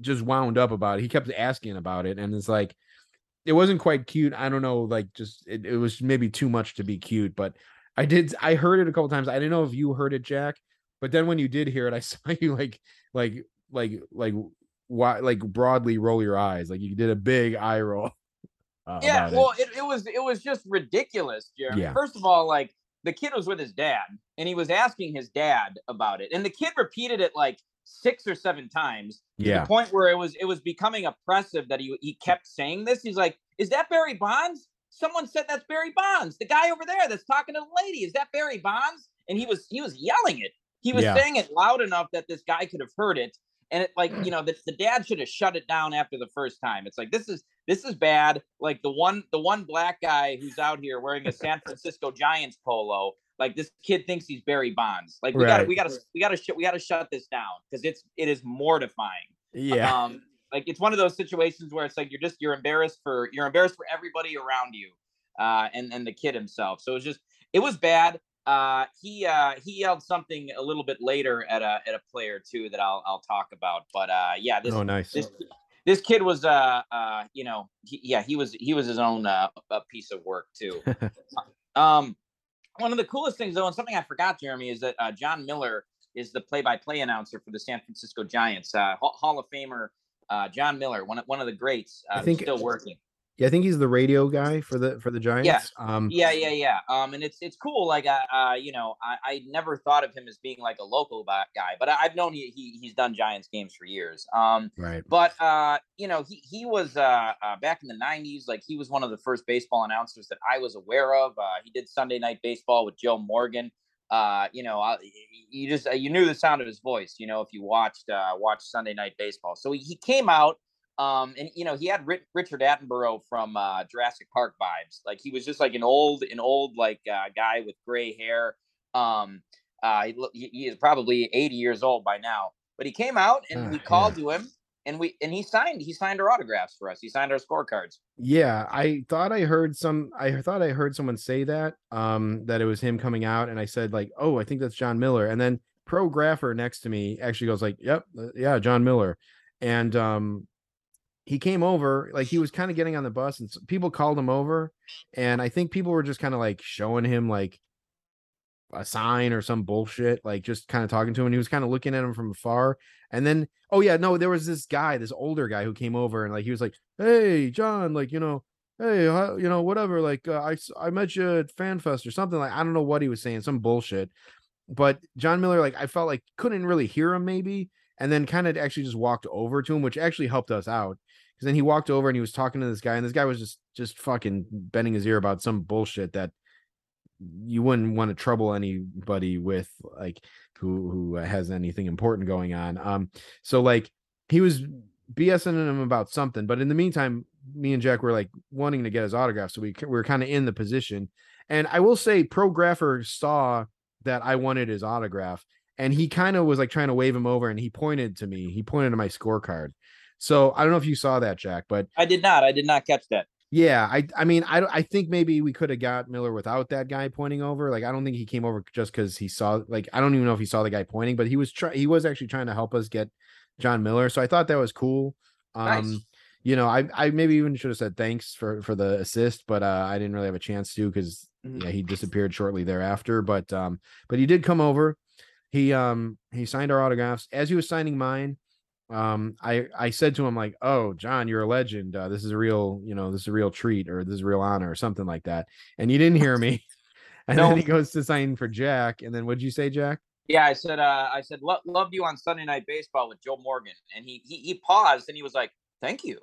just wound up about it. He kept asking about it, and it's like it wasn't quite cute. I don't know, like just it, it was maybe too much to be cute, but I did I heard it a couple times. I didn't know if you heard it, Jack, but then when you did hear it, I <laughs> saw you like like like like why like broadly roll your eyes. Like you did a big eye roll. <laughs> uh,
Yeah,
about it.
well, it, it was it was just ridiculous, Jeremy.
Yeah.
First of all, like the kid was with his dad, and he was asking his dad about it, and the kid repeated it like six or seven times to
Yeah.
the point where it was it was becoming oppressive that he he kept saying this. He's like, "Is that Barry Bonds? Someone said that's Barry Bonds. The guy over there that's talking to the lady. Is that Barry Bonds?" And he was he was yelling it. He was
Yeah.
saying it loud enough that this guy could have heard it. And it like you <clears throat> know the, the dad should have shut it down after the first time. It's like this is this is bad. Like the one the one black guy who's out here wearing a San Francisco Giants polo. Like this kid thinks he's Barry Bonds. Like we got to we got to we got to sh- we got to shut this down because it's it is mortifying.
yeah.
Um, like it's one of those situations where it's like you're just you're embarrassed for you're embarrassed for everybody around you, uh, and and the kid himself. So it was just it was bad. Uh, he uh, he yelled something a little bit later at a at a player too that I'll I'll talk about. But uh, yeah, this
oh nice.
this this kid was uh uh you know he, yeah he was he was his own uh a piece of work too. <laughs> um, one of the coolest things though, and something I forgot, Jeremy, is that uh, Jon Miller is the play-by-play announcer for the San Francisco Giants. Uh, Hall, of Famer uh, Jon Miller, one of, one of the greats, uh,
I think-
still working.
Yeah, I think he's the radio guy for the for the Giants. Um,
Yeah, yeah, yeah. Um, and it's it's cool. Like, uh, uh you know, I, I never thought of him as being like a local guy, but I, I've known he, he he's done Giants games for years. Um,
right.
but uh, you know, he he was uh, uh back in the '90s. Like, he was one of the first baseball announcers that I was aware of. Uh, he did Sunday Night Baseball with Joe Morgan. Uh, you know, uh, you just uh, you knew the sound of his voice. You know, if you watched uh, watched Sunday Night Baseball. So he, he came out. Um, and you know, he had Ri- Richard Attenborough from uh, Jurassic Park vibes. Like he was just like an old, an old like uh, guy with gray hair. Um, uh, he, he is probably 80 years old by now. But he came out and
Ah,
we called to him, and we and he signed he signed our autographs for us. He signed our scorecards.
Yeah, I thought I heard some. I thought I heard someone say that. Um, that it was him coming out, and I said like, "Oh, I think that's Jon Miller." And then Pro Grapher next to me actually goes like, "Yep, uh, yeah, Jon Miller," and um, he came over like he was kind of getting on the bus, and people called him over, and I think people were just kind of like showing him like a sign or some bullshit, like just kind of talking to him. And he was kind of looking at him from afar. And then, oh yeah, no, there was this guy, this older guy who came over and like he was like, "Hey, Jon, like you know, hey, you know, whatever. Like uh, I met you at FanFest or something. Like I don't know what he was saying, some bullshit." But Jon Miller, like I felt like couldn't really hear him maybe, and then kind of actually just walked over to him, which actually helped us out. Because then he walked over and he was talking to this guy, and this guy was just just fucking bending his ear about some bullshit that you wouldn't want to trouble anybody with like who who has anything important going on. Um so like he was bsing him about something but in the meantime me and jack were like wanting to get his autograph so we, we were kind of in the position. And i will say prographer saw that i wanted his autograph and he kind of was like trying to wave him over and he pointed to me he pointed to my scorecard so i don't know if you saw that jack but
I did not. I did not catch that.
yeah, I I mean I I think maybe we could have got Miller without that guy pointing over. Like I don't think he came over just because he saw like I don't even know if he saw the guy pointing, but he was try he was actually trying to help us get Jon Miller. So I thought that was cool. Um
Nice.
you know, I I maybe even should have said thanks for for the assist, but uh I didn't really have a chance to because
Mhm.
yeah, he disappeared shortly thereafter. But um but he did come over. He um he signed our autographs as he was signing mine um i i said to him like oh jon you're a legend uh, this is a real you know this is a real treat or this is a real honor or something like that and you didn't hear me <laughs> <laughs> and
No.
then he goes to sign for jack and then what'd you say jack
Yeah, I said, uh, I said, "Lo- loved you on Sunday Night Baseball with Joe Morgan, and he he, he paused and he was like, "Thank you."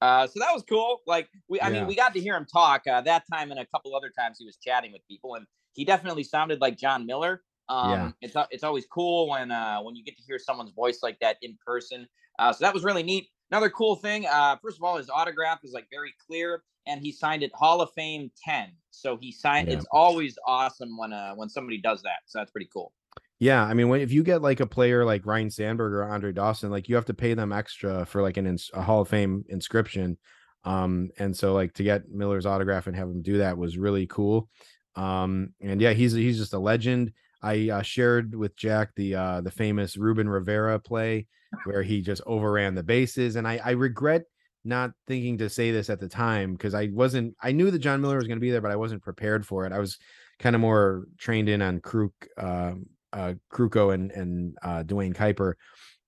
Uh, so that was cool. Like we, I
Yeah.
mean, we got to hear him talk uh, that time and a couple other times he was chatting with people, and he definitely sounded like Jon Miller. Um,
Yeah.
it's it's always cool when uh, when you get to hear someone's voice like that in person. Uh, so that was really neat. Another cool thing, uh, first of all, his autograph is like very clear, and he signed it Hall of Fame ten. So he signed.
Yeah.
It's always awesome when uh, when somebody does that. So that's pretty cool.
yeah i mean when if you get like a player like ryne sandberg or andre dawson like you have to pay them extra for like an ins- a hall of fame inscription um and so like to get miller's autograph and have him do that was really cool um and yeah he's he's just a legend i uh, shared with jack the uh the famous ruben rivera play where he just overran the bases and i i regret not thinking to say this at the time because i wasn't i knew that jon miller was going to be there but i wasn't prepared for it i was kind of more trained in on Kruk, uh, uh, Krukow and and uh, Duane Kuiper,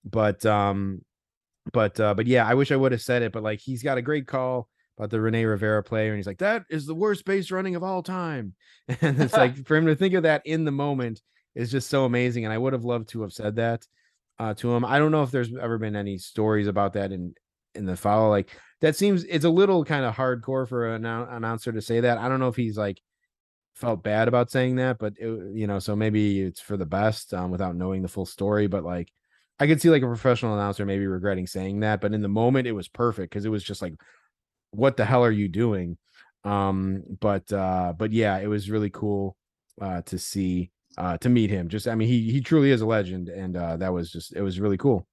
but um, but uh, but yeah, I wish I would have said it. But like, he's got a great call about the Rene Rivera player, and he's like, that is the worst base running of all time, <laughs> and it's <laughs> like for him to think of that in the moment is just so amazing. And I would have loved to have said that uh, to him. I don't know if there's ever been any stories about that in in the follow. Like that seems it's a little kind of hardcore for an announcer to say that. I don't know if he's like felt bad about saying that, but it, you know, so maybe it's for the best um, without knowing the full story. But like, I could see like a professional announcer maybe regretting saying that, but in the moment it was perfect because it was just like, what the hell are you doing? Um, but uh, but yeah, it was really cool uh to see uh to meet him. Just I mean, he he truly is a legend, and uh that was just it was really cool.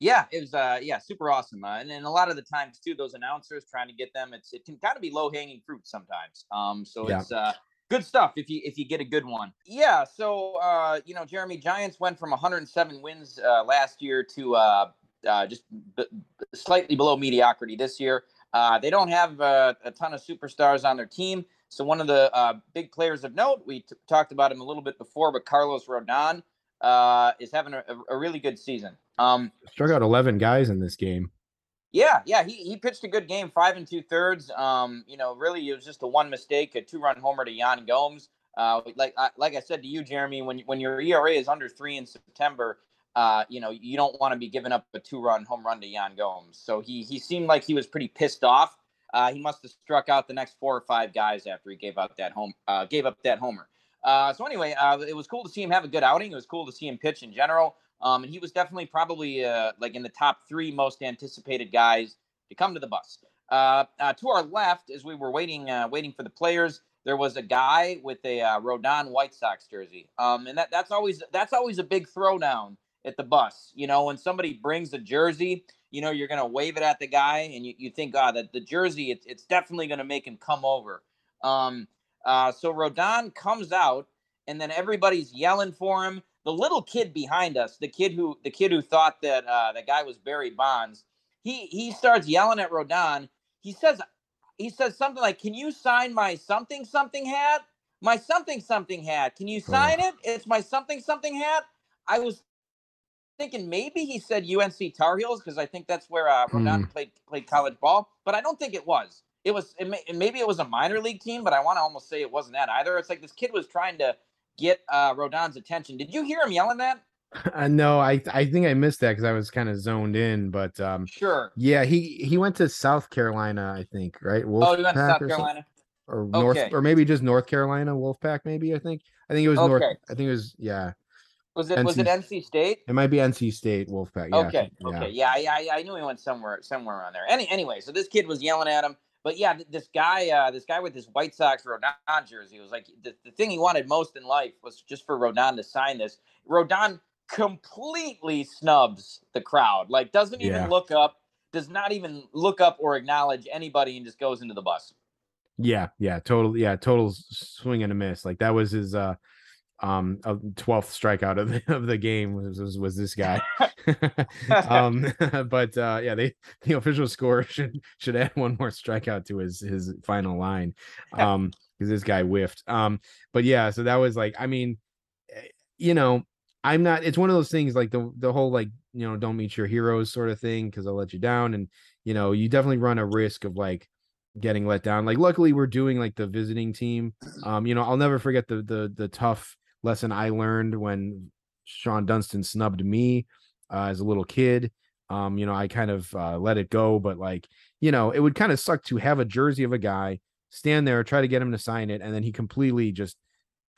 Yeah, it was uh yeah, super awesome. Uh, and then a lot of the times too, those announcers trying to get them, it's it can kind of be low hanging fruit sometimes. Um, so
Yeah.
it's uh good stuff if you if you get a good one. Yeah. So uh, you know, Jeremy Giants went from 107 wins uh, last year to uh, uh just b- b- slightly below mediocrity this year. Uh, they don't have uh, a ton of superstars on their team. So one of the uh, big players of note, we t- talked about him a little bit before, but Carlos Rodon uh, is having a, a really good season. Um,
Struck out eleven guys in this game.
Yeah, yeah, he, he pitched a good game, five and two thirds. Um, you know, really, it was just a one mistake, a two run homer to Yan Gomes. Uh, like like I said to you, Jeremy, when when your ERA is under three in September, uh, you know, you don't want to be giving up a two run home run to Yan Gomes. So he he seemed like he was pretty pissed off. Uh, he must have struck out the next four or five guys after he gave up that home uh, gave up that homer. Uh, so anyway, uh, it was cool to see him have a good outing. It was cool to see him pitch in general. Um, and he was definitely probably uh, like in the top three most anticipated guys to come to the bus. To our left, as we were waiting, waiting for the players, there was a guy with a Rodon White Sox jersey, um, and that that's always that's always a big throwdown at the bus. You know, when somebody brings a jersey, you know you're gonna wave it at the guy, and you, you think, ah, oh, that the jersey, it's it's definitely gonna make him come over. Um, uh, so Rodon comes out, and then everybody's yelling for him the little kid behind us, the kid who the kid who thought that uh, the guy was Barry Bonds, he he starts yelling at Rodon. He says he says something like, "Can you sign my something something hat? My something something hat. Can you sign oh. it? It's my something something hat." I was thinking maybe he said UNC Tar Heels because I think that's where uh, Rodon hmm. played played college ball, but I don't think it was. It was it may, maybe it was a minor league team, but I want to almost say it wasn't that either. It's like this kid was trying to get uh, Rodon's attention. Did you hear him yelling that? <laughs>
Uh, no, I I think I missed that because I was kind of zoned in. But um,
sure,
yeah, he he went to South Carolina, I think, right?
Wolf oh, he went to South Carolina,
or okay. North, or maybe just North Carolina Wolfpack. Maybe I think I think it was okay. North. I think it was yeah.
Was it NC, was it NC State?
It might be NC State Wolfpack. Yeah,
okay, okay, yeah, yeah, yeah, I knew he went somewhere somewhere around there. Any anyway, so this kid was yelling at him. But yeah, this guy, uh, this guy with his White Sox Rodon jersey was like the, the thing he wanted most in life was just for Rodon to sign this. Rodon completely snubs the crowd, like doesn't even yeah. look up, does not even look up or acknowledge anybody, and just goes into the bus.
Yeah, yeah, total, yeah, total swing and a miss. Like that was his uh um a 12th strikeout of the, <laughs> of the game was was, was this guy. <laughs> <laughs> Um but uh yeah they the official score should should add one more strikeout to his his final line um because this guy whiffed. Um but yeah so that was like i mean eh, you know i'm not it's one of those things like the the whole like you know don't meet your heroes sort of thing because i'll let you down and you know you definitely run a risk of like getting let down. Like luckily we're doing like the visiting team. <clears throat> Um you know i'll never forget the the the tough lesson I learned when Shawon Dunston snubbed me uh, as a little kid. Um, you know, I kind of uh, let it go, but like, you know, it would kind of suck to have a jersey of a guy stand there, try to get him to sign it, and then he completely just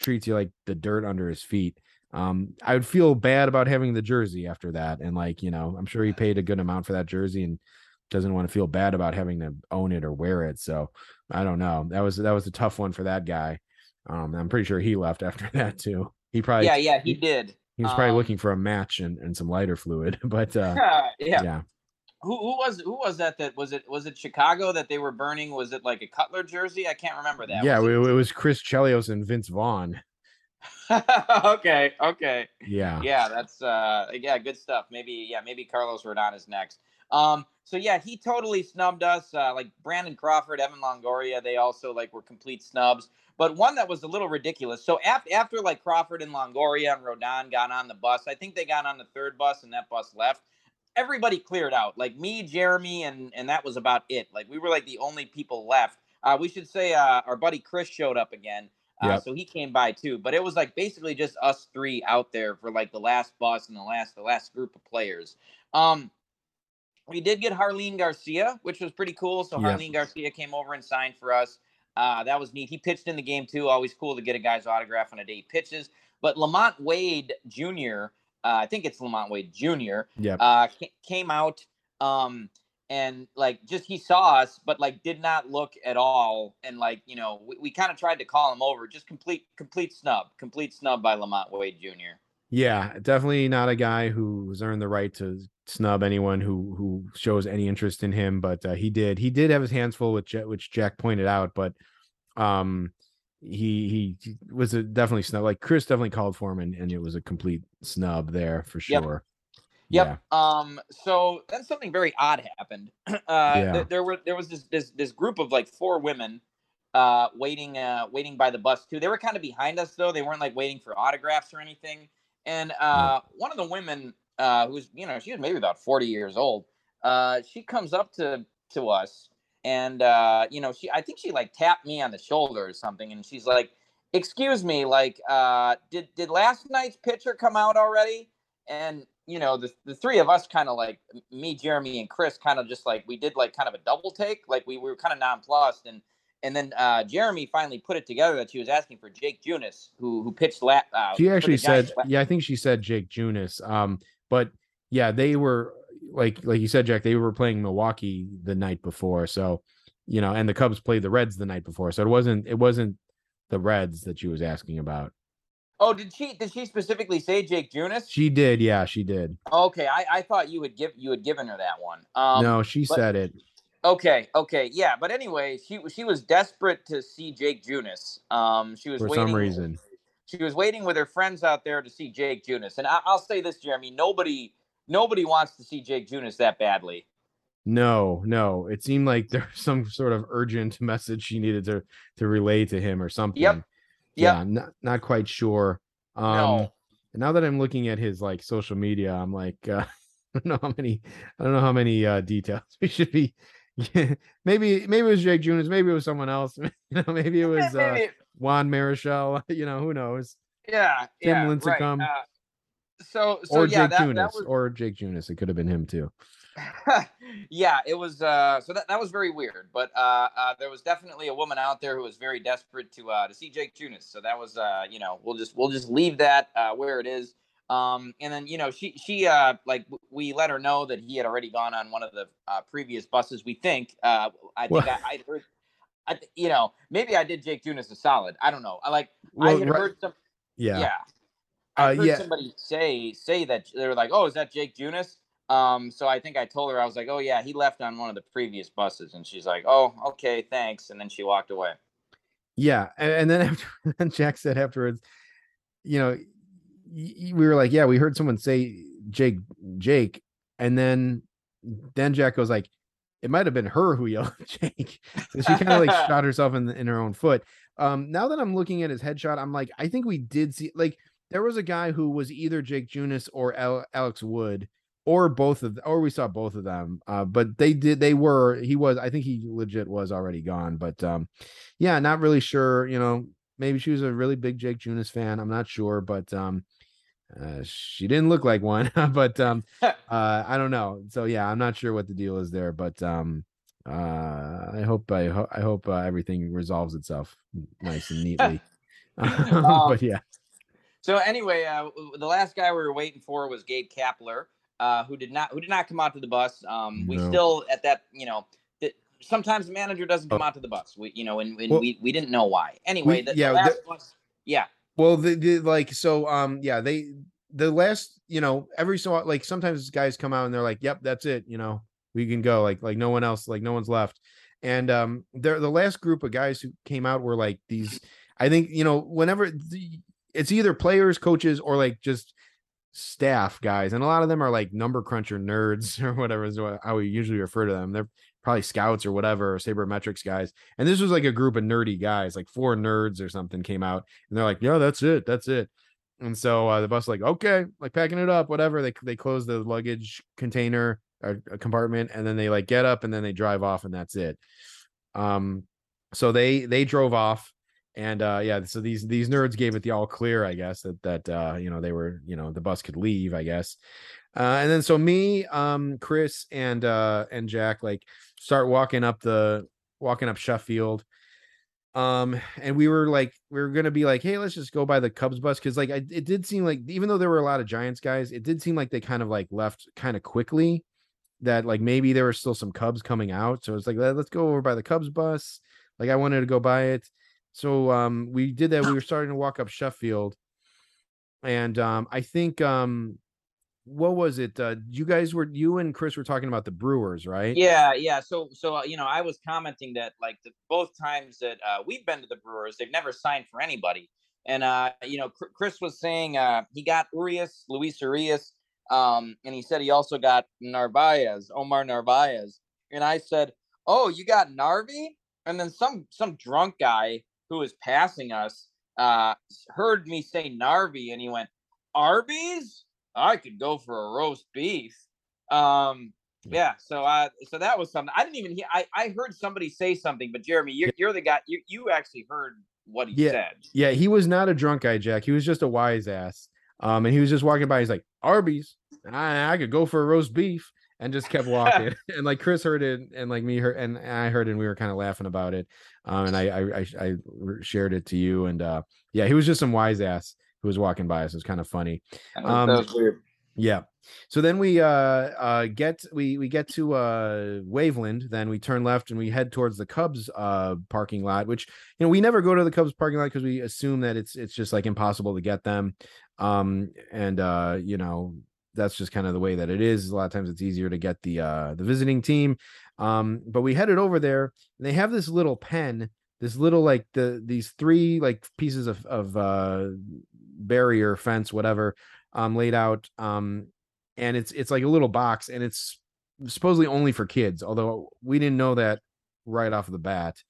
treats you like the dirt under his feet. Um, I would feel bad about having the jersey after that, and like, you know, I'm sure he paid a good amount for that jersey and doesn't want to feel bad about having to own it or wear it. So I don't know. That was that was a tough one for that guy. Um, I'm pretty sure he left after <laughs> that too. He probably
yeah yeah he did.
He was probably um, looking for a match and, and some lighter fluid, <laughs> but uh, <laughs>
yeah yeah. Who, who was who was that? That was it? Was it Chicago that they were burning? Was it like a Cutler jersey? I can't remember that.
Yeah,
was
it, it was Chris Chelios and Vince Vaughn.
okay, okay.
Yeah,
yeah. That's uh, yeah, good stuff. Maybe yeah, maybe Carlos Rodon is next. Um, so yeah, he totally snubbed us. Uh, like Brandon Crawford, Evan Longoria, they also like were complete snubs but one that was a little ridiculous. So after after like Crawford and Longoria and Rodon got on the bus, I think they got on the third bus and that bus left. Everybody cleared out. Like me, Jeremy, and and that was about it. Like we were like the only people left. Uh, we should say uh, our buddy Chris showed up again. Uh, yep. So he came by too, but it was like basically just us three out there for like the last bus and the last the last group of players. Um, we did get Jarlin Garcia, which was pretty cool. So. Jarlin Garcia came over and signed for us. Uh, that was neat. He pitched in the game too. Always cool to get a guy's autograph on a day he pitches. But LaMonte Wade Jr., uh, I think it's LaMonte Wade Jr.
Yep.
Uh, came out um, and like just he saw us, but like did not look at all. And like you know, we, we kind of tried to call him over. Just complete complete snub, complete snub by LaMonte Wade Jr.
Yeah, definitely not a guy who's earned the right to snub anyone who who shows any interest in him, but uh, he did. He did have his hands full, which which Jack pointed out, but um, he he was a definitely snub. Like Chris definitely called for him, and, and it was a complete snub there for sure.
Yep. yep. Yeah. Um. So then something very odd happened. <clears throat> Uh, yeah. th- there were there was this this this group of like four women, uh, waiting uh waiting by the bus too. They were kind of behind us though. They weren't like waiting for autographs or anything. And uh, one of the women uh, who's you know she was maybe about 40 years old uh, she comes up to to us, and uh, you know, she I think she like tapped me on the shoulder or something, and she's like, "Excuse me, like, uh, did did last night's pitcher come out already?" And you know, the the three of us kind of like me, Jeremy, and Chris, kind of just like we did like kind of a double take, like we, we were kind of nonplussed, and and then uh, Jeremy finally put it together that she was asking for Jake Junis, who who pitched la- uh,
She actually said, yeah, I think she said Jake Junis. Um, but yeah, they were like like you said, Jack. They were playing Milwaukee the night before, so you know, and the Cubs played the Reds the night before, so it wasn't it wasn't the Reds that she was asking about.
Oh, did she did she specifically say Jake Junis?
She did, yeah, she did.
Okay, I, I thought you would give you had given her that one. Um,
no, she
but-
said it.
Okay, okay, yeah, but anyway, she she was desperate to see Jake Junis. Um, she was
For
waiting,
some reason.
She was waiting with her friends out there to see Jake Junis, and I, I'll say this, Jeremy, nobody nobody wants to see Jake Junis that badly.
No, no. It seemed like <laughs> there was some sort of urgent message she needed to to relay to him or something.
Yep.
Yeah, not not quite sure. Um
No.
now that I'm looking at his like social media, I'm like uh, <laughs> I don't know how many I don't know how many uh details <laughs> we should be <laughs> maybe maybe it was Jake Junis, maybe it was someone else. <laughs> you know, maybe it was uh
Maybe-
Juan Marichal, <laughs> you know, who knows.
yeah,
Tim
yeah, right. Uh, so so
or
yeah,
Jake
that,
Junis,
that was
or Jake Junis. It could have been him too.
yeah, it was uh so that, that was very weird. But uh, uh there was definitely a woman out there who was very desperate to uh to see Jake Junis. So that was uh, you know, we'll just we'll just leave that uh where it is. Um and then you know she she uh like we let her know that he had already gone on one of the uh, previous buses. We think uh I think
Well-
I, I heard I th- you know maybe I did Jake Junis a solid. I don't know. I like I had
right-
heard some
yeah.
yeah. I
Uh,
heard
yeah.
somebody say say that they were like, "Oh, is that Jake Junis?" Um, so I think I told her I was like, "Oh yeah, he left on one of the previous buses," and she's like, "Oh, okay, thanks," and then she walked away.
Yeah, and, and then <laughs> after Jack said afterwards, you know, we were like, yeah, we heard someone say Jake, Jake, and then then Jack goes like, it might have been her who yelled Jake. <laughs> So she kind of like shot <laughs> herself in in her own foot. Um, now that I'm looking at his headshot, I'm like, I think we did see like there was a guy who was either Jake Junis or Al- Alex Wood. Or both of, or we saw both of them. Uh, but they did, they were, he was, I think he legit was already gone. But um, yeah, not really sure. You know, maybe she was a really big Jake Junis fan. I'm not sure, but um, uh, she didn't look like one. <laughs> but um, <laughs> uh, I don't know. So yeah, I'm not sure what the deal is there. But um, uh, I hope I, ho- I hope uh, everything resolves itself nice and <laughs> neatly.
Um,
but yeah,
So anyway, uh, the last guy we were waiting for was Gabe Kapler, uh, who did not who did not come out to the bus. Um, we
No.
still at that you know. Sometimes the manager doesn't come
Oh.
out to the bus. We, you know, and, and
Well-
we, we didn't know why. Anyway, the, the
yeah, the-
last bus, yeah,
Well, the, the like so um yeah, they the last, you know, every so like sometimes guys come out and they're like, "Yep, that's it, you know. We can go." Like like no one else, like no one's left. And um they're the last group of guys who came out were like these I think, you know, whenever the, it's either players, coaches or like just staff guys and a lot of them are like number cruncher nerds <laughs> or whatever is how we usually refer to them they're probably scouts or whatever or sabermetrics guys and this was like a group of nerdy guys like four nerds or something came out and they're like yeah that's it that's it and so uh, the bus like okay like packing it up whatever they they close the luggage container or a compartment and then they like get up and then they drive off and that's it um so they they drove off and uh yeah so these these nerds gave it the all clear i guess that that uh you know they were you know the bus could leave i guess. Uh and then so me um chris and uh and jack like start walking up the walking up sheffield. Um and we were like we were gonna be like hey let's just go by the cubs bus because like I, it did seem like even though there were a lot of giants guys it did seem like they kind of like left kind of quickly that like maybe there were still some cubs coming out. So it's like "Let- let's go over by the cubs bus. Like i wanted to go by it so um we did that we were starting to walk up sheffield and um i think um what was it uh you guys were you and chris were talking about the brewers right
Yeah, yeah. So, so uh, you know, I was commenting that like the both times that uh, we've been to the Brewers, they've never signed for anybody. And uh, you know, Chris was saying uh, he got Urias, Luis Urias, um, and he said he also got Narvaez, Omar Narvaez. And I said, "Oh, you got Narvi?" And then some some drunk guy who was passing us uh, heard me say Narvi, and he went, "Arby's? I could go for a roast beef." Um, yeah. So uh, so that was something I didn't even hear. I I heard somebody say something, but Jeremy, you're, you're the guy. You you actually heard what he
Yeah.
said.
Yeah, he was not a drunk guy, Jack. He was just a wise ass. Um, and he was just walking by. He's like, Arby's. I, I could go for a roast beef, and just kept walking. <laughs> and like Chris heard it, and like me heard, and I heard it, and we were kind of laughing about it. Um, and I, I I I shared it to you, and uh, yeah, he was just some wise ass who was walking by us. It was kind of funny. Um,
that was weird.
Yeah. So then we uh uh get we we get to uh Waveland, then we turn left and we head towards the Cubs uh parking lot, which you know we never go to the Cubs parking lot because we assume that it's it's just like impossible to get them. Um and uh you know that's just kind of the way that it is. A lot of times it's easier to get the uh the visiting team. Um but we headed over there and they have this little pen, this little like the these three like pieces of of uh barrier fence whatever um laid out um and it's it's like a little box and it's supposedly only for kids although we didn't know that right off the bat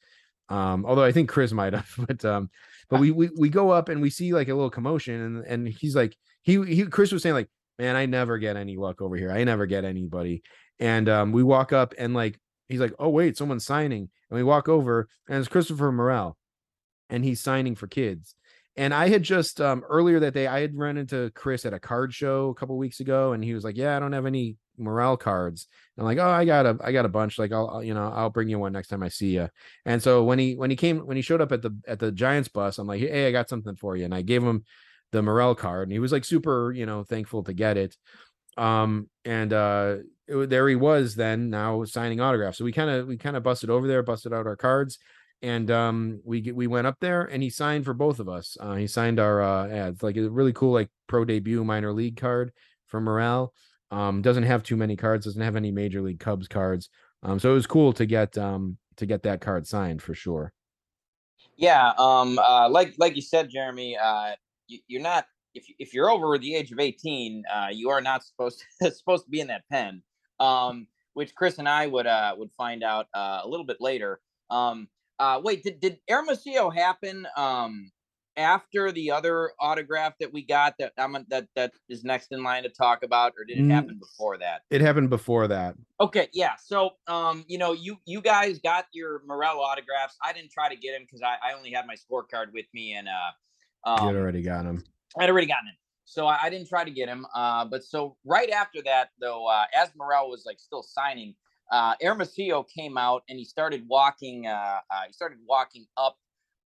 um although i think chris might have <laughs> but um but <laughs> we, we we go up and we see like a little commotion and and he's like he he chris was saying like man i never get any luck over here i never get anybody and um we walk up and like he's like oh wait someone's signing and we walk over and it's christopher morel and he's signing for kids and I had just um earlier that day I had run into Chris at a card show a couple weeks ago, and he was like, "Yeah, I don't have any Morel cards." And I'm like, "Oh, I got a I got a bunch. Like, I'll, I'll you know I'll bring you one next time I see you." And so when he when he came when he showed up at the at the Giants bus, I'm like, "Hey, I got something for you," and I gave him the Morel card, and he was like super you know thankful to get it. Um and uh it, there he was then now signing autographs. So we kind of we kind of busted over there, busted out our cards and um we we went up there and he signed for both of us uh he signed our uh ads like a really cool like pro debut minor league card for Morel um doesn't have too many cards doesn't have any major league cubs cards um so it was cool to get um to get that card signed for sure
Yeah, um, uh, like like you said, Jeremy, uh, you, you're not if if you're over the age of 18, uh, you are not supposed <laughs> to supposed to be in that pen. Um, which Chris and I would uh would find out uh, a little bit later. Um, uh, wait, did did Hermosillo happen um after the other autograph that we got that I'm that that is next in line to talk about, or did it
Mm.
happen before that?
it happened before that
Okay, yeah. So, um, you know, you you guys got your Morel autographs. I didn't try to get him because I, I only had my scorecard with me, and uh, um,
had already got him
I'd already gotten him, so I, I didn't try to get him. Uh, but so right after that, though, uh, as Morel was like still signing, uh, Hermosillo came out and he started walking. Uh, uh, he started walking up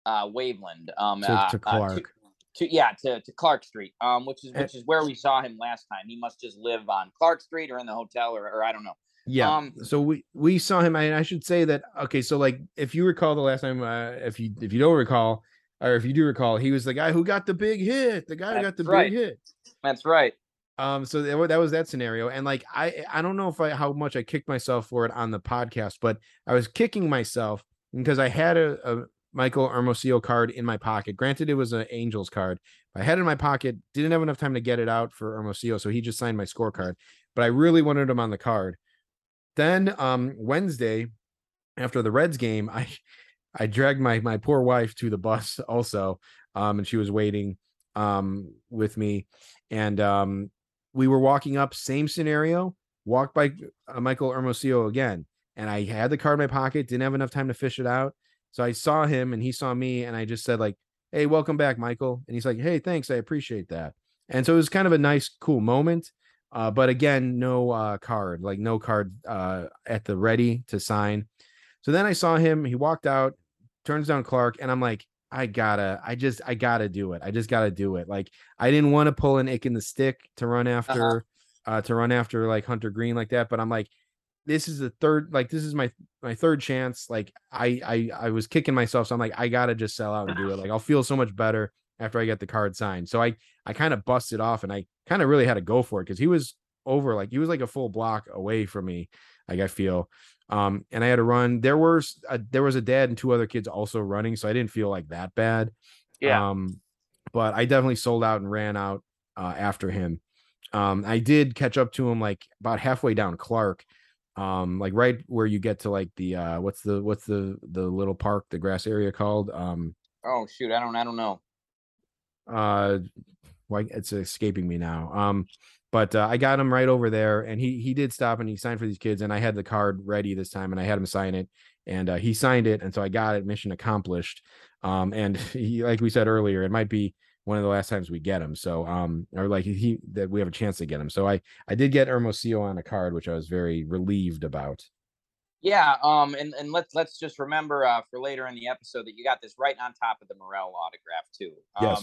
uh, Waveland. Um,
To- to
uh,
Clark.
to, yeah, to, to Clark Street, um, which is
Eh.
which is where we saw him last time. He must just live on Clark Street or in the hotel or, or I don't know.
yeah
Um,
so we we saw him and i should say that okay so like if you recall the last time uh, if you if you don't recall or if you do recall he was the guy who got the big hit the guy who got the
That's right.
big hit
That's right.
Um, so that, that was that scenario, and like I I don't know if I how much I kicked myself for it on the podcast, but I was kicking myself because I had a, a Michael Hermosillo card in my pocket. Granted, it was an Angels card. I had it in my pocket, didn't have enough time to get it out for Hermosillo, so he just signed my scorecard. But I really wanted him on the card. Then um Wednesday, after the Reds game, <laughs> I I dragged my my poor wife to the bus <laughs> also, um, and she was waiting um with me, and um we were walking up, same scenario, walked by uh, Michael Hermosillo again, and I had the card in my pocket, didn't have enough time to fish it out, so I saw him and he saw me, and I just said like, "Hey, welcome back, Michael," and he's like, "Hey, thanks, I appreciate that," and so it was kind of a nice, cool moment. Uh, but again, no uh, card, like no card uh, at the ready to sign. So then I saw him. He walked out, turns down Clark, and I'm like, I gotta, I just, I gotta do it. I just gotta do it. Like I didn't want to pull an ick in the stick to run after, uh to run after like Hunter Greene like that. But I'm like, this is the third, like this is my my third chance. Like I, I, I was kicking myself, so I'm like, I gotta just sell out and do it. Like I'll feel so much better after I get the card signed. So I, I kind of busted off, and I kind of really had to go for it because he was over, like he was like a full block away from me. Like I feel um and i had to run. There was a, there was a dad and two other kids also running so i didn't feel like that bad. Um but i definitely sold out and ran out uh after him. Um i did catch up to him like about halfway down clark um like right where you get to like the uh what's the what's the the little park the grass area called? Um
Oh shoot, I don't I don't know.
uh why it's escaping me now. Um but uh, I got him right over there, and he he did stop and he signed for these kids, and I had the card ready this time, and I had him sign it, and uh, he signed it, and so I got it, mission accomplished. Um, and <laughs> he, like we said earlier, it might be one of the last times we get him. So, um, or like he that we have a chance to get him. So I I did get Hermosillo on a card, which I was very relieved about.
Yeah, um, and, and let's let's just remember uh, for later in the episode that you got this right on top of the Morel autograph too.
Yes.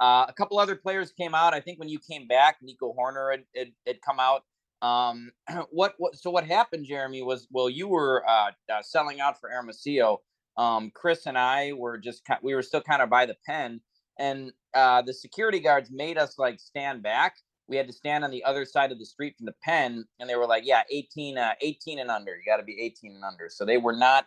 Uh, a couple other players came out. I think when you came back, Nico Hoerner had, had, had come out. Um, <clears throat> what what? So what happened, Jeremy? Was well, you were uh, uh selling out for Hermosillo. Um, Chris and I were just we were still kind of by the pen, and uh, the security guards made us like stand back. We had to stand on the other side of the street from the pen, and they were like, "Yeah, 18, uh, 18 and under. You got to be 18 and under." So they were not,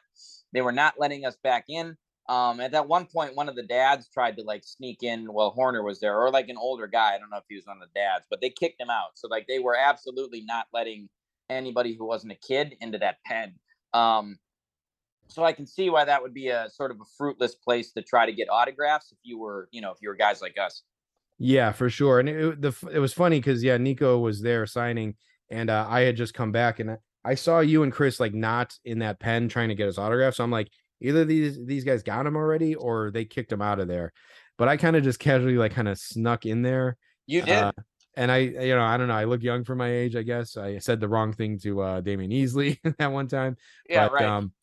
they were not letting us back in. Um, at that one point, one of the dads tried to like sneak in while Hoerner was there, or like an older guy. I don't know if he was one of the dads, but they kicked him out. So like they were absolutely not letting anybody who wasn't a kid into that pen. Um, so I can see why that would be a sort of a fruitless place to try to get autographs if you were, you know, if you were guys like us.
Yeah, for sure. And it, the it was funny because yeah, Nico was there signing, and uh, I had just come back, and I saw you and Chris like not in that pen trying to get his autograph. So I'm like, either these these guys got him already or they kicked him out of there. But I kind of just casually like kind of snuck in there.
You did. Uh,
and I, you know, I don't know. I look young for my age, I guess. I said the wrong thing to uh Damion Easley <laughs> that one time.
Yeah,
but,
right.
Um,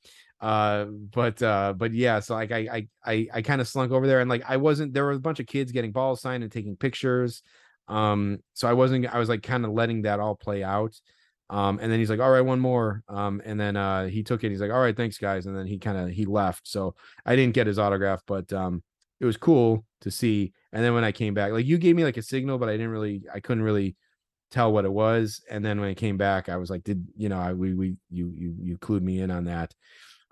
uh but uh but yeah so like i i i, I kind of slunk over there and like i wasn't there were a bunch of kids getting balls signed and taking pictures um so i wasn't i was like kind of letting that all play out um and then he's like all right one more. Um and then uh he took it he's like all right thanks guys. And then he kind of he left. So i didn't get his autograph but um it was cool to see. And then when i came back like you gave me like a signal but i didn't really i couldn't really tell what it was. And then when I came back i was like did you know i we we you you you clued me in on that.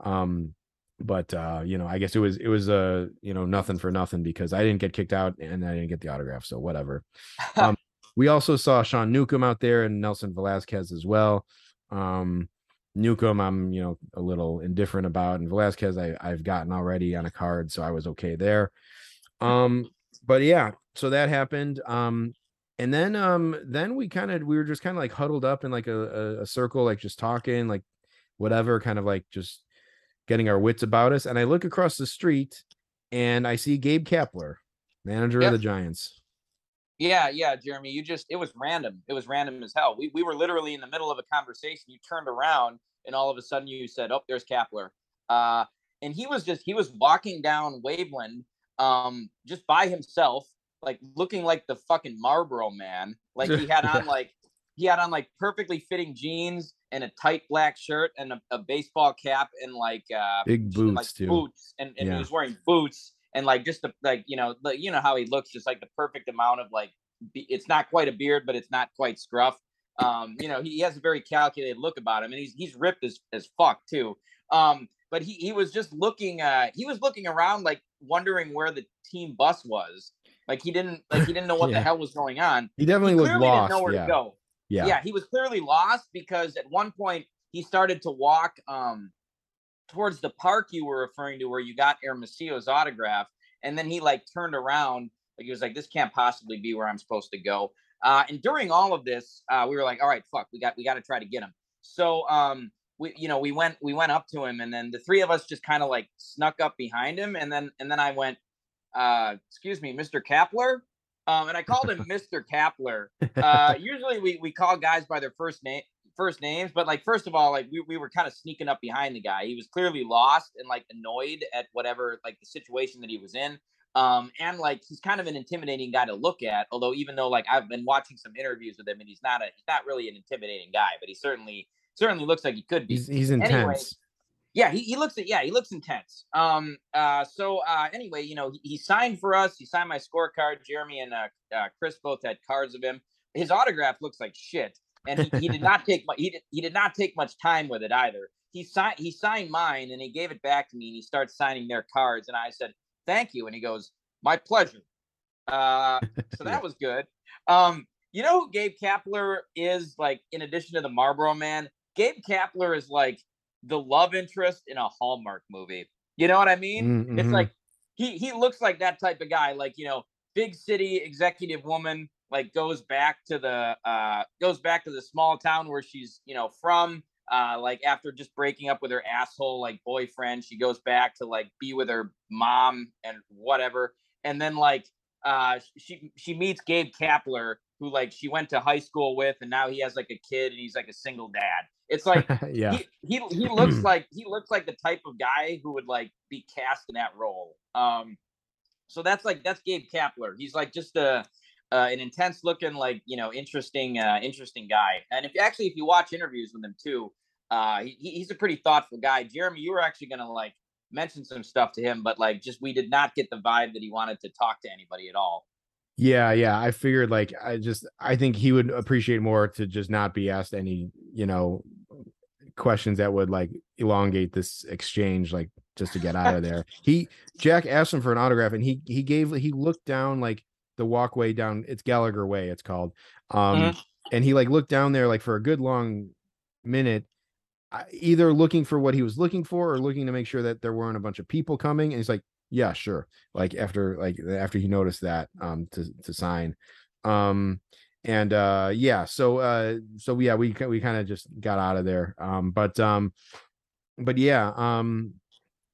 Um, but uh, you know, I guess it was it was uh, you know, nothing for nothing because I didn't get kicked out and I didn't get the autograph, so whatever. <laughs> um, we also saw Sean Newcomb out there and Nelson Velázquez as well. Um, Newcomb, I'm you know a little indifferent about, and Velázquez, I I've gotten already on a card, so I was okay there. Um, but yeah, so that happened. Um, and then um, then we kind of we were just kind of like huddled up in like a, a, a circle, like just talking, like whatever, kind of like just getting our wits about us. And I look across the street and I see Gabe Kapler, manager yep. of the Giants.
Yeah, yeah, Jeremy, you just it was random. It was random as hell. We we were literally in the middle of a conversation. You turned around and all of a sudden you said, "Oh, there's Kapler." Uh and he was just he was walking down Waveland um just by himself, like looking like the fucking Marlboro man. Like he had on <laughs> like he had on like perfectly fitting jeans and a tight black shirt and a, a baseball cap and like uh
big boots
like
too.
boots and, and yeah. he was wearing boots and like just the like you know the, you know how he looks just like the perfect amount of like be, it's not quite a beard but it's not quite scruff um you know he, he has a very calculated look about him and he's he's ripped as as fuck too um but he he was just looking uh he was looking around like wondering where the team bus was like he didn't like he didn't know <laughs> what
Yeah.
the hell was going on
He definitely
he clearly
lost.
didn't know where
yeah.
to go
yeah.
yeah. he was clearly lost because at one point he started to walk um towards the park you were referring to where you got Hermosillo's autograph and then he like turned around like he was like this can't possibly be where I'm supposed to go uh and during all of this uh we were like all right fuck we got we got to try to get him so um we you know we went we went up to him and then the three of us just kind of like snuck up behind him and then and then I went uh excuse me Mr. Kapler um, and I called him <laughs> Mr. Kapler. Uh, usually we, we call guys by their first name, first names, but like first of all, like we, we were kind of sneaking up behind the guy. He was clearly lost and like annoyed at whatever like the situation that he was in. Um, and like he's kind of an intimidating guy to look at. Although even though like I've been watching some interviews with him and he's not a he's not really an intimidating guy, but he certainly certainly looks like he could be.
He's he's
Anyway,
intense.
yeah, he, he looks at yeah, he looks intense. Um uh so uh anyway, you know, he, he signed for us. He signed my scorecard. Jeremy and uh, uh Chris both had cards of him. His autograph looks like shit. And he, he did not take he did, he did not take much time with it either. He signed he signed mine and he gave it back to me and he starts signing their cards and I said, "Thank you." And he goes, "My pleasure." Uh <laughs> so that was good. Um you know who Gabe Kapler is like in addition to the Marlboro man? Gabe Kapler is like the love interest in a Hallmark movie. You know what I mean?
Mm,
It's
mhm.
like he he looks like that type of guy, like you know, big city executive woman like goes back to the uh goes back to the small town where she's you know from uh like after just breaking up with her asshole like boyfriend she goes back to like be with her mom and whatever. And then like uh she she meets gabe kapler who like she went to high school with and now he has like a kid and he's like a single dad. It's like <laughs>
yeah.
he, he he <clears throat> looks like he looks like the type of guy who would like be cast in that role. Um so that's like that's gabe kapler. He's like just a uh, an intense looking, like you know, interesting, uh, interesting guy. And if actually, if you watch interviews with him too, uh, he, he's a pretty thoughtful guy. Jeremy, you were actually gonna like mention some stuff to him, but like, just we did not get the vibe that he wanted to talk to anybody at all.
Yeah, yeah. I figured like I just I think he would appreciate more to just not be asked any, you know, questions that would like elongate this exchange, like just to get out of there. he Jack asked him for an autograph and he he gave he looked down like the walkway down it's Gallagher Way, it's called. Um
Mhm.
and he like looked down there like for a good long minute either looking for what he was looking for or looking to make sure that there weren't a bunch of people coming and he's like yeah sure like after like after he noticed that um to to sign um and uh yeah so uh so yeah we we kind of just got out of there um but um but yeah um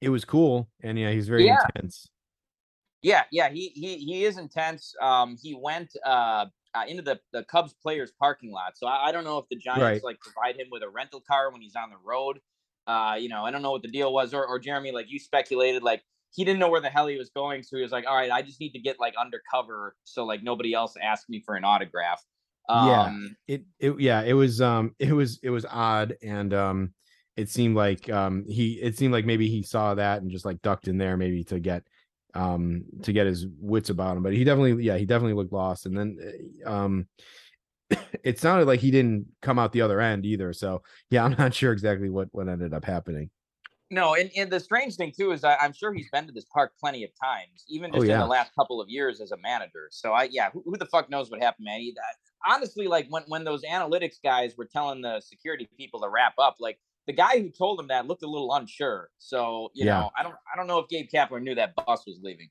it was cool and yeah he's very
Yeah.
intense
Yeah, yeah, he he he is intense. Um, he went uh, uh into the the Cubs players parking lot, so I, I don't know if the Giants
Right.
like provide him with a rental car when he's on the road. Uh, you know, I don't know what the deal was, or or Jeremy, like you speculated, like he didn't know where the hell he was going, so he was like, all right, I just need to get like undercover, so like nobody else asks me for an autograph.
Yeah.
Um,
it, it yeah it was um it was it was odd and um it seemed like um he it seemed like maybe he saw that and just like ducked in there maybe to get um to get his wits about him but he definitely yeah he definitely looked lost and then uh, um <coughs> it sounded like he didn't come out the other end either so yeah <laughs> i'm not sure exactly what what ended up happening
No, and, and the strange thing too is I, I'm sure he's been to this park plenty of times, even
Oh,
just in the last couple of years as a manager. So I yeah, who, who the fuck knows what happened, man? He, I- honestly, like when when those analytics guys were telling the security people to wrap up, like the guy who told him that looked a little unsure. So you
Yeah.
know, I don't I don't know if Gabe Kapler knew that bus was leaving.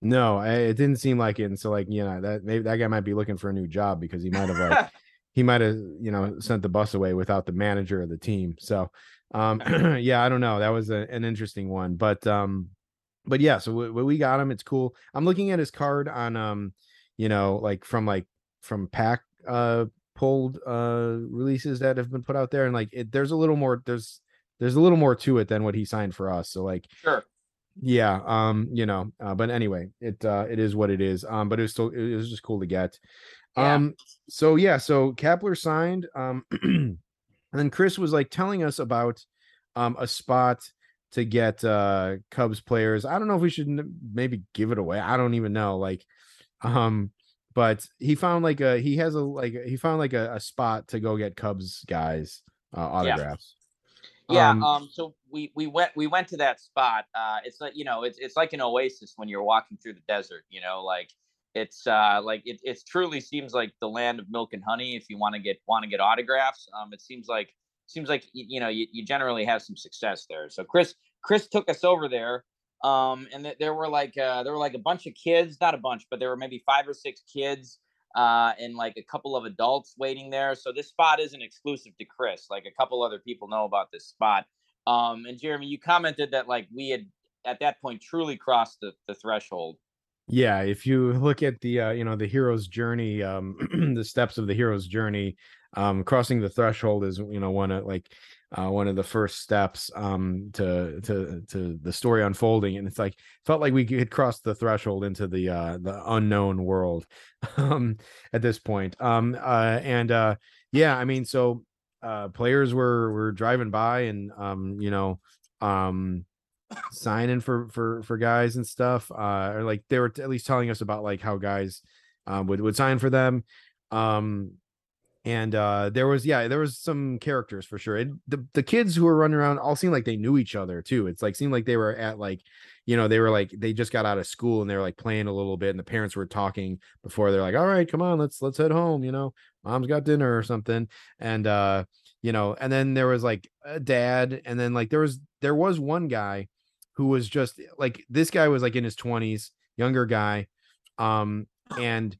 no it didn't seem like it and so like you know that maybe that guy might be looking for a new job because he might have like <laughs> he might have you know sent the bus away without the manager of the team so um <laughs> <clears throat> yeah i don't know that was a, an interesting one but um but yeah so we, we got him it's cool i'm looking at his card on um you know like from like from pack uh pulled uh releases that have been put out there and like it, there's a little more there's there's a little more to it than what he signed for us so like
sure.
yeah um you know uh, but anyway it uh it is what it is um but it was still it was just cool to get
Yeah.
um so yeah so kapler signed um <clears throat> and then Chris was like telling us about um a spot to get uh Cubs players I don't know if we should maybe give it away I don't even know like um but he found like a he has a like he found like a, a spot to go get Cubs guys uh, autographs
Yeah.
Um,
Um, So we we went we went to that spot. Uh, it's like you know it's it's like an oasis when you're walking through the desert. You know, like it's uh like it it truly seems like the land of milk and honey. If you want to get want to get autographs, um, it seems like seems like you know you, you generally have some success there. So Chris Chris took us over there. Um, and th- there were like uh, there were like a bunch of kids, not a bunch, but there were maybe five or six kids uh, and like a couple of adults waiting there. So this spot isn't exclusive to Chris. Like a couple other people know about this spot. Um, and Jeremy, you commented that like we had at that point truly crossed the, the threshold.
yeah if you look at the uh you know the hero's journey um <clears throat> the steps of the hero's journey um crossing the threshold is you know one of like uh one of the first steps um to to to the story unfolding and it's like felt like we had crossed the threshold into the uh the unknown world <laughs> um at this point um uh and uh yeah i mean so uh players were were driving by and um you know um signing for for for guys and stuff uh or like they were at least telling us about like how guys um would would sign for them um and uh there was yeah there was some characters for sure it, the the kids who were running around all seemed like they knew each other too it's like seemed like they were at like you know they were like they just got out of school and they were like playing a little bit and the parents were talking before they're like all right come on let's let's head home you know mom's got dinner or something and uh you know and then there was like a dad and then like there was there was one guy who was just like this guy was like in his 20s younger guy um and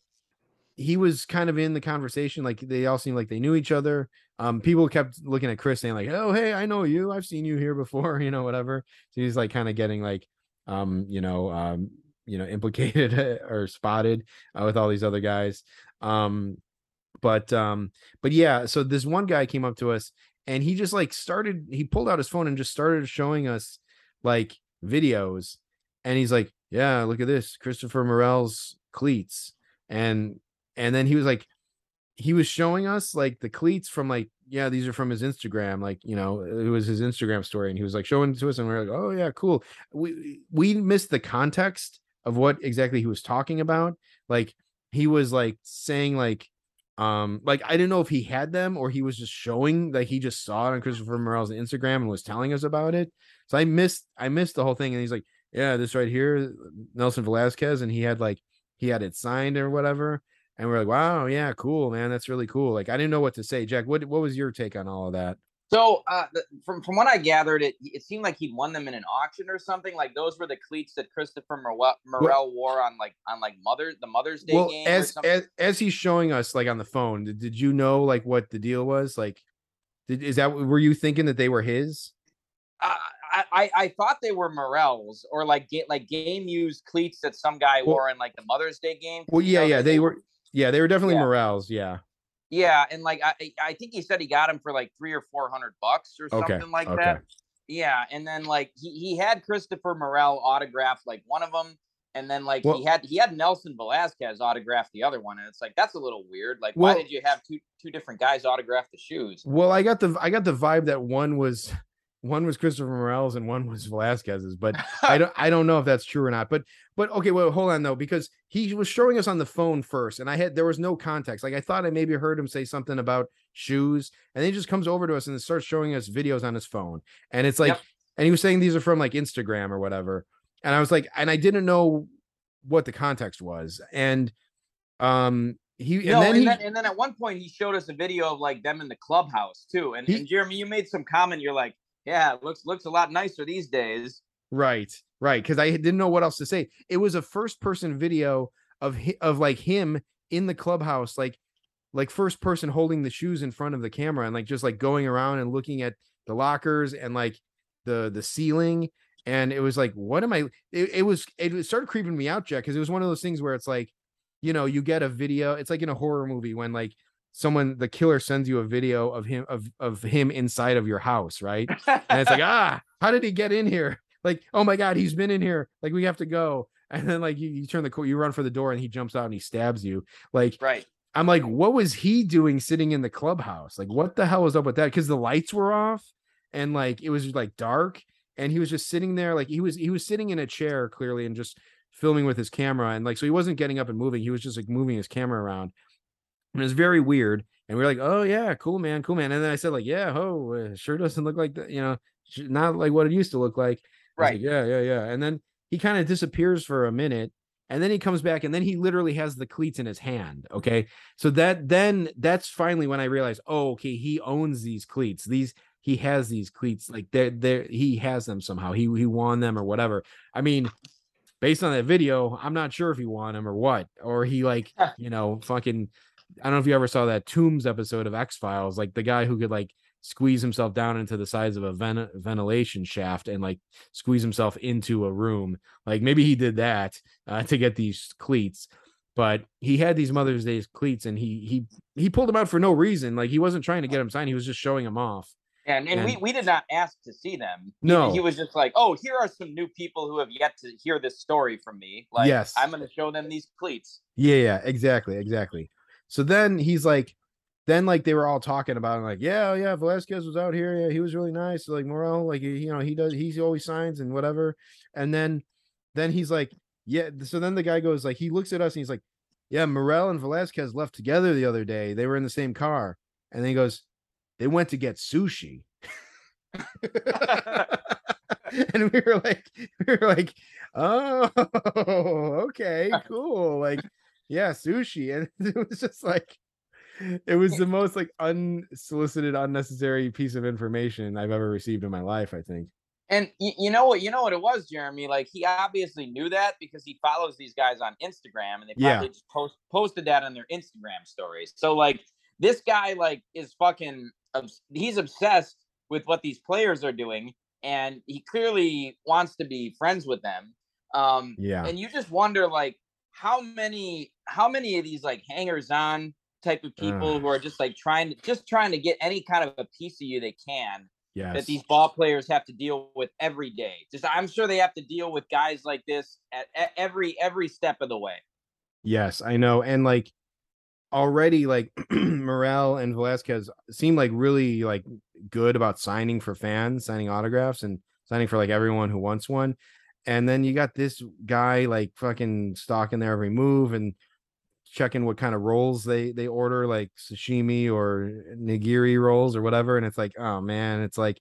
he was kind of in the conversation, like they all seemed like they knew each other. Um, people kept looking at Chris saying like, "Oh, hey, I know you. I've seen you here before," <laughs> you know, whatever. So he's like kind of getting like, um, you know, um, you know, <laughs> implicated or spotted uh, with all these other guys. Um, but um, but yeah, so this one guy came up to us and he just like started. He pulled out his phone and just started showing us like videos, and he's like, "Yeah, look at this, Christopher Morel's cleats," and and then he was like he was showing us like the cleats from like yeah these are from his instagram like you know it was his instagram story and he was like showing to us and we are like oh yeah cool. We we missed the context of what exactly he was talking about. Like he was like saying like um like i didn't know if he had them or he was just showing that he just saw it on christopher morel's instagram and was telling us about it. So i missed i missed the whole thing and he's like yeah this right here nelson velázquez and he had like he had it signed or whatever and we're like, wow, yeah, cool, man, that's really cool. Like, I didn't know what to say, Jack. What what was your take on all of that?
So, uh, the, from from what I gathered, it it seemed like he'd won them in an auction or something. Like those were the cleats that Christopher Morel, Morel wore on like on like Mother the Mother's Day well, game.
As as as he's showing us like on the phone, did, did you know like what the deal was? Like, did is that were you thinking that they were his?
Uh, I, I thought they were Morels or like get like game used cleats that some guy well, wore in like the Mother's Day game.
Well, yeah, you know, yeah, they, they were yeah, they were definitely yeah. Morels. Yeah.
Yeah, and like I, I think he said he got him for like three or four hundred bucks or something okay. like okay. that. Yeah, and then like he, he had Christopher Morel autographed like one of them, and then like well, he had he had Nelson Velázquez autograph the other one, and it's like that's a little weird. Like, well, why did you have two two different guys autograph the shoes?
Well, I got the I got the vibe that one was one was Christopher Morel's and one was Velázquez's, but I <laughs> don't I don't know if that's true or not. But but okay, well, hold on though, because he was showing us on the phone first, and I had there was no context. Like I thought I maybe heard him say something about shoes, and then he just comes over to us and starts showing us videos on his phone. And it's like, yep. and he was saying these are from like Instagram or whatever. And I was like, and I didn't know what the context was. And um he
no, and, then, and, he, then, and then at one point he showed us a video of like them in the clubhouse too. And, he, and Jeremy, you made some comment. You're like, yeah, looks looks a lot nicer these days.
Right, right. Because I didn't know what else to say. It was a first person video of of like him in the clubhouse, like like first person holding the shoes in front of the camera and like just like going around and looking at the lockers and like the the ceiling. And it was like, what am I? It, it was it started creeping me out, Jack, because it was one of those things where it's like, you know, you get a video. It's like in a horror movie when like someone the killer sends you a video of him of of him inside of your house, right? <laughs> and it's like, ah, how did he get in here? <laughs> Like, oh my god, he's been in here. Like, we have to go. <laughs> And then like you, you turn the you run for the door and he jumps out and he stabs you. Like,
right.
I'm like, what was he doing sitting in the clubhouse? Like, what the hell was up with that? Because the lights were off and like it was like dark, and he was just sitting there, like he was he was sitting in a chair clearly and just filming with his camera, and like so he wasn't getting up and moving. He was just like moving his camera around and it was very weird. And we are like, oh yeah, cool man, cool man. And then I said like, yeah, oh, it sure doesn't look like that, you know, not like what it used to look like.
Right.
Like, yeah, yeah, yeah. And then he kind of disappears for a minute, and then he comes back, and then he literally has the cleats in his hand. Okay, so that then that's finally when I realized, oh, okay, he owns these cleats. These he has these cleats, like they're there. He has them somehow. He he won them or whatever. I mean, based on that video, I'm not sure if he won them or what, or he like <laughs> you know fucking I don't know if you ever saw that Tooms episode of X Files, like the guy who could like squeeze himself down into the size of a ven- ventilation shaft and like squeeze himself into a room. Like maybe he did that uh, to get these cleats, but he had these Mother's Day cleats and he he he pulled them out for no reason. Like he wasn't trying to get them signed; he was just showing them off.
And, and, and we, we did not ask to see them.
No,
he, he, was just like, "Oh, here are some new people who have yet to hear this story from me. Like,
yes,
I'm going to show them these cleats."
Yeah, yeah, exactly, exactly. So then he's like, then like they were all talking about it, like, yeah, yeah, Velázquez was out here. Yeah, he was really nice. Like Morel, like you know, he does he always signs and whatever. And then then he's like, yeah. So then the guy goes like, he looks at us and he's like, yeah, Morel and Velázquez left together the other day. They were in the same car. And then he goes, they went to get sushi. <laughs> and we were like, we were like, oh, <laughs> okay, <laughs> cool. Like, yeah, sushi. And <laughs> it was just like it was the most like unsolicited, unnecessary piece of information I've ever received in my life, I think.
And you, you know what? You know what it was, Jeremy. Like he obviously knew that because he follows these guys on Instagram, and they
Yeah.
probably just post, posted that on their Instagram stories. So like this guy like is fucking. He's obsessed with what these players are doing, and he clearly wants to be friends with them. Um,
Yeah.
and you just wonder like how many how many of these like hangers on type of people
Ugh.
who are just like trying to just trying to get any kind of a piece of you they can
Yes.
that these ball players have to deal with every day. Just I'm sure they have to deal with guys like this at, at every every step of the way.
Yes, I know. And like already like <clears throat> Morel and Velázquez seem like really like good about signing for fans, signing autographs and signing for like everyone who wants one. And then you got this guy like fucking stalking their every move and checking what kind of rolls they they order like sashimi or nigiri rolls or whatever and it's like oh man it's like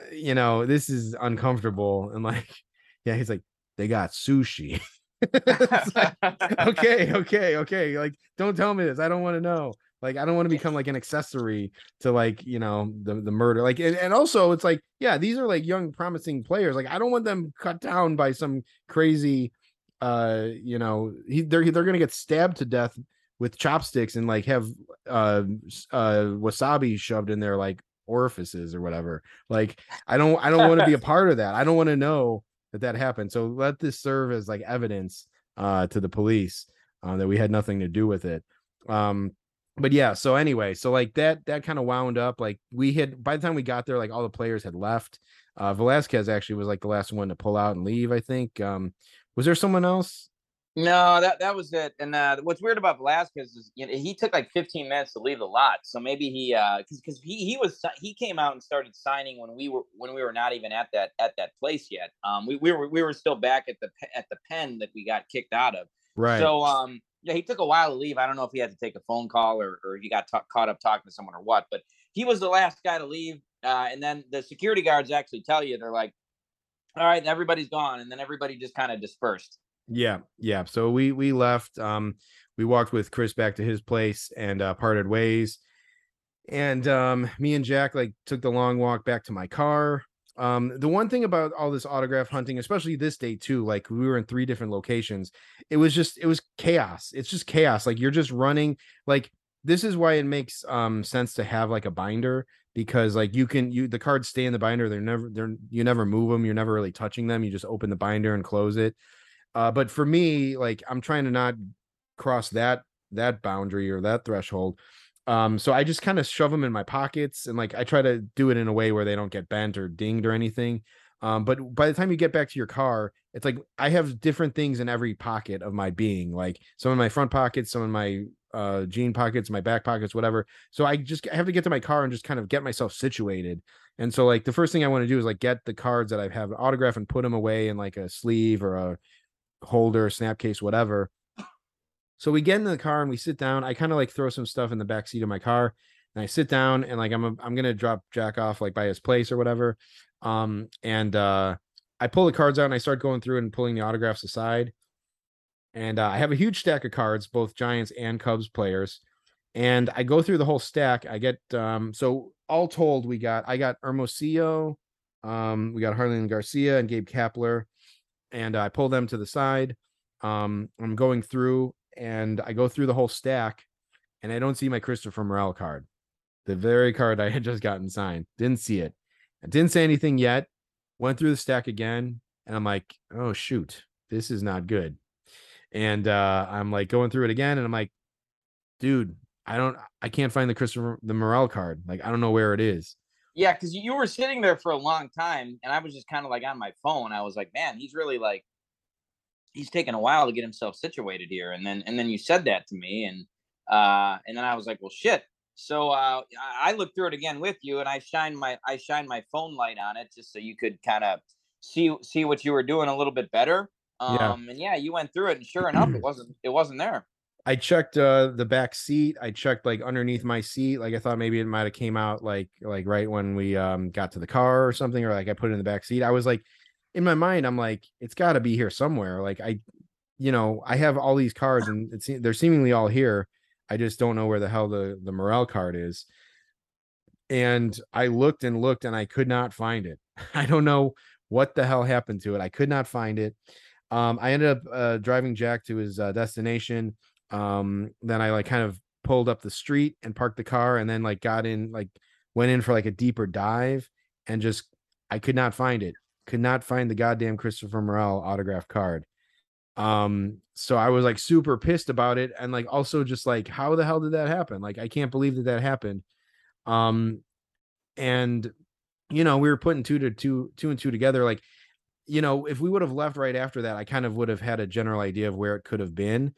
uh, you know this is uncomfortable and like <laughs> yeah he's like they got sushi <laughs> like, okay, <laughs> okay, okay. Like, don't tell me this. I don't want to know. Like, I don't want to become like an accessory to like, you know, the the murder. Like, and, and also it's like, yeah, these are like young, promising players. Like, I don't want them cut down by some crazy uh, you know, he they're they're gonna get stabbed to death with chopsticks and like have uh uh wasabi shoved in their like orifices or whatever. Like, I don't I don't want to be a <laughs> part of that. I don't want to know that that happened. So let this serve as like evidence uh to the police uh, that we had nothing to do with it. Um but yeah, so anyway, so like that that kind of wound up like we had by the time we got there like all the players had left. Uh Velázquez actually was like the last one to pull out and leave, I think. Um was there someone else?
No, that that was it. And uh, what's weird about Velázquez is you know, he took like 15 minutes to leave the lot. So maybe he uh because because he he was he came out and started signing when we were when we were not even at that at that place yet. Um, we, we were we were still back at the at the pen that we got kicked out of.
Right.
So um yeah, he took a while to leave. I don't know if he had to take a phone call or or he got ta- caught up talking to someone or what, but he was the last guy to leave. Uh, and then the security guards actually tell you they're like, all right, everybody's gone, and then everybody just kind of dispersed.
Yeah, yeah. So we we left. Um, we walked with Chris back to his place and uh, parted ways. And um, me and Jack like took the long walk back to my car. Um, the one thing about all this autograph hunting, especially this day too, like we were in three different locations, it was just it was chaos. It's just chaos. Like you're just running. Like this is why it makes um sense to have like a binder because like you can you the cards stay in the binder. They're never they're you never move them. You're never really touching them. You just open the binder and close it. Uh, but for me, like I'm trying to not cross that that boundary or that threshold. Um, so I just kind of shove them in my pockets and like I try to do it in a way where they don't get bent or dinged or anything. Um, but by the time you get back to your car, it's like I have different things in every pocket of my being, like some in my front pockets, some in my uh jean pockets, my back pockets, whatever. So I just I have to get to my car and just kind of get myself situated. And so like the first thing I want to do is like get the cards that I have autograph and put them away in like a sleeve or a holder, snap case, whatever. So we get in the car and we sit down. I kind of like throw some stuff in the back seat of my car, and I sit down and like I'm a, I'm gonna drop Jack off like by his place or whatever. Um, and uh, I pull the cards out and I start going through and pulling the autographs aside. And uh, I have a huge stack of cards, both Giants and Cubs players. And I go through the whole stack. I get um, so all told, we got I got Hermosillo, um, we got Harlan Garcia and Gabe Kapler, and I pull them to the side. Um, I'm going through and I go through the whole stack, and I don't see my Christopher Morel card, the very card I had just gotten signed. Didn't see it. I didn't say anything yet. Went through the stack again, and I'm like, oh shoot, this is not good. And uh, I'm like going through it again, and I'm like, dude, I don't, I can't find the Christopher the Morel card. Like, I don't know where it is.
Yeah, because you were sitting there for a long time, and I was just kind of like on my phone. I was like, man, he's really like, he's taking a while to get himself situated here. And then, and then you said that to me, and uh, and then I was like, well, shit. So uh, I looked through it again with you, and I shined my I shined my phone light on it just so you could kind of see see what you were doing a little bit better. Um,
Yeah.
and yeah, you went through it, and sure enough, it <clears throat> wasn't it wasn't there.
I checked uh the back seat. I checked like underneath my seat. Like I thought maybe it might have came out like like right when we um got to the car or something, or like I put it in the back seat. I was like in my mind, I'm like, it's gotta be here somewhere. Like I you know, I have all these cards and it's they're seemingly all here. I just don't know where the hell the the Morel card is. And I looked and looked and I could not find it. <laughs> I don't know what the hell happened to it. I could not find it. Um, I ended up uh, driving Jack to his uh, destination. Um, then I like kind of pulled up the street and parked the car, and then like got in, like went in for like a deeper dive, and just I could not find it. Could not find the goddamn Christopher Morel autograph card. Um, so I was like super pissed about it, and like also just like, how the hell did that happen? Like, I can't believe that that happened. Um, and you know, we were putting two to two, two and two together. Like, you know, if we would have left right after that, I kind of would have had a general idea of where it could have been.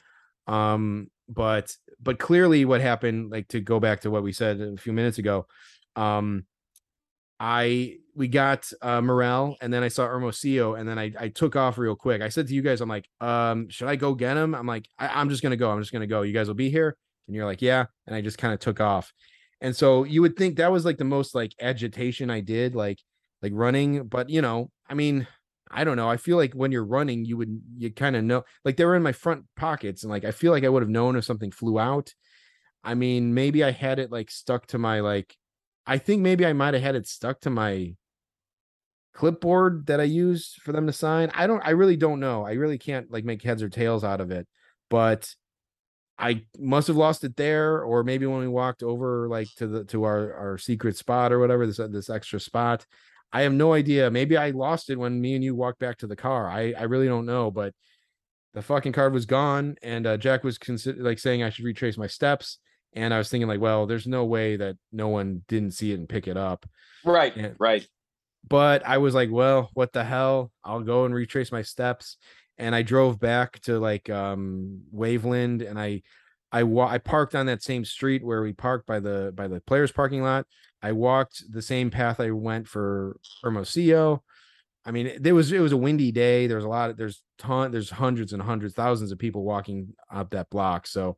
Um, but but clearly what happened, like to go back to what we said a few minutes ago, um, I we got uh Morel and then I saw Hermosillo and then I I took off real quick. I said to you guys, I'm like, um, should I go get him? I'm like, I, I'm just gonna go. I'm just gonna go. You guys will be here. And you're like, yeah. And I just kind of took off. And so you would think that was like the most like agitation I did, like like running. But you know, I mean, I don't know. I feel like when you're running, you would you kind of know like they were in my front pockets, and like I feel like I would have known if something flew out. I mean, maybe I had it like stuck to my like I think maybe I might have had it stuck to my clipboard that I use for them to sign. I don't I really don't know. I really can't like make heads or tails out of it. But I must have lost it there, or maybe when we walked over like to the to our our secret spot or whatever this uh, this extra spot. I have no idea. Maybe I lost it when me and you walked back to the car. I I really don't know, but the fucking card was gone, and uh, Jack was consider like saying I should retrace my steps, and I was thinking like, well, there's no way that no one didn't see it and pick it up.
Right,
Yeah.
right.
But I was like, well, what the hell? I'll go and retrace my steps, and I drove back to like um Waveland, and I I wa- I parked on that same street where we parked by the by the players parking lot. I walked the same path I went for Hermosillo. I mean, it, there was it was a windy day. There was a lot of there's ton there's hundreds and hundreds, thousands of people walking up that block. So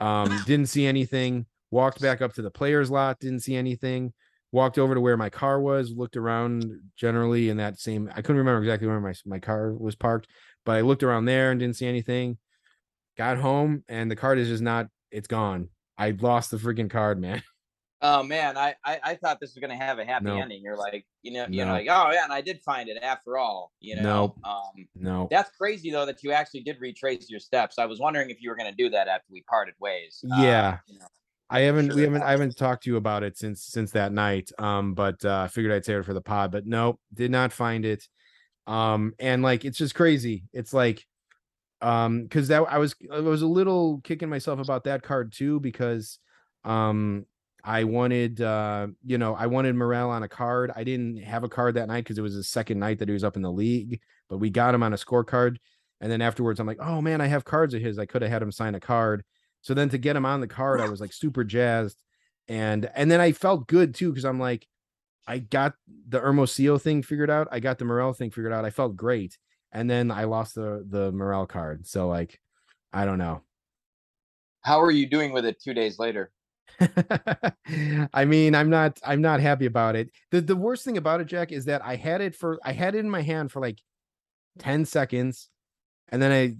um <laughs> didn't see anything. Walked back up to the players lot, didn't see anything. Walked over to where my car was, looked around generally in that same I couldn't remember exactly where my my car was parked, but I looked around there and didn't see anything. Got home and the card is just not it's gone. I lost the freaking card, man.
Oh man, I, I I thought this was gonna have a happy
No.
ending. You're like, you know, you know, like, oh yeah, and I did find it after all. You know,
Nope.
um,
No.
that's crazy though that you actually did retrace your steps. I was wondering if you were gonna do that after we parted ways. Uh,
Yeah.
you know.
I haven't
sure
we haven't I haven't talked to you about it since since that night. Um, but uh I figured I'd say it for the pod, but nope, did not find it. Um, and like it's just crazy. It's like um because that I was I was a little kicking myself about that card too, because um I wanted uh you know I wanted Morel on a card. I didn't have a card that night because it was the second night that he was up in the league, but we got him on a scorecard. And then afterwards, I'm like, oh man, I have cards of his. I could have had him sign a card. So then to get him on the card, I was like super jazzed. And and then I felt good too, because I'm like, I got the Hermosillo thing figured out. I got the Morel thing figured out. I felt great. And then I lost the the Morel card. So like, I don't know.
How are you doing with it two days later? <laughs>
I mean, I'm not I'm not happy about it. The the worst thing about it, Jack, is that I had it for I had it in my hand for like 10 seconds and then I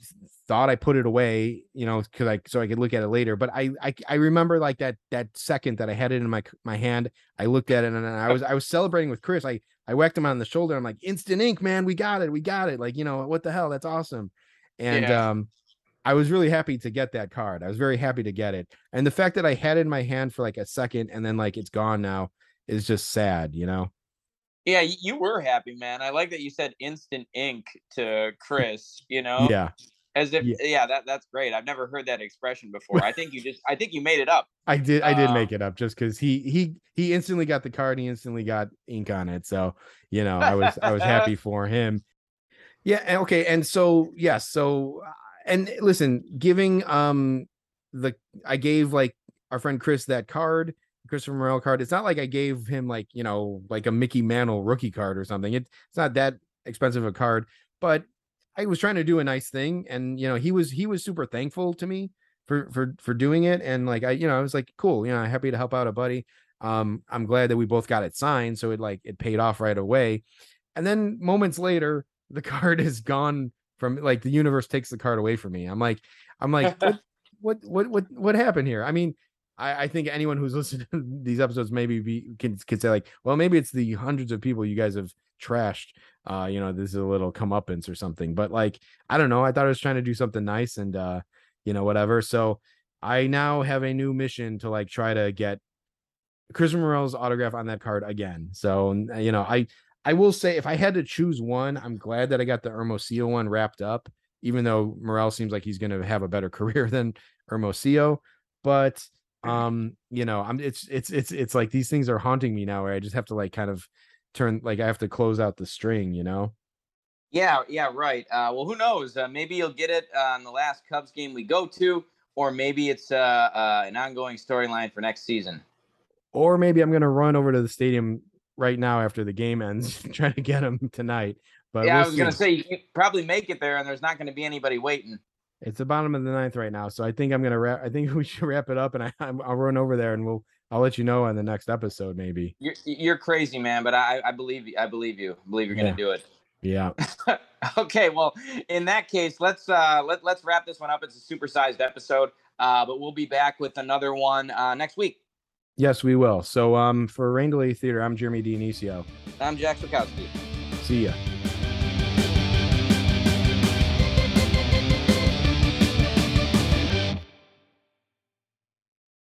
thought I put it away, you know, cuz I so I could look at it later, but I I I remember like that that second that I had it in my my hand, I looked at it and I was I was celebrating with Chris. I I whacked him on the shoulder. I'm like, "Instant ink, man. We got it. We got it." Like, you know, what the hell? That's awesome. And
Yeah.
um I was really happy to get that card. I was very happy to get it. And the fact that I had it in my hand for like a second and then like it's gone now is just sad, you know?
Yeah, you were happy, man. I like that you said instant ink to Chris. You know,
Yeah.
as if
Yeah.
yeah, that that's great. I've never heard that expression before. I think you just I think you made it up.
I did I did
Uh,
make it up just because he he he instantly got the card, he instantly got ink on it. So, you know, I was I was happy <laughs> for him. Yeah, okay. And so yes, so uh, and listen, giving um the I gave like our friend Chris that card, Christopher Morel card. It's not like I gave him like, you know, like a Mickey Mantle rookie card or something. It, it's not that expensive a card, but I was trying to do a nice thing and you know, he was he was super thankful to me for for for doing it and like I you know, I was like cool, you know, happy to help out a buddy. Um I'm glad that we both got it signed so it like it paid off right away. And then moments later, the <laughs> card is gone from like the universe takes the card away from me. I'm like I'm like <laughs> what what what what what happened here? I mean, I, I think anyone who's <laughs> listened to these episodes maybe be can, can say like, well, maybe it's the hundreds of people you guys have trashed. Uh, you know, this is a little comeuppance or something. But like, I don't know. I thought I was trying to do something nice and uh, you know, whatever. So I now have a new mission to like try to get Chris Morel's autograph on that card again. So you know, I I will say if I had to choose one, I'm glad that I got the Hermosillo one wrapped up, even though Morel seems like he's going to have a better <laughs> career than Hermosillo. But um, you know, I'm it's it's it's it's like these things are haunting me now where I just have to like kind of turn like I have to close out the string, you know.
Yeah, yeah, right. Uh, well, who knows? Uh, maybe you'll get it uh, on the last Cubs game we go to, or maybe it's uh, uh, an ongoing storyline for next season.
Or maybe I'm gonna run over to the stadium right now after the game ends, <laughs> trying to get him tonight. But
yeah,
we'll
I was
see.
gonna say you can probably make it there, and there's not gonna be anybody waiting.
It's the bottom of the ninth right now, so I think I'm gonna wrap. I think <laughs> we should wrap it up, and I, I'll run over there, and we'll I'll let you know on the next episode, maybe.
You're you're crazy, man, but I I believe I believe you. I believe you're gonna
Yeah.
do it.
Yeah, <laughs>
okay, well, in that case, let's uh let, let's wrap this one up. It's a supersized episode. Uh, but we'll be back with another one uh, next week.
Yes, we will. So, um, for Rain Delay Theater, I'm Jeremy Dionisio.
I'm Jack Sokowski.
See ya.